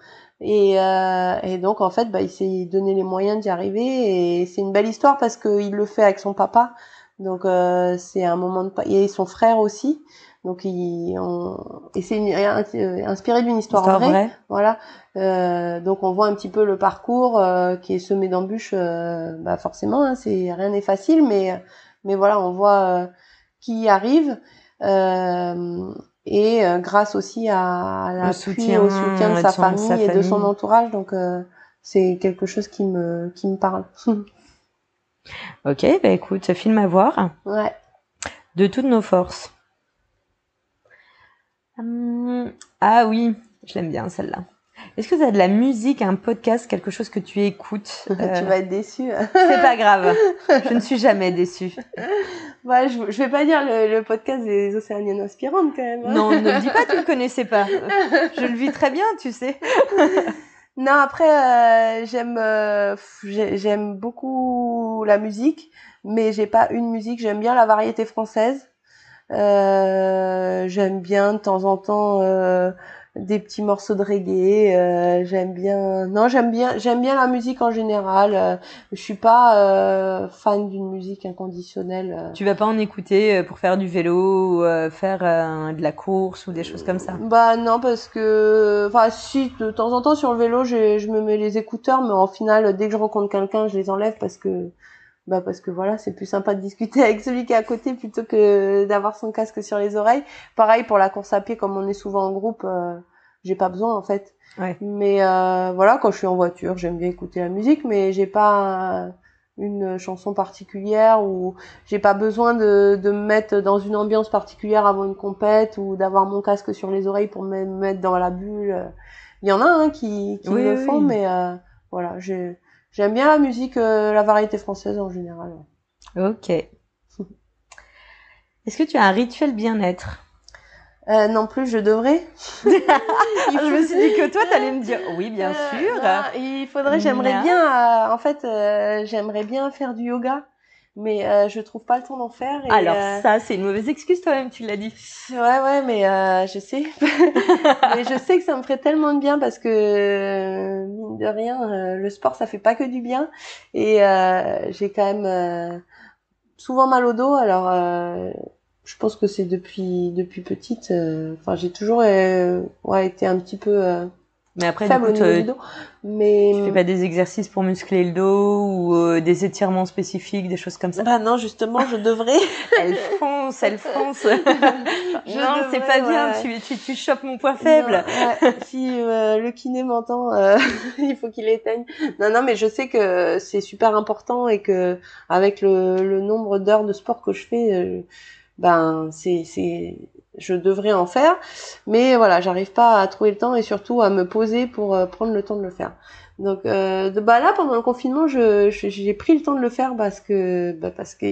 Et, euh, et donc en fait, bah, il s'est donné les moyens d'y arriver et c'est une belle histoire parce qu'il le fait avec son papa. Donc euh, c'est un moment de pa- et son frère aussi. Donc il, on- et c'est une- euh, inspiré d'une histoire, Histoire vraie. vraie. Voilà. Euh, donc on voit un petit peu le parcours euh, qui est semé d'embûches. euh, bah forcément, hein, c'est rien n'est facile, mais mais voilà, on voit euh, qui y arrive. Euh, et euh, grâce aussi à, à l'appui, soutien, au soutien de sa, son- de famille sa et de son famille. entourage. Donc euh, c'est quelque chose qui me qui me parle. Ok, bah écoute, film à voir. ouais. De toutes nos forces. Hum, ah oui, je l'aime bien celle-là. Est-ce que tu as de la musique, un podcast, quelque chose que tu écoutes tu Euh, vas être déçu. C'est pas grave, je ne suis jamais déçue. ouais, je, je vais pas dire le, le podcast des Océaniennes inspirantes quand même. hein. Non, ne me dis pas, tu le connaissais pas. Je le vis très bien, tu sais. Non, après, euh, j'aime euh, j'aime beaucoup la musique, mais j'ai pas une musique. J'aime bien la variété française. Euh, j'aime bien de temps en temps des petits morceaux de reggae. euh, j'aime bien. Non, j'aime bien. J'aime bien la musique en général. Euh, je suis pas euh, fan d'une musique inconditionnelle. euh. Tu vas pas en écouter euh, pour faire du vélo ou euh, faire euh, de la course ou des choses comme ça? Bah non parce que enfin si de temps en temps sur le vélo je, je me mets les écouteurs mais en final dès que je rencontre quelqu'un je les enlève parce que bah parce que voilà c'est plus sympa de discuter avec celui qui est à côté plutôt que d'avoir son casque sur les oreilles. Pareil pour la course à pied comme on est souvent en groupe euh, j'ai pas besoin en fait. Ouais. Mais euh, voilà quand je suis en voiture j'aime bien écouter la musique mais j'ai pas une chanson particulière ou j'ai pas besoin de, de me mettre dans une ambiance particulière avant une compète ou d'avoir mon casque sur les oreilles pour me mettre dans la bulle. Il y en a hein, qui, qui Oui, le oui, font, oui. mais euh, voilà, j'ai- j'aime bien la musique, euh, la variété française en général. Ok. Est-ce que tu as un rituel bien-être? Euh, non plus, je devrais. Je me suis dit que toi, t'allais me dire oui, bien Euh, sûr. non, il faudrait, j'aimerais bien, euh, en fait, euh, j'aimerais bien faire du yoga, mais euh, je trouve pas le temps d'en faire. Et, Alors euh, ça, c'est une mauvaise excuse toi-même, tu l'as dit. Ouais, ouais, mais euh, je sais. mais je sais que ça me ferait tellement de bien parce que, mine de rien, euh, le sport, ça fait pas que du bien. Et euh, j'ai quand même euh, souvent mal au dos. Alors, euh, je pense que c'est depuis depuis petite. euh, Enfin, j'ai toujours euh, ouais, été un petit peu euh, Mais après, du faible coup, au niveau te- du dos. Mais tu fais pas des exercices pour muscler le dos ou euh, des étirements spécifiques, des choses comme ça? Bah non, justement, je devrais. Elle fonce, elle fonce. Je non, c'est pas bien. ouais. Tu, tu, tu chopes mon point faible. Non, ouais, si euh, le kiné m'entend, euh, il faut qu'il éteigne. Non, non, mais je sais que c'est super important et que avec le, le nombre d'heures de sport que je fais, euh, ben c'est c'est je devrais en faire, mais voilà, j'arrive pas à trouver le temps et surtout à me poser pour euh, prendre le temps de le faire. Donc euh, de, bah là pendant le confinement, je j'ai pris le temps de le faire parce que bah, parce que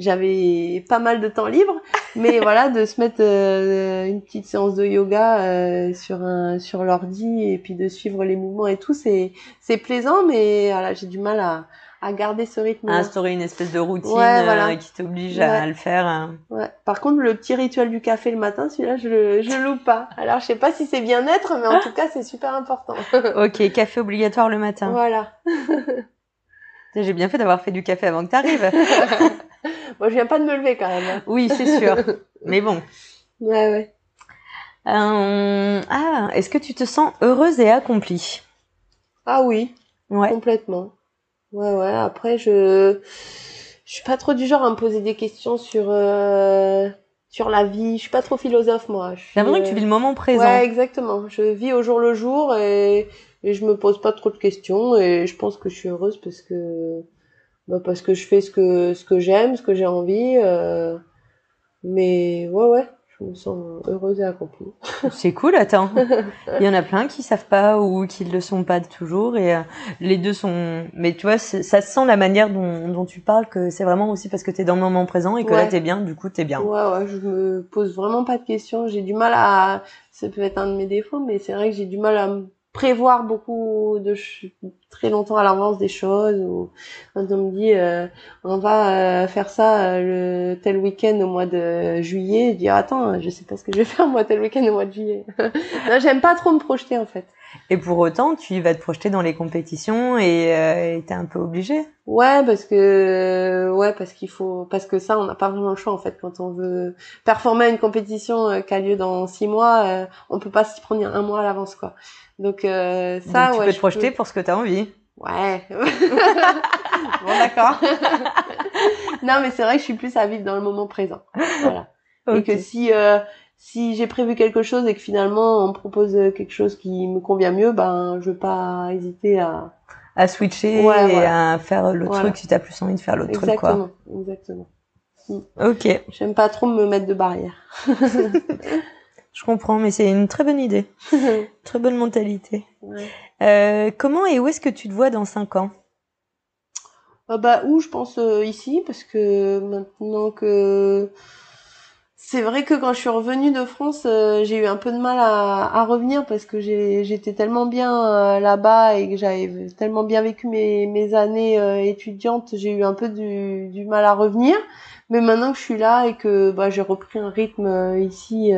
j'avais pas mal de temps libre, mais voilà de se mettre euh, une petite séance de yoga euh, sur un sur l'ordi et puis de suivre les mouvements et tout, c'est c'est plaisant, mais voilà j'ai du mal à à garder ce rythme. À instaurer une espèce de routine Ouais, voilà. euh, qui t'oblige à le faire. euh. Ouais. Par contre, le petit rituel du café le matin, celui-là, je le, je loupe pas. Alors, je sais pas si c'est bien-être, mais en tout cas, c'est super important. Ok, café obligatoire le matin. voilà. J'ai bien fait d'avoir fait du café avant que t'arrives. Moi, je viens pas de me lever quand même. hein. oui, c'est sûr. Mais bon. Ouais, ouais. Euh, Ah, est-ce que tu te sens heureuse et accomplie? Ah oui, Ouais. complètement. Ouais, ouais. Après, je, je suis pas trop du genre à me poser des questions sur, euh, sur la vie. Je suis pas trop philosophe, moi. J'ai l'impression que euh, tu vis le moment présent. Ouais, exactement. Je vis au jour le jour et, et je me pose pas trop de questions et je pense que je suis heureuse parce que bah parce que je fais ce que ce que j'aime, ce que j'ai envie. euh, mais ouais, ouais, je me sens heureuse et accomplie. C'est cool, attends. Il y en a plein qui savent pas ou qui le sont pas toujours et euh, les deux sont. Mais tu vois, ça se sent la manière dont, dont tu parles que c'est vraiment aussi parce que t'es dans le moment présent et que là Ouais. t'es bien, du coup t'es bien. Ouais, ouais, je me pose vraiment pas de questions. J'ai du mal à, ça peut être un de mes défauts, mais c'est vrai que j'ai du mal à me prévoir beaucoup de très longtemps à l'avance des choses ou quand on me dit euh, on va euh, faire ça euh, le tel week-end au mois de juillet je dis attends je sais pas ce que je vais faire moi tel week-end au mois de juillet. J'aime pas trop me projeter en fait Et pour autant, tu vas te projeter dans les compétitions et euh, et t'es un peu obligé. Ouais, parce que ouais, parce qu'il faut, parce que ça, on n'a pas vraiment le choix en fait quand on veut performer à une compétition euh, qui a lieu dans six mois, euh, on peut pas s'y prendre un mois à l'avance quoi. Donc euh, ça, Donc tu ouais, peux te projeter pour ce que t'as envie. Ouais. bon d'accord. non mais c'est vrai que je suis plus à vivre dans le moment présent. Voilà. Et Ok. que si si j'ai prévu quelque chose et que finalement on me propose quelque chose qui me convient mieux, ben je vais pas hésiter à À switcher Ouais, et voilà. à faire l'autre Voilà. truc si t'as plus envie de faire l'autre truc quoi. exactement, exactement. Ok, J'aime pas trop me mettre de barrière. je comprends, mais c'est une très bonne idée, très bonne mentalité. Ouais. Euh, comment et où est-ce que tu te vois dans cinq ans? Ah bah où je pense euh, ici parce que maintenant que c'est vrai que quand je suis revenue de France, euh, j'ai eu un peu de mal à, revenir parce que j'étais tellement bien euh, là-bas et que j'avais tellement bien vécu mes années euh, étudiantes, j'ai eu un peu du mal à revenir. Mais maintenant que je suis là et que bah j'ai repris un rythme ici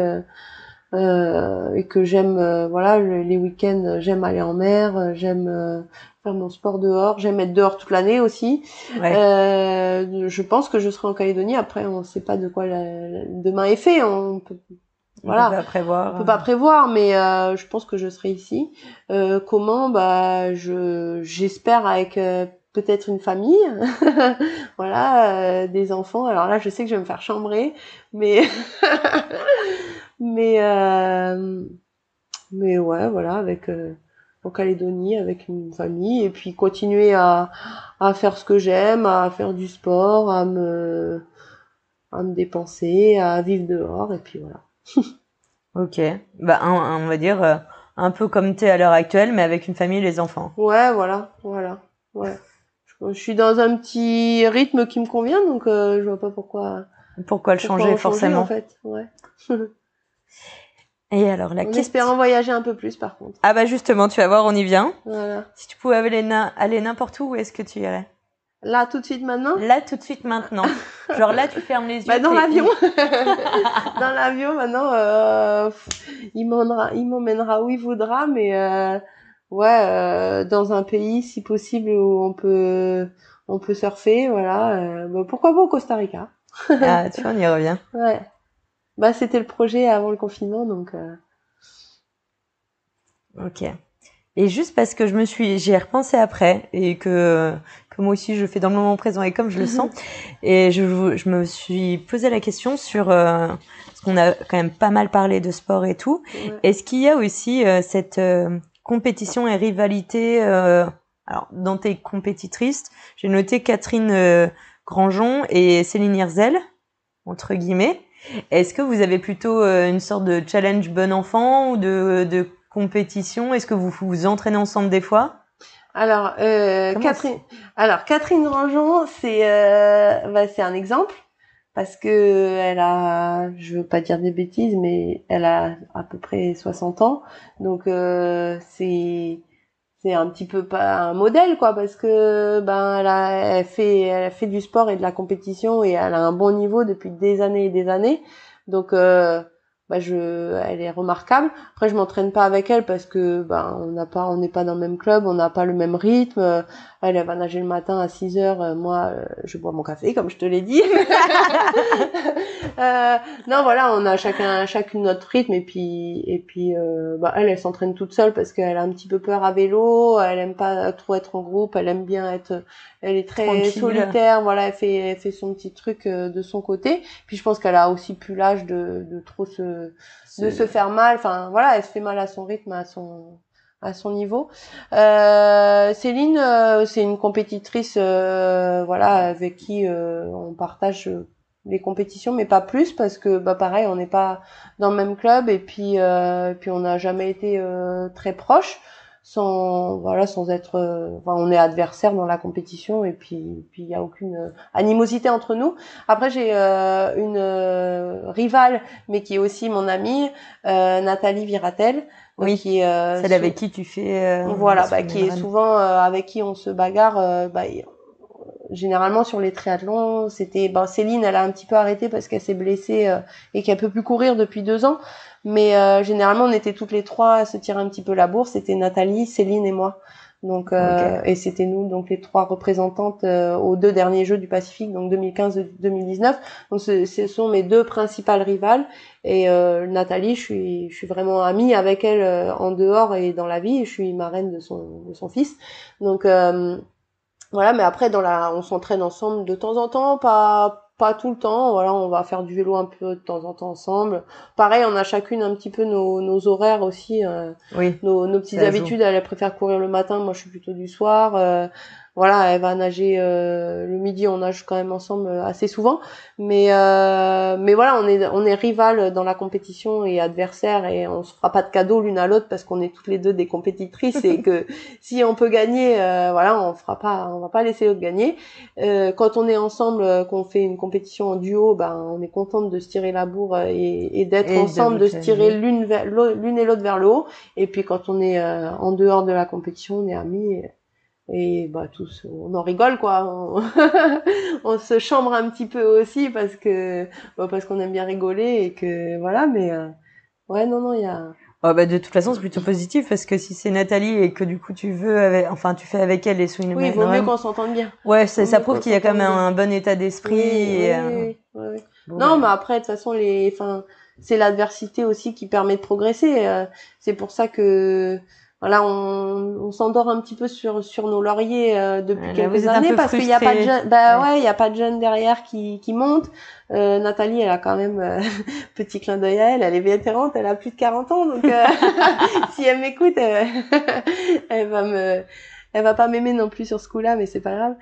euh, et que j'aime euh, voilà le- les week-ends, euh, j'aime aller en mer, euh, j'aime euh, faire mon sport dehors, j'aime être dehors toute l'année aussi. Ouais. Euh, je pense que je serai en Calédonie. Après, on ne sait pas de quoi la- la- demain est fait. On peut, voilà. On peut pas prévoir. on peut pas prévoir, mais euh, je pense que je serai ici. Euh, comment? Bah, je j'espère avec euh, peut-être une famille, voilà, euh, des enfants. Alors là, je sais que je vais me faire chambrer, mais mais euh, mais ouais, voilà, avec euh, en Calédonie, avec une famille, et puis continuer à à faire ce que j'aime, à faire du sport, à me à me dépenser, à vivre dehors, et puis voilà. Ok. Bah, on va dire euh, un peu comme t'es à l'heure actuelle, mais avec une famille et les enfants. Ouais, voilà, voilà, ouais. Je, je suis dans un petit rythme qui me convient, donc euh, je vois pas pourquoi, Pourquoi le pourquoi changer en forcément en fait. Ouais. Et alors la en question. espérant voyager un peu plus, par contre. Ah bah justement, tu vas voir, on y vient. Voilà. Si tu pouvais aller, n'importe où, où est-ce que tu irais? Là, tout de suite, maintenant? Là, tout de suite, maintenant. Genre là, tu fermes les yeux. Bah, dans l'avion. dans l'avion, maintenant, euh, il m'emmènera, où il voudra, mais euh, ouais, euh, dans un pays, si possible, où on peut, on peut surfer, voilà. bah, pourquoi pas au Costa Rica? Ah, tu vois, on y revient. Ouais. Bah, c'était le projet avant le confinement, donc. Euh... Ok. Et juste parce que je me suis, j'y ai repensé après et que, que moi aussi je fais dans le moment présent et comme je le sens, et je, je me suis posé la question sur euh, parce qu'on a quand même pas mal parlé de sport et tout. Est-ce qu'il y a aussi euh, cette euh, compétition et rivalité alors dans tes compétitrices, j'ai noté Catherine Grandjean et Céline Hirzel entre guillemets. Est-ce que vous avez plutôt une sorte de challenge bon enfant ou de, de compétition? Est-ce que vous vous entraînez ensemble des fois? Alors, euh, Catherine, alors Catherine Rangeon, c'est euh, bah, c'est un exemple parce que elle a, je veux pas dire des bêtises, mais elle a à peu près 60 ans, donc euh, c'est c'est un petit peu pas un modèle quoi parce que ben elle a elle fait elle fait du sport et de la compétition et elle a un bon niveau depuis des années et des années. Donc euh, bah je elle est remarquable. Après je m'entraîne pas avec elle parce que bah on n'a pas on n'est pas dans le même club on n'a pas le même rythme elle, elle va nager le matin à 6 heures euh, moi euh, je bois mon café comme je te l'ai dit. Euh, non voilà on a chacun chacune notre rythme et puis et puis euh, bah elle elle s'entraîne toute seule parce qu'elle a un petit peu peur à vélo elle aime pas trop être en groupe elle aime bien être elle est très solitaire voilà elle fait elle fait son petit truc de son côté. Puis je pense qu'elle a aussi plus l'âge de de trop se de se faire mal. Enfin voilà, elle se fait mal à son rythme, à son à son niveau. Euh, Céline, euh, c'est une compétitrice, euh, voilà, avec qui euh, on partage les compétitions, mais pas plus parce que bah pareil, on n'est pas dans le même club et puis puis on n'a jamais été très proches sans voilà sans être euh, enfin, on est adversaire dans la compétition et puis puis il y a aucune euh, animosité entre nous après j'ai euh, une rivale mais qui est aussi mon amie Nathalie Viratel oui qui celle avec qui tu fais voilà bah, qui est souvent avec qui on se bagarre bah, généralement sur les triathlons, c'était ben Céline, elle a un petit peu arrêté parce qu'elle s'est blessée et qu'elle peut plus courir depuis deux ans. Mais euh, généralement, on était toutes les trois à se tirer un petit peu la bourse. C'était Nathalie, Céline et moi. Donc euh, et c'était nous donc les trois représentantes euh, aux deux derniers Jeux du Pacifique donc 2015 2019 donc ce, ce sont mes deux principales rivales. Et euh, Nathalie je suis je suis vraiment amie avec elle euh, en dehors et dans la vie. Je suis marraine de son de son fils. Donc voilà. Mais après dans la on s'entraîne ensemble de temps en temps pas pas tout le temps. Voilà, on va faire du vélo un peu de temps en temps ensemble. Pareil, on a chacune un petit peu nos, nos horaires aussi, euh, oui, nos, nos petites habitudes. Elle, préfère courir le matin, moi je suis plutôt du soir. Euh, voilà, elle va nager euh, le midi, on nage quand même ensemble euh, assez souvent, mais euh, mais voilà, on est on est rival dans la compétition et adversaire et on se fera pas de cadeau l'une à l'autre parce qu'on est toutes les deux des compétitrices et que si on peut gagner, voilà, on fera pas, on va pas laisser l'autre gagner. quand on est ensemble, qu'on fait une compétition en duo, ben on est contente de se tirer la bourre et, et d'être ensemble, de, se tirer l'une l'une et l'autre vers le haut. Et puis quand on est en dehors de la compétition, on est amis et bah tous on en rigole quoi. On, se chambre un petit peu aussi parce que bah, parce qu'on aime bien rigoler et que voilà mais euh, ouais non non il y a oh, bah, de toute façon c'est plutôt positif parce que si c'est Nathalie et que du coup tu veux avec, enfin tu fais avec elle et sous une oui il vaut mieux qu'on s'entende bien. ouais ça, ça prouve qu'il y a quand même un, bon état d'esprit oui, et, oui, euh, oui, non mais après de toute façon les enfin c'est l'adversité aussi qui permet de progresser euh, c'est pour ça que voilà, on, on s'endort un petit peu sur sur nos lauriers euh, depuis quelques années parce qu'il n'y a pas de jeunes, bah ouais, il y a pas de jeunes derrière qui qui montent. Euh, Nathalie, elle a quand même euh, petit clin d'œil à elle, elle est vétérante, elle a plus de 40 ans, donc euh, si elle m'écoute, elle, va me elle va pas m'aimer non plus sur ce coup-là, mais c'est pas grave.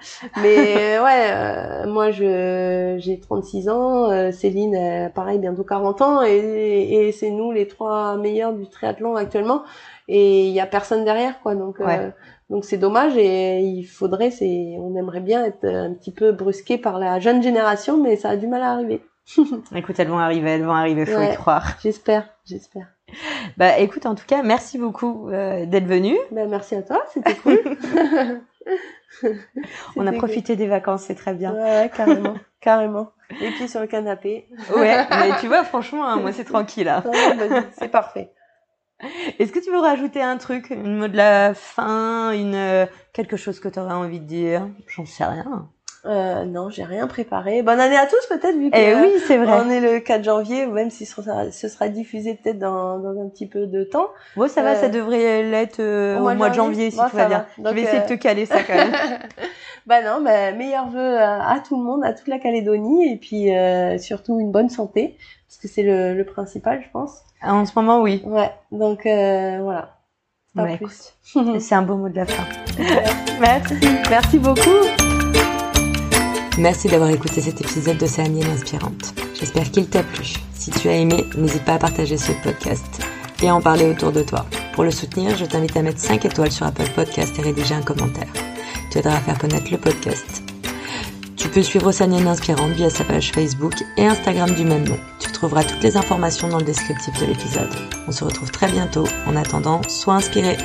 Mais ouais, moi je j'ai 36 ans, Céline, pareil, bientôt 40 ans, et, et c'est nous les trois meilleurs du triathlon actuellement et il y a personne derrière quoi. Donc euh, donc c'est dommage et il faudrait c'est on aimerait bien être un petit peu brusqué par la jeune génération mais ça a du mal à arriver. Écoute elles vont arriver elles vont arriver faut y croire. J'espère j'espère. Bah écoute en tout cas merci beaucoup euh, d'être venu bah, merci à toi c'était cool. On a profité des vacances c'est très bien. Ouais carrément carrément. Les pieds sur le canapé. Ouais mais tu vois franchement hein, moi c'est tranquille là bah, c'est parfait est-ce que tu veux rajouter un truc, une mot de la fin, une quelque chose que tu aurais envie de dire? J'en sais rien. Euh, non, j'ai rien préparé. Bonne année à tous peut-être vu que Eh oui, c'est vrai. on est le 4 janvier, même si ce sera, ce sera diffusé peut-être dans, dans un petit peu de temps. Bon, ça va, Euh, ça devrait l'être euh, au mois de janvier, si Bon, tout va bien. va. Je vais essayer de euh, te caler ça quand même. bah non, bah, meilleurs vœux à, à tout le monde, à toute la Calédonie, et puis euh, surtout une bonne santé, parce que c'est le, le principal, je pense. en ce moment, oui. Ouais, donc euh, voilà. Plus. C'est un beau mot de la fin. Merci. Merci beaucoup. Merci d'avoir écouté cet épisode d'Océanienne Inspirante. J'espère qu'il t'a plu. Si tu as aimé, n'hésite pas à partager ce podcast et à en parler autour de toi. Pour le soutenir, je t'invite à mettre 5 étoiles sur Apple Podcast et rédiger un commentaire. Tu aideras à faire connaître le podcast. Tu peux suivre Océanienne Inspirante via sa page Facebook et Instagram du même nom. Tu trouveras toutes les informations dans le descriptif de l'épisode. On se retrouve très bientôt. En attendant, sois inspiré.